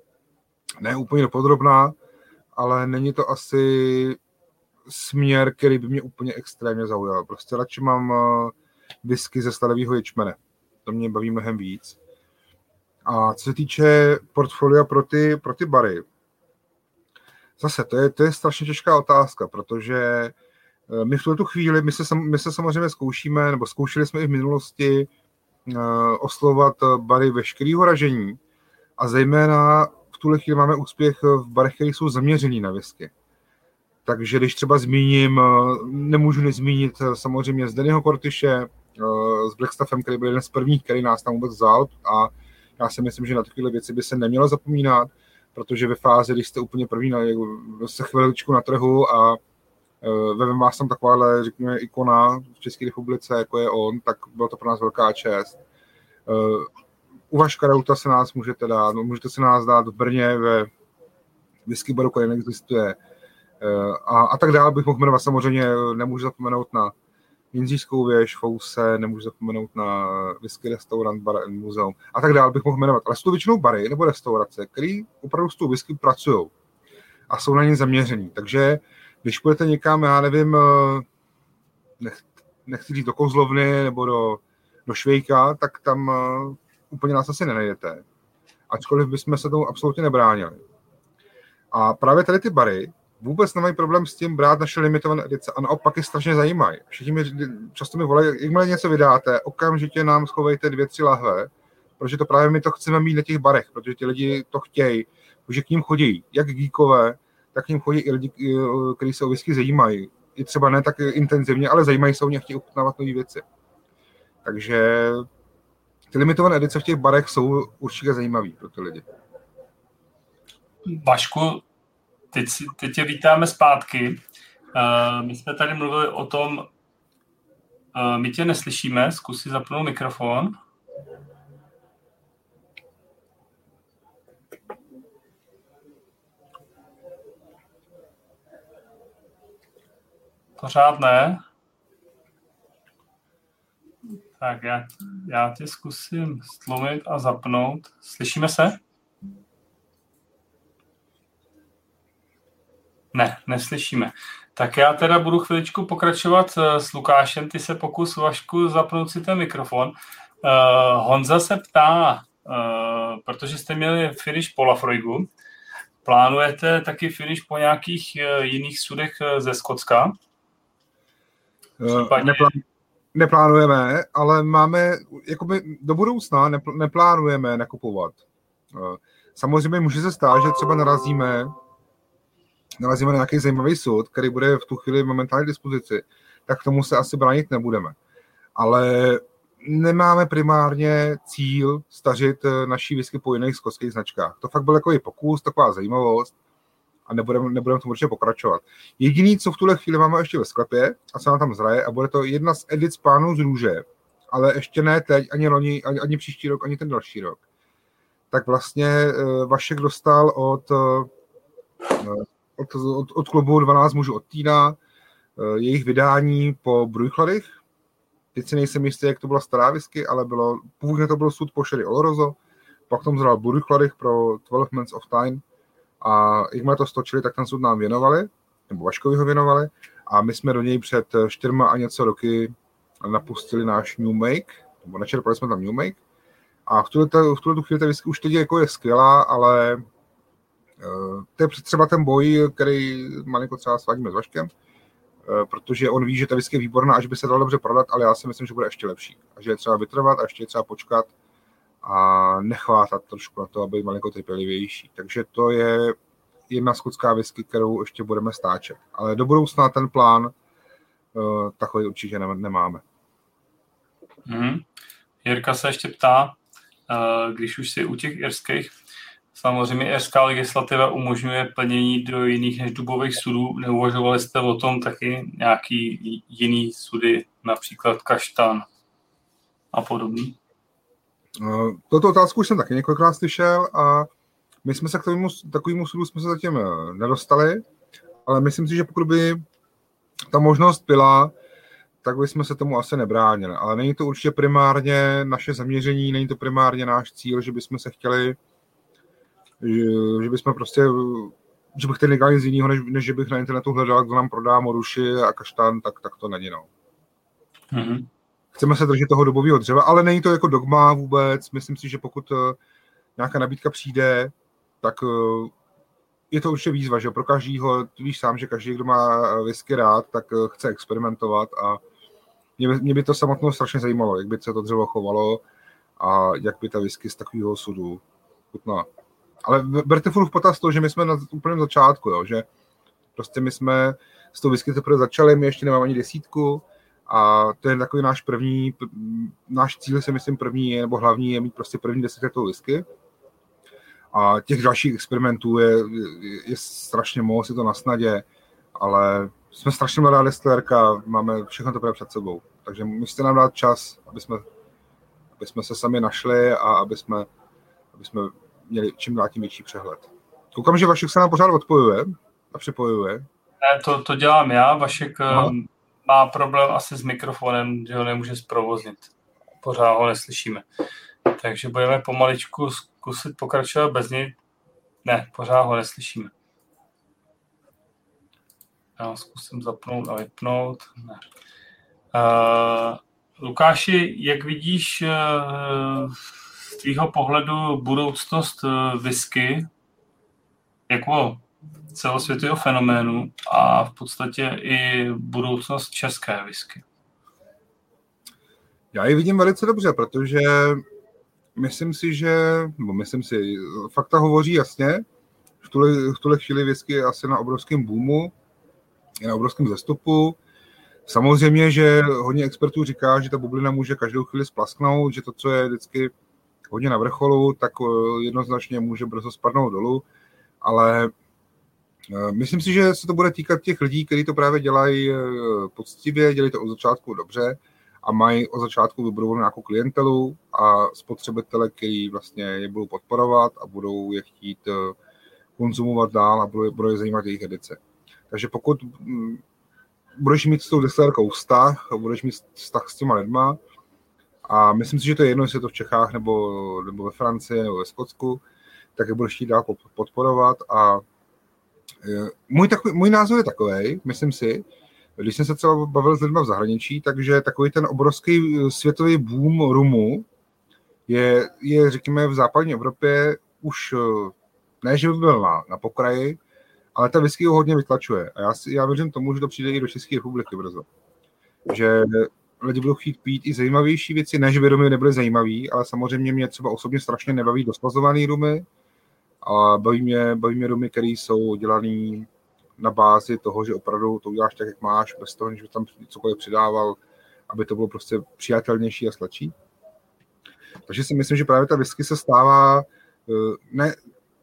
[SPEAKER 2] Ne úplně dopodrobná, ale není to asi směr, který by mě úplně extrémně zaujal. Prostě radši mám eh, whisky ze starového ječmene. To mě baví mnohem víc. A co se týče portfolia pro ty, pro ty bary, zase to je, to je strašně těžká otázka, protože Eh, my v tuto chvíli, my se, my se samozřejmě zkoušíme, nebo zkoušeli jsme i v minulosti uh, oslovat bary veškerého ražení. A zejména v tuhle chvíli máme úspěch v barech, které jsou zaměřený na whisky. Takže když třeba zmíním, nemůžu nezmínit samozřejmě z Dennyho Kortyše, s Blackstaffem, který byl jeden z prvních, který nás tam vůbec vzal. A já si myslím, že na takové věci by se nemělo zapomínat, protože ve fázi, když jste úplně první na, se chviličku na trhu a Eh, Vem vás tam takováhle, řekněme, ikona v České republice, jako je on, tak byla to pro nás velká čest. Eh, u Vaška Rauta se nás můžete dát, no, můžete se nás dát v Brně ve whisky baru, který neexistuje. Eh, a, a tak dále bych mohl jmenovat. Samozřejmě nemůžu zapomenout na Jindřížskou věž, Fouse, nemůžu zapomenout na whisky restaurant, bar and muzeum a tak dále bych mohl jmenovat. Ale jsou to většinou bary nebo restaurace, které opravdu s tou whisky pracují a jsou na ně zaměřený. Takže když půjdete někam, já nevím, eh, nech, nechci říct do Kozlovny nebo do, do Švejka, tak tam uh, úplně nás asi nenajdete. Ačkoliv bychom se tomu absolutně nebránili. A právě tady ty bary vůbec nemají problém s tím brát naše limitované edice a naopak je strašně zajímají. Všichni mi, často mi volají, jakmile něco vydáte, okamžitě nám schovejte dvě, tři lahve, protože to právě my to chceme mít na těch barech, protože ti lidi to chtějí, protože k ním chodí jak geekové, tak k ním chodí i lidi, kteří se o whisky zajímají. I třeba ne tak intenzivně, ale zajímají se o ně, chtějí ochutnávat nové věci. Takže ty limitované edice v těch barech jsou určitě zajímavý pro ty lidi.
[SPEAKER 1] Vašku, teď, teď tě vítáme zpátky. Uh, my jsme tady mluvili o tom, uh, my tě neslyšíme, zkus si zapnout mikrofon. Pořád ne. Tak já, já tě zkusím stlumit a zapnout. Slyšíme se? Ne, neslyšíme. Tak já teda budu chviličku pokračovat eh, s Lukášem. Ty se pokus Vašku zapnout si ten mikrofon. Uh, Honza se ptá, uh, protože jste měli finish po Lafroigu, plánujete taky finish po nějakých uh, jiných sudech ze Skotska?
[SPEAKER 2] Případně... Neplán, neplánujeme, ale máme, jakoby do budoucna nepl, neplánujeme nakupovat. Samozřejmě může se stát, že třeba narazíme narazíme na nějaký zajímavý soud, který bude v tu chvíli momentálně k dispozici, tak tomu se asi bránit nebudeme. Ale nemáme primárně cíl stažit eh, naší whisky po jiných skotských značkách. To fakt byl takový pokus, taková zajímavost a nebudeme, nebudeme tomu určitě pokračovat. Jediný, co v tuhle chvíli máme ještě ve sklepě a co nám tam zraje, a bude to jedna z edic pánů z růže, ale ještě ne teď, ani loni, ani, ani příští rok, ani ten další rok. Tak vlastně uh, Vašek dostal od uh, od, od, od klubu 12 mužů od Týna, eh, jejich vydání po Brujchladech. Teď si nejsem jistý, jak to byla stará whisky, ale bylo, původně to byl sud po Sherry Oloroso, pak tom zhrál Brujchladech pro 12 Months of Time a jakmile to stočili, tak ten sud nám věnovali, nebo Vaškovi ho věnovali a my jsme do něj před čtyřma a něco roky napustili náš New Make, nebo načerpali jsme tam New Make a v tuhle, v tuhle chvíli ta whisky už teď jako je skvělá, ale to je třeba ten boj, který malinko třeba svádíme s Vaškem, eh, protože on ví, že ta whisky je výborná, až by se dalo dobře prodat, ale já si myslím, že bude ještě lepší. A že je třeba vytrvat a ještě je třeba počkat a nechvátat trošku na to, aby malinko trpělivější. Takže to je jedna skotská whisky, kterou ještě budeme stáčet. Ale do budoucna ten plán uh, takový určitě nemáme.
[SPEAKER 1] Mm. Jirka se ještě ptá, když už si u těch irských, Samozřejmě irská legislativa umožňuje plnění do jiných než dubových sudů. Neuvažovali jste o tom taky nějaký jiný sudy, například kaštan a podobný?
[SPEAKER 2] No, toto otázku už jsem taky několikrát slyšel a my jsme se k tomu, takovému sudu jsme se zatím eh, nedostali, ale myslím si, že pokud by ta možnost byla, tak bychom se tomu asi nebránili. Ale není to určitě primárně naše zaměření, není to primárně náš cíl, že bychom se chtěli že, že bychom prostě, že bych chtěl někdo nic jiného, než, než že bych na internetu hledal, kdo nám prodá moruši a kaštán, tak, tak to není, no. Mm-hmm. Chceme se držet toho dobového dřeva, ale není to jako dogma vůbec. Myslím si, že pokud uh, nějaká nabídka přijde, tak uh, je to určitě výzva, že pro každýho, víš sám, že každý, kdo má whisky rád, tak chce experimentovat a mě, mě by to samotnou strašně zajímalo, jak by se to dřevo chovalo a jak by ta whisky z takového sudu chutnala ale berte furt v potaz to, že my jsme na úplném začátku, jo, že prostě my jsme s tou whisky teprve začali, my ještě nemáme ani desítku a to je takový náš první, náš cíl si myslím první je, nebo hlavní je mít prostě první desetiletou whisky. A těch dalších experimentů je, je, je strašně moc, je to na snadě, ale jsme strašně mladá destilérka, máme všechno to před sebou. Takže musíte nám dát čas, aby jsme, aby jsme se sami našli a aby jsme, aby jsme měli čím dál tím větší přehled. Koukám, že Vašek se nám pořád odpojuje a připojuje.
[SPEAKER 1] Ne, to, to dělám já. Vašek Aha. Eh, má problém asi s mikrofonem, že ho nemůže zprovoznit. Pořád ho neslyšíme. Takže budeme pomaličku zkusit pokračovat bez něj. Ne, pořád ho neslyšíme. Já zkusím zapnout a vypnout. Ne. Uh, Lukáši, jak vidíš uh, z tvýho pohledu budoucnost eh, whisky jako celosvětového fenoménu a v podstatě i budoucnost české whisky?
[SPEAKER 2] Já ji vidím velice dobře, protože myslím si, že, nebo myslím si, fakta hovoří jasně, v tuhle, v tuhle chvíli whisky je asi na obrovském boomu, je na obrovském zestupu, Samozřejmě, že hodně expertů říká, že ta bublina může každou chvíli splasknout, že to, co je vždycky hodně na vrcholu, tak eh, jednoznačně může brzo spadnout dolů, ale eh, myslím si, že se to bude týkat těch lidí, kteří to právě dělají poctivě, dělají to od začátku dobře a mají od začátku vybudovanou nějakou klientelu a spotřebitele, který vlastně je budou podporovat a budou je chtít konzumovat dál a budou, je zajímat jejich edice. Takže pokud mm, budeš mít s tou destilérkou vztah, budeš mít vztah s těma lidma a myslím si, že to je jedno, jestli je to v Čechách nebo, nebo ve Francii nebo ve Skotsku, tak je budeš chtít dál podporovat a e, můj, takový, můj názor je takový, myslím si, když jsem se třeba bavil s lidmi v zahraničí, takže takový ten obrovský e, světový boom rumu je, je řekněme, v západní Evropě už e, ne, že by byl na, na pokraji, ale ta whisky ho hodně vytlačuje. A já, si, já věřím tomu, že to přijde i do České republiky brzo. Že lidi budou chtít pít i zajímavější věci, ne, že by rumy nebyly zajímavý, ale samozřejmě mě třeba osobně strašně nebaví dostazovaný rumy, a baví mě, baví mě rumy, které jsou dělané na bázi toho, že opravdu to uděláš tak, jak máš, bez toho, že by tam cokoliv přidával, aby to bylo prostě přijatelnější a sladší. Takže si myslím, že právě ta whisky se stává eh, ne,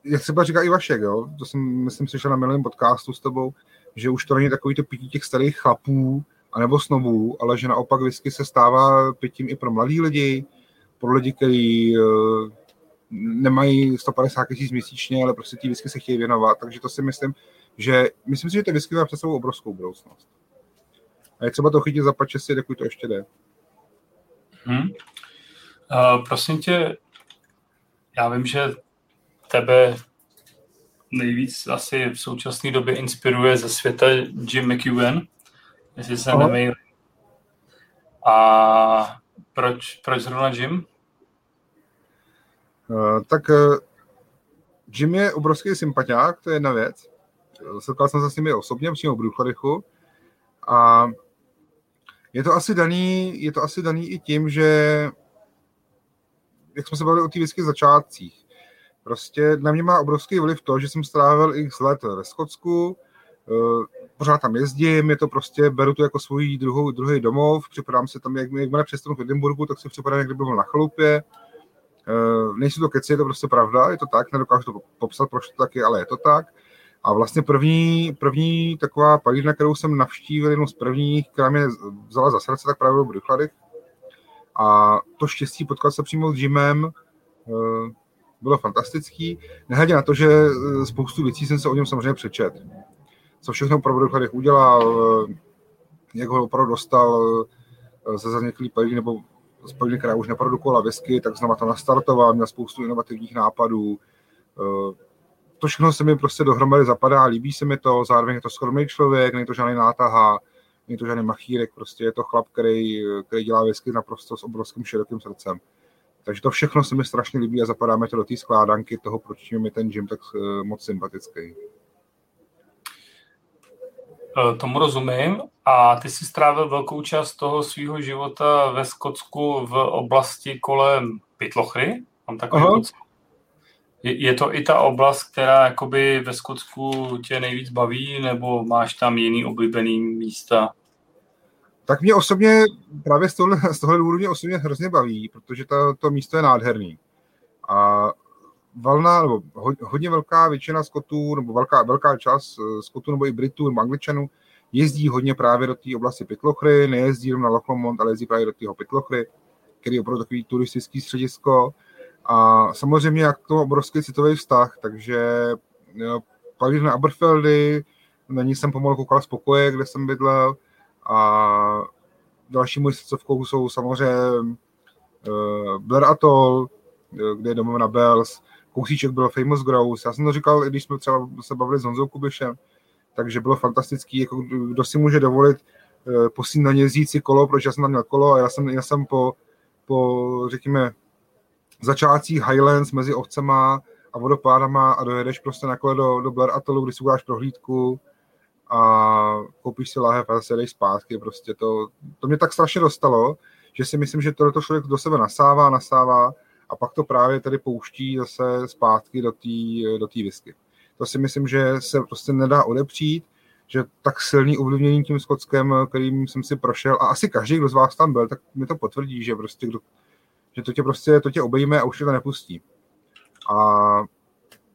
[SPEAKER 2] jak třeba říká i Vašek, jo? to jsem, myslím, slyšel na minulém podcastu s tebou, že už to není takový to pití těch starých chlapů, anebo snobů, ale že naopak whisky se stává pitím i pro mladý lidi, pro lidi, kteří uh, nemají 150 tisíc měsíčně, ale prostě ty whisky se chtějí věnovat, takže to si myslím, že myslím si, že ty whisky má před sebou obrovskou budoucnost. A je třeba to chytit za si, dokud to ještě jde.
[SPEAKER 1] Hmm. Uh, prosím tě, já vím, že tebe nejvíc asi v současné době inspiruje ze světa Jim McEwen, jestli se nemýlím. A proč, proč zrovna Jim?
[SPEAKER 2] Uh, tak uh, Jim je obrovský sympatiák, to je jedna věc. Setkal jsem se s nimi osobně přímo v Brucharychu a je to asi daný, je to asi daný i tím, že jak jsme se bavili o té vždycky začátcích, Prostě na mě má obrovský vliv to, že jsem strávil x let ve Skotsku, eh, pořád tam jezdím, je to prostě, beru to jako svůj druhou, druhý domov, připadám se tam, jak, jakmile přestanu v Edinburgu, tak si připadám, jak kdyby byl na chalupě. Eh, nejsou to keci, je to prostě pravda, je to tak, nedokážu to popsat, proč to taky, ale je to tak. A vlastně první, první taková palírna, kterou jsem navštívil, jednou z prvních, která mě vzala za srdce, tak právě byl. A to štěstí potkal se přímo s Jimem, eh, bylo fantastický. Nehledě na to, že eh, spoustu věcí jsem se o něm samozřejmě přečet. Co všechno pro dokladech udělal, eh, jak ho opravdu dostal ze eh, zaniklý pelí nebo z pelí, která už neprodukovala whisky, tak znova to nastartoval, měl spoustu inovativních nápadů. To všechno se mi prostě dohromady zapadá, líbí se mi to, zároveň je to skromný člověk, není to žádný nátaha, není to žádný machírek, prostě je to chlap, který, který dělá whisky naprosto s obrovským širokým srdcem. Takže to všechno se mi strašně líbí a zapadáme to do té skládanky toho, proč mi ten gym tak moc sympatický.
[SPEAKER 1] E, tomu rozumím. A ty jsi strávil velkou část toho svého života ve Skotsku v oblasti kolem Pitlochry? Mám takový pocit. Je, je to i ta oblast, která jakoby ve Skotsku tě nejvíc baví, nebo máš tam jiný oblíbený místa?
[SPEAKER 2] Tak mě osobně právě z tohle, z tohle důvodu mě osobně hrozně baví, protože to, to místo je nádherný. A valná, nebo hodně velká většina skotů, nebo velká, velká část eh, skotů, nebo i Britů, nebo Angličanů, jezdí hodně právě do té oblasti Pitlochry, nejezdí jenom na Lochlomont, ale jezdí právě do tého Pitlochry, který je opravdu takový turistický středisko. A samozřejmě jak to obrovský citový vztah, takže pak na Aberfeldy, na ní jsem pomalu koukal z pokoje, kde jsem bydlel, a další mojí srdcovkou jsou samozřejmě uh, Blair Atoll, eh, kde je domovina Bells, kousíček byl Famous Grouse. Já jsem to říkal, i když jsme třeba se bavili s Honzou Kubišem, takže bylo fantastický, jako kdo si může dovolit uh, posít na ně jezdící kolo, protože já jsem tam měl kolo a já jsem, já jsem po, po, řekněme, začátcích Highlands mezi ovcema a vodopádama a dojedeš prostě na kole do, do Blair Atollu, kdy si uděláš prohlídku, a koupíš si láhev a zase jdeš zpátky. Prostě to, to mě tak strašně dostalo, že si myslím, že tohle člověk do sebe nasává, nasává a pak to právě tady pouští zase zpátky do té do whisky. To si myslím, že se prostě nedá odepřít. že tak silný ovlivnění tím Skotskem, kterým jsem si prošel, a asi každý, kdo z vás tam byl, tak mi to potvrdí, že prostě kdo, že to tě prostě, to tě obejme a už tě to nepustí. A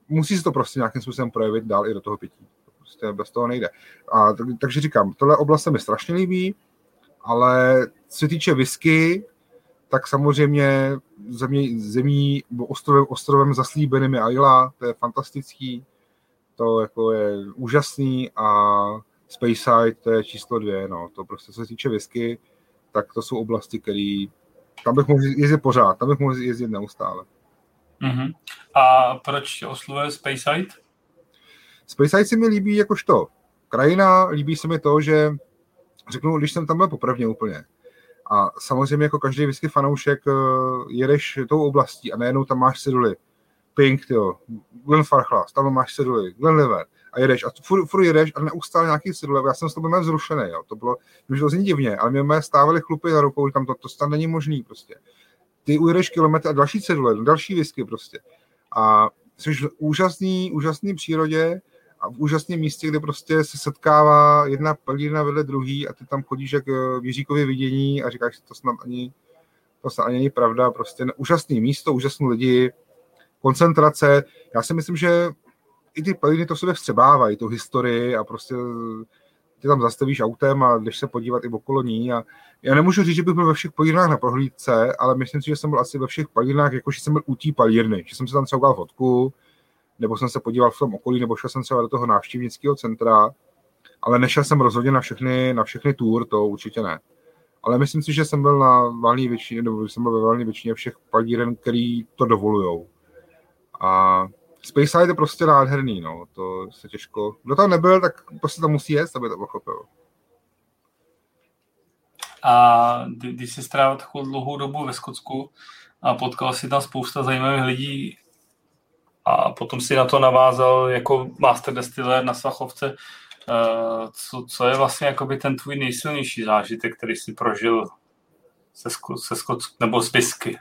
[SPEAKER 2] musí se to prostě nějakým způsobem projevit dál i do toho pití. Prostě bez toho nejde. A, takže říkám, tohle oblast se mi strašně líbí, ale co se týče whisky, tak samozřejmě země, zemí, ostrovem, ostrovem zaslíbeným je Ayla, to je fantastický, to jako je úžasný a Speyside to je číslo dvě, no, to prostě co se týče whisky, tak to jsou oblasti, které tam bych mohl jezdit pořád, tam bych mohl jezdit neustále.
[SPEAKER 1] Uh-huh. A proč oslovuje Speyside?
[SPEAKER 2] Speyside se mi líbí jakožto krajina, líbí se mi to, že řeknu, když jsem tam byl poprvé úplně, a samozřejmě jako každý whisky fanoušek eh, jedeš tou oblastí a najednou tam máš seduly. Pink, tyjo, Glen Farchlas, tam máš seduly, Glen Liver a jedeš a furt, furt jedeš a neustále nějaký seduly. Já jsem s tobou vzrušený, jo. to bylo, už to zní divně, ale mě stávali chlupy za rukou, tam to, to tam není možný prostě. Ty ujedeš kilometr a další cedule, další whisky prostě. A jsi v úžasný, úžasný přírodě, a v úžasném místě, kde prostě se setkává jedna pelírna vedle druhý a ty tam chodíš jak v Jiříkově vidění a říkáš, že to snad ani, to snad ani není pravda, prostě úžasné místo, úžasné lidi, koncentrace. Já si myslím, že i ty pelíny to sobě vstřebávají, tu historii a prostě ty tam zastavíš autem a jdeš se podívat i okolo ní. A já nemůžu říct, že bych byl ve všech palírnách na prohlídce, ale myslím si, že jsem byl asi ve všech palírnách, jakože jsem byl u té palírny, že jsem se tam třeba fotku, nebo jsem se podíval v tom okolí, nebo šel jsem třeba do toho návštěvnického centra, ale nešel jsem rozhodně na všechny, na všechny tour, to určitě ne. Ale myslím si, že jsem byl na valné většině, nebo jsem byl ve valné většině všech palíren, který to dovolujou. A Space Side je prostě nádherný, no, to se těžko, kdo tam nebyl, tak prostě tam musí jet, aby to pochopil.
[SPEAKER 1] A když jsi strávil takovou dlouhou dobu ve Skotsku a potkal si tam spousta zajímavých lidí, a potom si na to navázal jako master distiller na Svachovce. Eh, co, co je vlastně jakoby ten tvůj nejsilnější zážitek, který jsi prožil se, se Skot, nebo z whisky?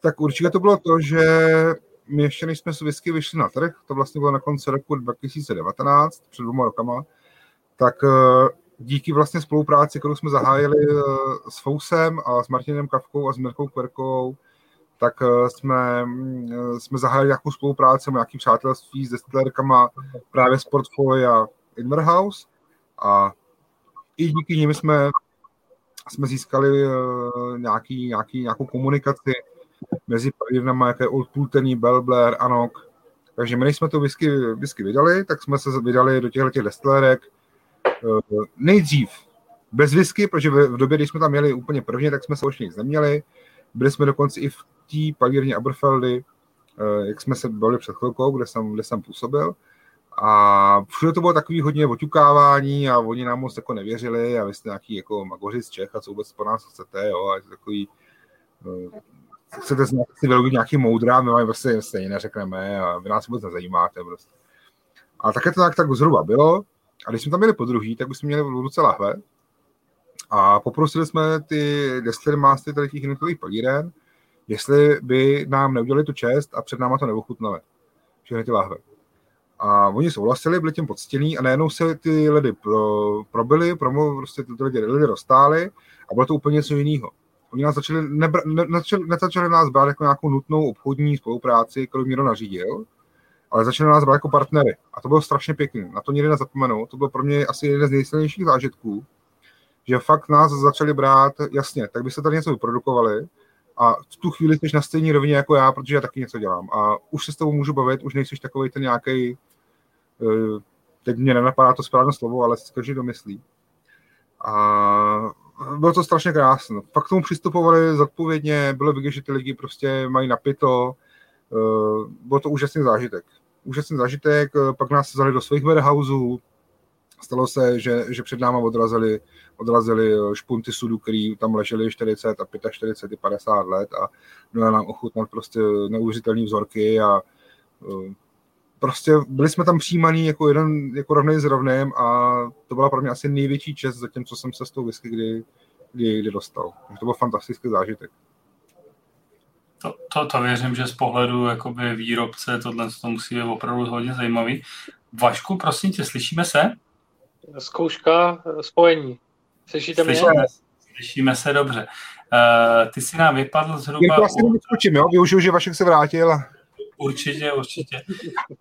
[SPEAKER 2] Tak určitě to bylo to, že my ještě než jsme s whisky vyšli na trh, to vlastně bylo na konci roku 2019, před dvěma rokama, tak eh, díky vlastně spolupráci, kterou jsme zahájili eh, s Fousem a s Martinem Kavkou a s Mirkou Kverkou, tak eh, jsme, mm, jsme zahájili nějakou spolupráci, nějaký přátelství s destilérkama právě z portfolia Inverhouse a i díky nim jsme, jsme získali eh, nějaký, nějaký, nějakou komunikaci mezi firmama, jako je Old Pulteney, Bell Blair, Anok. Takže my, než jsme to whisky, whisky vydali, tak jsme se vydali do těchto těch destilérek eh, nejdřív bez whisky, protože v době, kdy jsme tam měli úplně prvně, tak jsme se už nic neměli. Byli jsme dokonce i v té palírně Aberfeldy, eh, jak jsme se bavili před chvilkou, kde jsem, kde jsem působil. A všude to bylo takový hodně oťukávání a oni nám moc jako nevěřili a vy jste nějaký jako magoři z Čech a co vůbec po nás chcete, jo, a je to takový, uh, chcete si vylogit nějaký moudra, my vám prostě stejně neřekneme a vy nás vůbec nezajímáte prostě. A také to tak, tak zhruba bylo. A když jsme tam měli po druhý, tak už jsme měli v ruce lahve a poprosili jsme ty destillery tady těch jednotlivých palíren, jestli by nám neudělali tu čest a před náma to neochutnali. Všechny ty láhve. A oni souhlasili, byli tím poctění a najednou se ty ledy pro, probili, promo, prostě ty lidi, lidi roztály a bylo to úplně něco jiného. Oni nás začali, nebra, ne, začali, nezačali nás brát jako nějakou nutnou obchodní spolupráci, kterou někdo nařídil, ale začali nás brát jako partnery. A to bylo strašně pěkné. Na to nikdy nezapomenu. To bylo pro mě asi jeden z nejsilnějších zážitků, že fakt nás začali brát, jasně, tak by se tady něco vyprodukovali, a v tu chvíli jsi na stejné rovině jako já, protože já taky něco dělám. A už se s tebou můžu bavit, už nejsi takový ten nějaký, eh, teď mě nenapadá to správné slovo, ale si každý domyslí. A bylo to strašně krásné. Pak k tomu přistupovali zodpovědně, bylo vidět, že ty lidi prostě mají napito. Eh, byl to úžasný zážitek. Úžasný zážitek, eh, pak nás vzali do svých warehouseů, Stalo se, že, že před náma odrazili, odrazili eh, špunty sudu, který tam leželi 40 a 45 a 50 let a měli nám ochutnat prostě neuvěřitelné vzorky a eh, prostě byli jsme tam přijímaní jako jeden, jako rovnej s rovným a to byla pro mě asi největší čest za tím, co jsem se s tou whisky kdy, kdy, kdy dostal. To byl fantastický zážitek.
[SPEAKER 1] To, to, to věřím, že z pohledu jakoby výrobce tohle to musí být opravdu hodně zajímavý. Vašku, prosím tě, slyšíme se?
[SPEAKER 3] Zkouška spojení. Slyšíte mě?
[SPEAKER 1] Slyšíme, slyšíme se dobře. Uh, ty si nám vypadl zhruba...
[SPEAKER 2] Já to asi vyskočím, jo? Využiju, že Vašek se vrátil.
[SPEAKER 1] Určitě, určitě.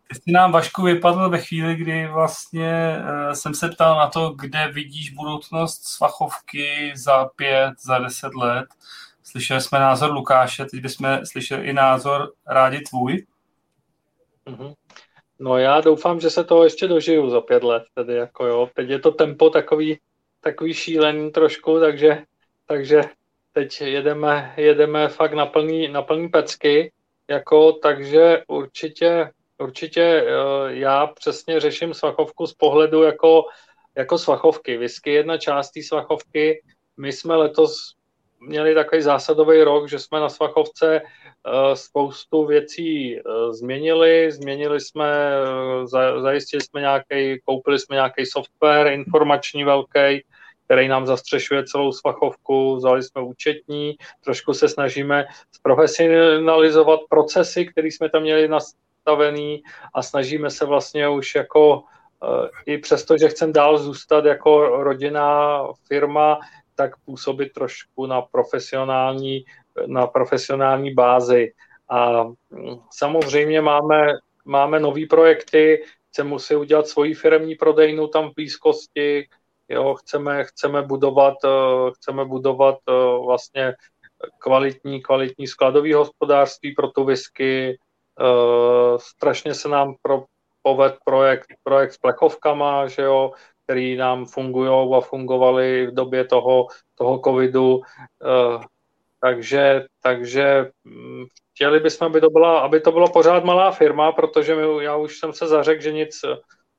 [SPEAKER 1] Ty jsi nám, Vašku, vypadl ve chvíli, kdy vlastně uh, jsem se ptal na to, kde vidíš budoucnost svachovky za pět, za deset let. Slyšeli jsme názor Lukáše, teď bychom slyšeli i názor rádi tvůj.
[SPEAKER 3] Mm-hmm. No já doufám, že se toho ještě dožiju za pět let, tedy jako jo. Teď je to tempo takový, takový šílený trošku, takže, takže teď jedeme, jedeme fakt na plný, na plný pecky, jako, takže určitě, určitě eh, já přesně řeším svachovku z pohledu jako, jako svachovky. Whisky je jedna část té svachovky. My jsme letos měli takový zásadový rok, že jsme na svachovce eh, spoustu věcí eh, změnili. Změnili jsme, zajistili jsme nějaký, koupili jsme nějaký software informační velký, který nám zastřešuje celou svachovku, vzali jsme účetní, trošku se snažíme zprofesionalizovat procesy, které jsme tam měli nastavený a snažíme se vlastně už jako eh, i přesto, že chcem dál zůstat jako rodinná firma, tak působit trošku na profesionální, na profesionální bázi. A mm, samozřejmě máme, máme nové projekty, chceme si udělat svoji firmní prodejnu tam v blízkosti, Jo, chceme, chceme budovat, eh, chceme budovat eh, vlastně kvalitní, kvalitní skladový hospodářství pro tu whisky. Eh, strašně se nám pro, poved projekt, projekt s plechovkama, že jo, který nám fungují a fungovaly v době toho, toho covidu. Takže, takže mm, chtěli bychom, aby to, byla, aby to bylo pořád malá firma, protože my, já už jsem se zařekl, že nic,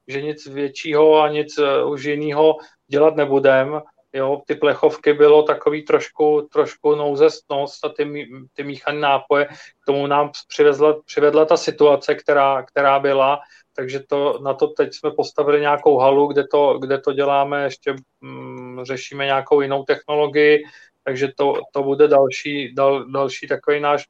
[SPEAKER 3] že nic většího a nic už jiného dělat nebudem. Jo, ty plechovky bylo takový trošku, trošku nouzestnost a ty, ty míchané nápoje, k tomu nám přivezla, přivedla ta situace, která, která byla, takže to, na to teď jsme postavili nějakou halu, kde to, kde to děláme, ještě mm, řešíme nějakou jinou technologii, takže to, to bude další, dal, další takový náš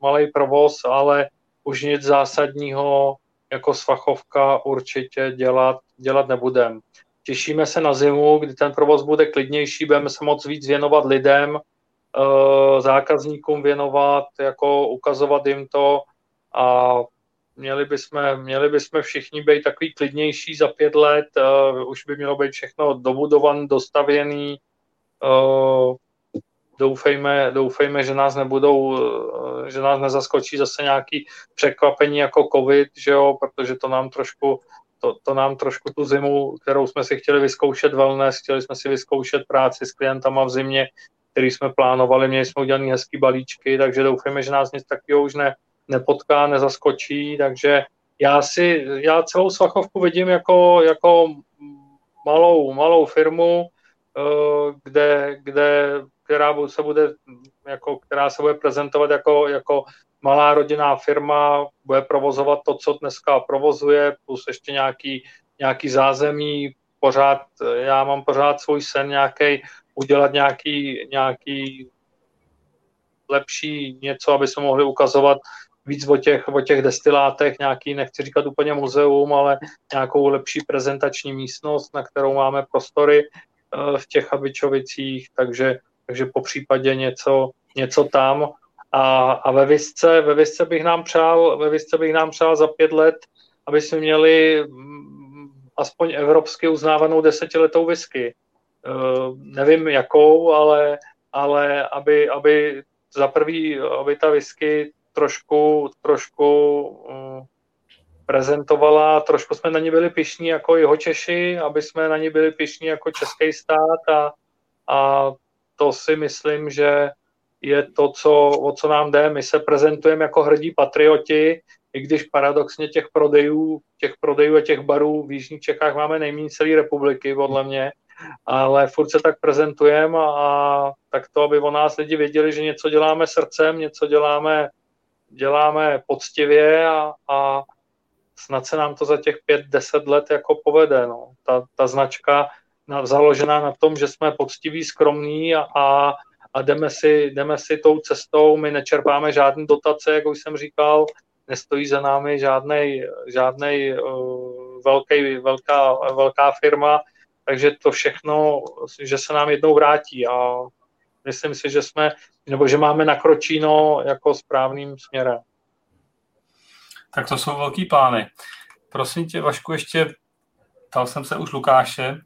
[SPEAKER 3] malý provoz, ale už nic zásadního jako svachovka určitě dělat, dělat nebudem. Těšíme se na zimu, kdy ten provoz bude klidnější, budeme se moc víc věnovat lidem, eh, zákazníkům věnovat, jako ukazovat jim to a měli bychom, měli bychom všichni být takový klidnější za pět let, uh, už by mělo být všechno dobudované, dostavěný. Uh, doufejme, doufejme, že nás nebudou, že nás nezaskočí zase nějaký překvapení jako covid, že jo, protože to nám trošku to, to nám trošku tu zimu, kterou jsme si chtěli vyzkoušet wellness, chtěli jsme si vyzkoušet práci s klientama v zimě, který jsme plánovali, měli jsme udělaný hezký balíčky, takže doufáme, že nás nic takového už ne, nepotká, nezaskočí, takže já si, já celou Svachovku vidím jako, jako malou, malou firmu, eh, kde, kde, která se bude, jako, která se bude prezentovat jako, jako malá rodinná firma bude provozovat to, co dneska provozuje, plus ještě nějaký, nějaký zázemí, pořád, já mám pořád svůj sen nějaký, udělat nějaký, nějaký lepší něco, aby jsme mohli ukazovat víc o těch, o těch destilátech, nějaký, nechci říkat úplně muzeum, ale nějakou lepší prezentační místnost, na kterou máme prostory eh, v těch Habičovicích, takže, takže po případě něco, něco tam a, a ve Visce, ve Visce bych nám přál, ve Visce bych nám přál za pět let, aby jsme měli mm, aspoň evropsky uznávanou desetiletou whisky. Uh, nevím jakou, ale, ale aby, aby za prvý, aby ta whisky trošku, trošku um, prezentovala, trošku jsme na ní byli pišní jako jeho Češi, aby jsme na ní byli pišní jako český stát a, a to si myslím, že je to, co, o co nám jde. My se prezentujeme jako hrdí patrioti, i když paradoxně těch prodejů, těch prodejů a těch barů v Jižních Čechách máme nejméně celé republiky, podle mě, ale furt se tak prezentujeme a, a tak to, aby o nás lidi věděli, že něco děláme srdcem, něco děláme, děláme poctivě a, a snad se nám to za těch pět, deset let jako povede. No. Ta, ta značka na, založená na tom, že jsme poctiví, skromní a, a a jdeme si, jdeme si tou cestou, my nečerpáme žádný dotace, jak už jsem říkal, nestojí za námi žádnej, žádnej uh, velký, velká, velká firma, takže to všechno, že se nám jednou vrátí a myslím si, že jsme, nebo že máme nakročíno jako správným směrem.
[SPEAKER 1] Tak to jsou velký plány. Prosím tě, Vašku, ještě ptal jsem se už Lukáše, eh,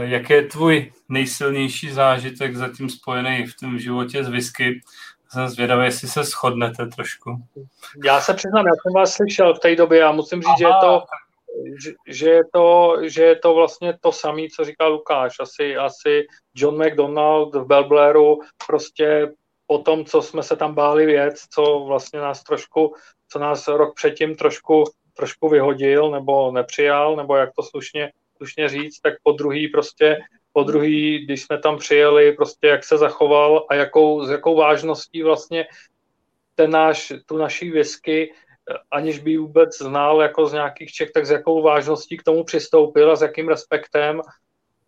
[SPEAKER 1] jaký je tvůj nejsilnější zážitek zatím spojený v tom životě z whisky? Jsem zvědavý, jestli se shodnete trošku.
[SPEAKER 3] Já se přiznám, já jsem vás slyšel v té době a musím říct, Aha. že je to, že, je to, že je to vlastně to samé, co říká Lukáš. Asi, asi John McDonald v Belblairu prostě po tom, co jsme se tam báli věc, co vlastně nás trošku, co nás rok předtím trošku, trošku vyhodil nebo nepřijal, nebo jak to slušně, slušně říct, tak po druhý prostě po druhý, když jsme tam přijeli, prostě jak se zachoval a jakou, s jakou vážností vlastně ten náš, tu naší whisky, aniž by vůbec znal jako z nějakých Čech, tak s jakou vážností k tomu přistoupil a s jakým respektem,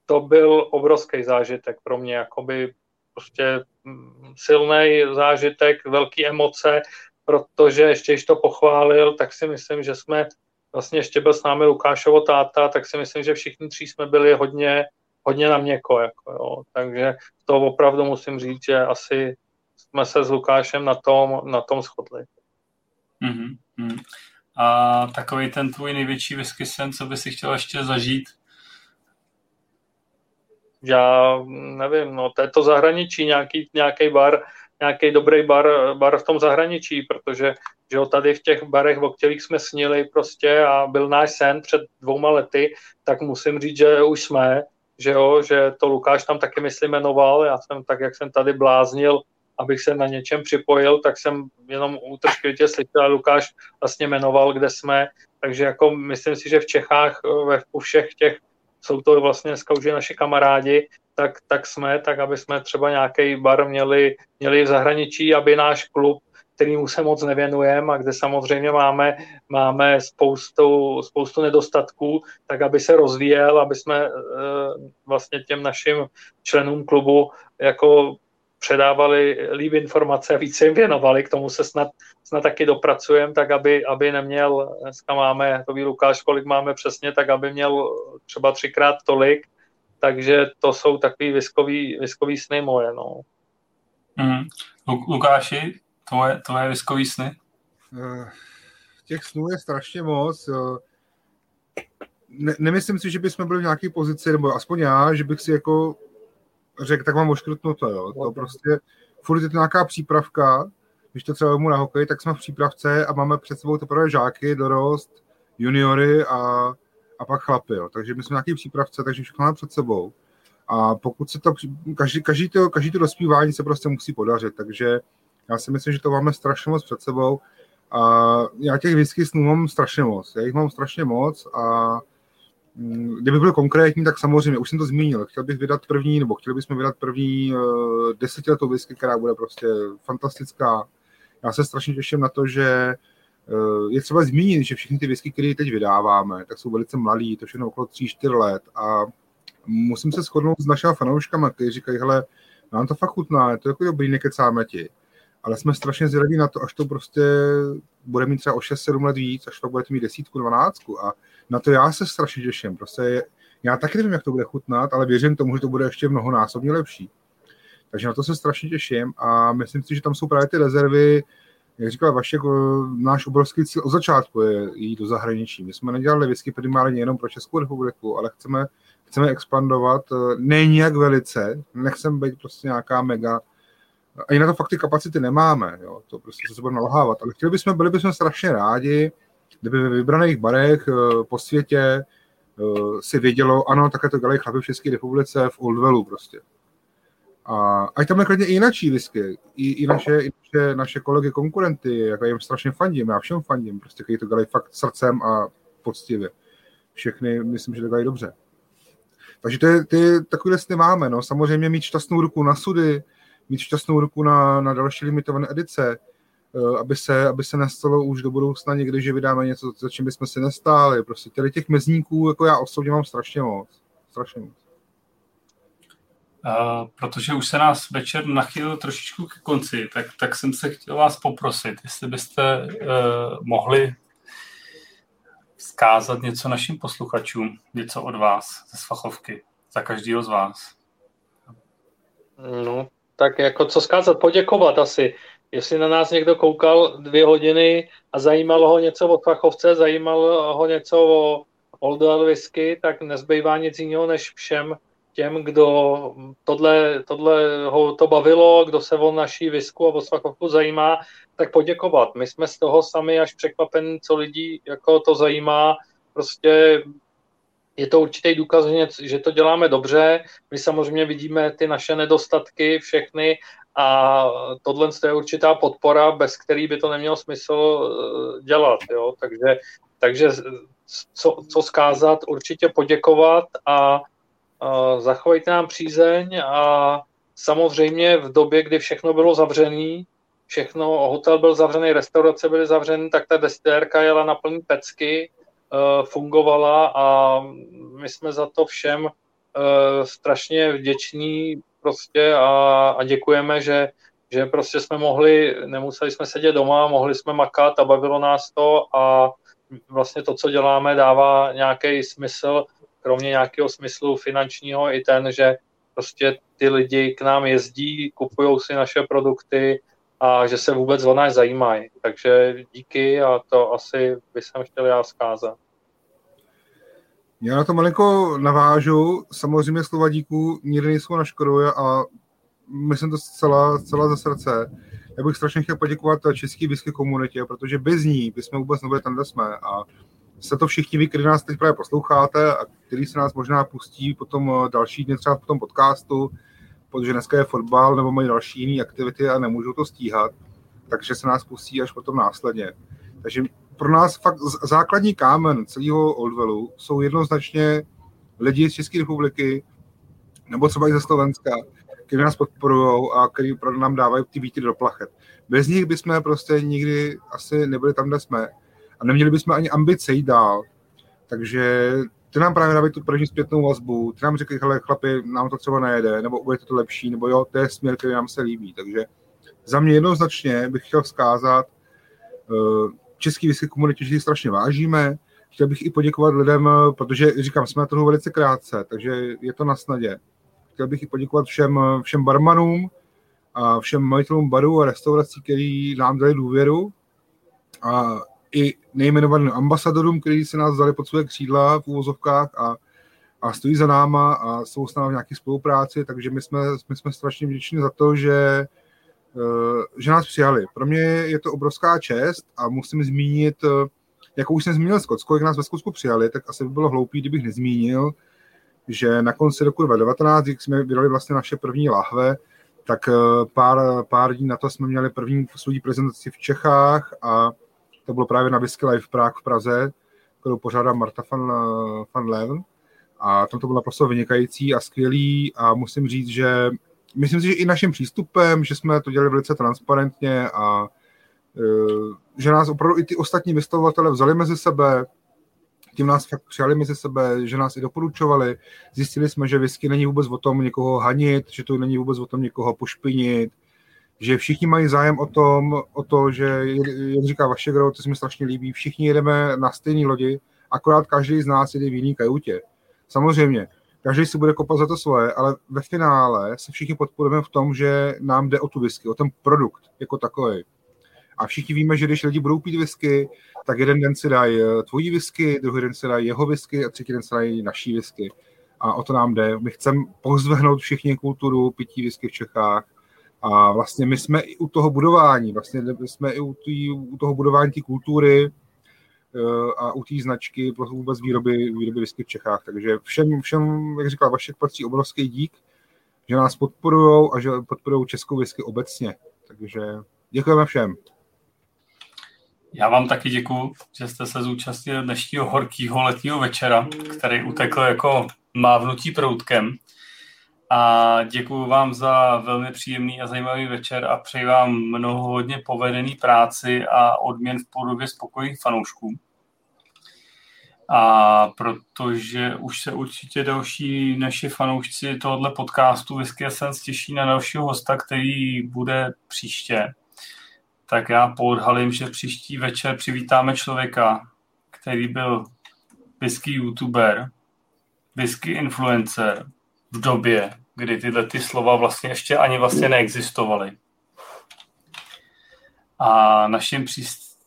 [SPEAKER 3] to byl obrovský zážitek pro mě, jakoby prostě silný zážitek, velký emoce, protože ještě, když to pochválil, tak si myslím, že jsme, vlastně ještě byl s námi Lukášovo táta, tak si myslím, že všichni tři jsme byli hodně, hodně na měko, jako jo. takže to opravdu musím říct, že asi jsme se s Lukášem na tom, na tom shodli.
[SPEAKER 1] Mm-hmm. A takový ten tvůj největší whisky sen, co by si chtěl ještě zažít?
[SPEAKER 3] Já nevím, no to je to zahraničí, nějaký, nějaký bar, nějaký dobrý bar, bar v tom zahraničí, protože že jo, tady v těch barech, o kterých jsme snili prostě a byl náš sen před dvouma lety, tak musím říct, že už jsme, že jo, že to Lukáš tam taky myslím jmenoval, já jsem tak, jak jsem tady bláznil, abych se na něčem připojil, tak jsem jenom útržkivitě slyšel, Lukáš vlastně jmenoval, kde jsme, takže jako myslím si, že v Čechách ve u všech těch, jsou to vlastně dneska už naši kamarádi, tak, tak jsme, tak aby jsme třeba nějaký bar měli, měli v zahraničí, aby náš klub kterýmu se moc nevěnujeme a kde samozřejmě máme, máme spoustu, spoustu nedostatků, tak aby se rozvíjel, aby jsme e, vlastně těm našim členům klubu jako předávali líp informace a více jim věnovali, k tomu se snad, snad taky dopracujeme, tak aby, aby neměl, dneska máme, to ví Lukáš, kolik máme přesně, tak aby měl třeba třikrát tolik, takže to jsou takový viskový, viskový sny moje, no.
[SPEAKER 1] Mm. Lukáši, tvoje, tvoje viskový sny?
[SPEAKER 2] Eh, těch snů je strašně moc. Ne, nemyslím si, že bychom byli v nějaké pozici, nebo aspoň já, že bych si jako řekl, tak mám oškrtnuto, jo. To prostě, furt je to nějaká přípravka, když to třeba mu na hokej, tak jsme v přípravce a máme před sebou teprve žáky, dorost, juniory a, a pak chlapy, jo. Takže my jsme nějaký přípravce, takže všechno máme před sebou. A pokud se to, každý, každý, to, každý to dospívání se prostě musí podařit, takže já si myslím, že to máme strašně moc před sebou a já těch whisky snů mám strašně moc. Já jich mám strašně moc a mm, kdyby byl konkrétní, tak samozřejmě, už jsem to zmínil, chtěl bych vydat první, nebo chtěli bychom vydat první uh, desetiletou whisky, která bude prostě fantastická. Já se strašně těším na to, že je třeba zmínit, že všechny ty whisky, které teď vydáváme, tak jsou velice mladý, to všechno okolo 3-4 let a musím se shodnout s našimi fanouškami, kteří říkají, hele, nám to fakt chutná, je to jako dobrý, nekecáme ti ale jsme strašně zvědaví na to, až to prostě bude mít třeba o 6-7 let víc, až to bude mít desítku, dvanáctku a na to já se strašně těším. Prostě já taky nevím, jak to bude chutnat, ale věřím tomu, že to bude ještě mnohonásobně lepší. Takže na to se strašně těším a myslím si, že tam jsou právě ty rezervy, jak říkal Vašek, náš obrovský cíl od začátku je jít do zahraničí. My jsme nedělali whisky primárně jenom pro Českou republiku, ale chceme, chceme expandovat, ne nijak velice, nechceme být prostě nějaká mega ani na to fakt ty kapacity nemáme, jo, to prostě se budeme nalhávat, ale chtěli bychom, byli bychom strašně rádi, kdyby ve vybraných barech eh, po světě eh, si vědělo, ano, také to dělají chlapi v České republice v Oldwellu prostě. A ať tam klidně i jináčí whisky, i, i, naše, i naše, naše kolegy, konkurenty, jako jim strašně fandím, já všem fandím, prostě, kteří to dělají fakt srdcem a poctivě. Všechny, myslím, že to dělají dobře. Takže ty, ty takové sny máme, no. Samozřejmě mít šťastnou ruku na sudy, mít šťastnou ruku na, na další limitované edice, eh, aby se, aby se nestalo už do budoucna někdy, že vydáme něco, za čím bychom si nestáli. Prostě těch mezníků, jako já osobně mám strašně moc. Strašně moc.
[SPEAKER 1] Protože už se nás večer nachýlil trošičku ke konci, tak, tak jsem se chtěl vás poprosit, jestli byste uh, mohli zkázat něco našim posluchačům, něco od vás ze Svachovky, za každého z vás.
[SPEAKER 3] No, tak jako co zkázat, poděkovat asi. Jestli na nás někdo koukal dvě hodiny a zajímalo ho něco o Svachovce, zajímalo ho něco o Old Whisky, tak nezbývá nic jiného, než všem těm, kdo tohle, tohle ho to bavilo, kdo se o naší visku a o Svachovku zajímá, tak poděkovat. My jsme z toho sami až překvapení, co lidí jako to zajímá. Prostě je to určitý důkaz, že to děláme dobře. My samozřejmě vidíme ty naše nedostatky všechny a tohle je určitá podpora, bez který by to nemělo smysl eh, dělat. Jo? Takže, takže co, co zkázat, určitě poděkovat a zachovejte nám přízeň a samozřejmě v době, kdy všechno bylo zavřené, všechno, hotel byl zavřený, restaurace byly zavřené, tak ta destérka jela na plný pecky, e, fungovala a my jsme za to všem e, strašně vděční prostě a, a děkujeme, že, že prostě jsme mohli, nemuseli jsme sedět doma, mohli jsme makat a bavilo nás to a vlastně to, co děláme, dává nějaký smysl kromě nějakého smyslu finančního i ten, že prostě ty lidi k nám jezdí, kupují si naše produkty a že se vůbec o nás zajímají. Takže díky a to asi by jsem chtěl já zkázat.
[SPEAKER 2] Já na to malinko navážu. Samozřejmě slova díků nikdy nejsou na škodu a myslím to zcela, zcela ze srdce. Já bych strašně chtěl poděkovat české whisky komunitě, protože bez ní bychom vůbec nebyli tam, kde jsme. A se to všichni vy, kteří nás teď právě posloucháte a kteří se nás možná pustí potom eh, další dny třeba po tom podcastu, protože dneska je fotbal nebo mají další jiné aktivity a nemůžou to stíhat, takže se nás pustí až potom následně. Takže pro nás fakt základní kámen celého Oldwellu jsou jednoznačně lidi z České republiky nebo třeba i ze Slovenska, kteří nás podporují a kteří pro nám dávají ty vítry do plachet. Bez nich bychom prostě nikdy asi nebyli tam, kde jsme neměli bychom ani ambice jít dál. Takže ty nám právě dávají tu první zpětnou vazbu, ty nám řekli, hele chlapi, nám to třeba nejede, nebo bude to lepší, nebo jo, to je směr, který nám se líbí. Takže za mě jednoznačně bych chtěl vzkázat uh, český whisky komunitě, že ji strašně vážíme, chtěl bych i poděkovat lidem, protože říkám, jsme na trhu velice krátce, takže je to na snadě. Chtěl bych i poděkovat všem, všem barmanům a všem majitelům barů a restaurací, který nám dali důvěru a i nejmenovaným ambasadorům, kteří se nás vzali pod své křídla v úvozovkách a, a stojí za náma a jsou s námi v nějaké spolupráci, takže my jsme, my jsme strašně vděční za to, že, eh, že nás přijali. Pro mě je to obrovská čest a musím zmínit, jako už jsem zmínil Skotsko, jak nás ve Skotsku přijali, tak asi by bylo hloupý, kdybych nezmínil, že na konci roku 2019, když jsme vydali vlastně naše první lahve, tak eh, pár, pár dní na to jsme měli první svou prezentaci v Čechách a to bylo právě na Whisky Live Prague v Praze, kterou pořádá Marta van, van Leven. A tam to bylo naprosto vynikající a skvělý a musím říct, že myslím si, že i naším přístupem, že jsme to dělali velice transparentně a e, že nás opravdu i ty ostatní vystavovatele vzali mezi sebe, tím nás fakt přijali mezi sebe, že nás i doporučovali. Zjistili jsme, že whisky není vůbec o tom někoho hanit, že to není vůbec o tom někoho pošpinit, že všichni mají zájem o tom, o to, že, jak říká vaše gro, to se mi strašně líbí, všichni jedeme na stejné lodi, akorát každý z nás jede v jiný kajutě. Samozřejmě, každý si bude kopat za to svoje, ale ve finále se všichni podporujeme v tom, že nám jde o tu whisky, o ten produkt jako takový. A všichni víme, že když lidi budou pít whisky, tak jeden den si dají eh, tvojí whisky, druhý den si dají jeho whisky a třetí den si dají naší whisky. A o to nám jde. My chceme pozvehnout všichni kulturu pití whisky v Čechách a vlastně my jsme i u toho budování, vlastně jsme i u, tý, u toho budování té kultury eh, a u té značky pro vůbec výroby, výroby whisky v Čechách. Takže všem, všem, jak říkal Vašek, patří obrovský dík, že nás podporují a že podporují českou whisky obecně. Takže děkujeme všem.
[SPEAKER 1] Já vám taky děkuji, že jste se zúčastnili dnešního horkého letního večera, který utekl jako mávnutí proutkem. A děkuji vám za velmi příjemný a zajímavý večer a přeji vám mnoho hodně povedený práci a odměn v podobě spokojných fanoušků. A protože už se určitě další naši fanoušci tohoto podcastu Whisky Essence těší na dalšího hosta, který bude příště, tak já poodhalím, že příští večer přivítáme člověka, který byl whisky youtuber, whisky influencer v době, kdy tyhle ty slova vlastně ještě ani vlastně neexistovaly. A naším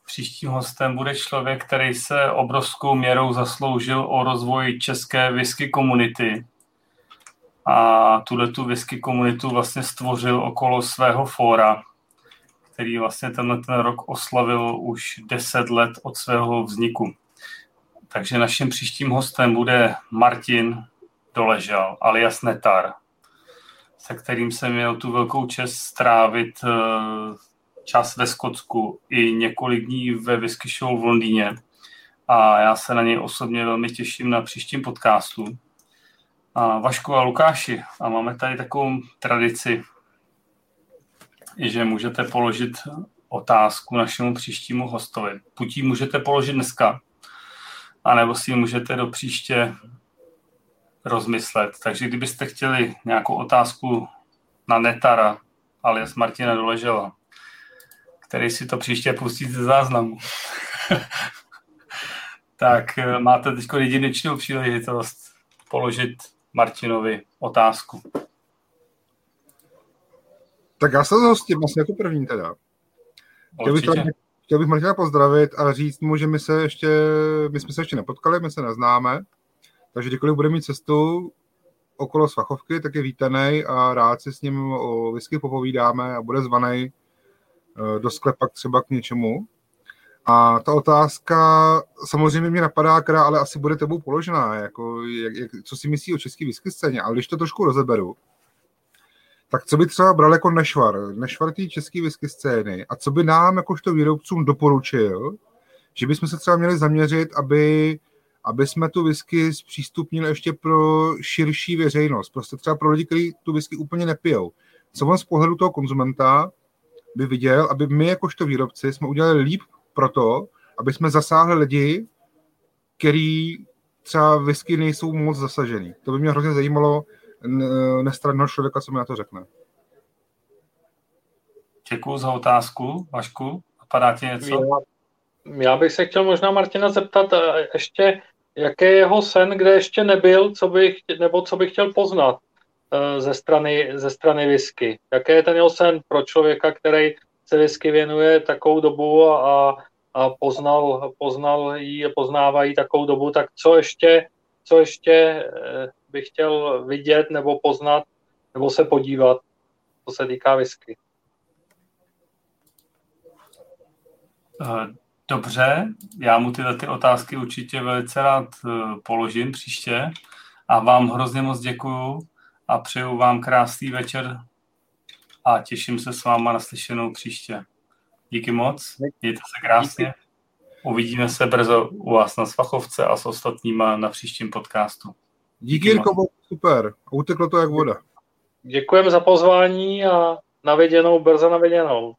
[SPEAKER 1] příštím hostem bude člověk, který se obrovskou měrou zasloužil o rozvoj české whisky komunity. A tuhle tu whisky komunitu vlastně stvořil okolo svého fóra, který vlastně tenhle ten rok oslavil už 10 let od svého vzniku. Takže naším příštím hostem bude Martin Doležal, alias Netar, se kterým jsem měl tu velkou čest strávit eh, čas ve Skotsku i několik dní ve Whisky Show v Londýně. A já se na něj osobně velmi těším na příštím podcastu. A Vašku a Lukáši, a máme tady takovou tradici, že můžete položit otázku našemu příštímu hostovi. Ji můžete položit dneska, anebo si ji můžete do příště rozmyslet. Takže kdybyste chtěli nějakou otázku na Netara, alias Martina Doležela, který si to příště pustí ze záznamu, tak eh, máte teď jedinečnou příležitost položit Martinovi otázku.
[SPEAKER 2] Tak já se zhostím vlastně jako první teda. Chtěl bych, tady, chtěl bych Martina pozdravit a říct mu, že my se ještě, my jsme se ještě nepotkali, my se neznáme, takže kdykoliv bude mít cestu okolo Svachovky, tak je vítaný a rád si s ním o whisky popovídáme a bude zvaný eh, do sklepa třeba k něčemu. A ta otázka samozřejmě mě napadá, která ale asi bude tebou položená, jako jak, jak, co si myslí o české whisky scéně, ale když to trošku rozeberu, tak co by třeba bral jako nešvar, nešvar té české whisky scény a co by nám jakožto výrobcům doporučil, že bychom se třeba měli zaměřit, aby, aby jsme tu whisky zpřístupnili ještě pro širší veřejnost, prostě třeba pro lidi, kteří tu whisky úplně nepijou. Co on z pohledu toho konzumenta by viděl, aby my jakožto výrobci jsme udělali líp pro to, aby jsme zasáhli lidi, který třeba whisky nejsou moc zasažený. To by mě hrozně zajímalo, nestranného člověka, co mi na to řekne.
[SPEAKER 1] Děkuji za otázku, Vašku. Napadá ti něco?
[SPEAKER 3] Já, já bych se chtěl možná Martina zeptat eh, ještě, jaký je jeho sen, kde ještě nebyl, co bych, nebo co bych chtěl poznat eh, ze strany, ze strany whisky. Jaký je ten jeho sen pro člověka, který se whisky věnuje takovou dobu a, a poznal, poznal jí, poznává jí takovou dobu, tak co ještě, co ještě eh, bych chtěl vidět nebo poznat nebo se podívat, co se týká whisky.
[SPEAKER 1] Eh, dobře, já mu tyhle ty otázky určitě velice rád eh, položím příště a vám hrozně moc děkuju a přeju vám krásný večer a těším se s váma na slyšenou příště. Díky moc, mějte se krásně. Díky. Uvidíme se brzo u vás na Svachovce a s ostatníma na příštím podcastu.
[SPEAKER 2] Díky, Jirko, super. Uteklo to jak voda.
[SPEAKER 3] Děkujeme za pozvání a naviděnou, brzo naviděnou.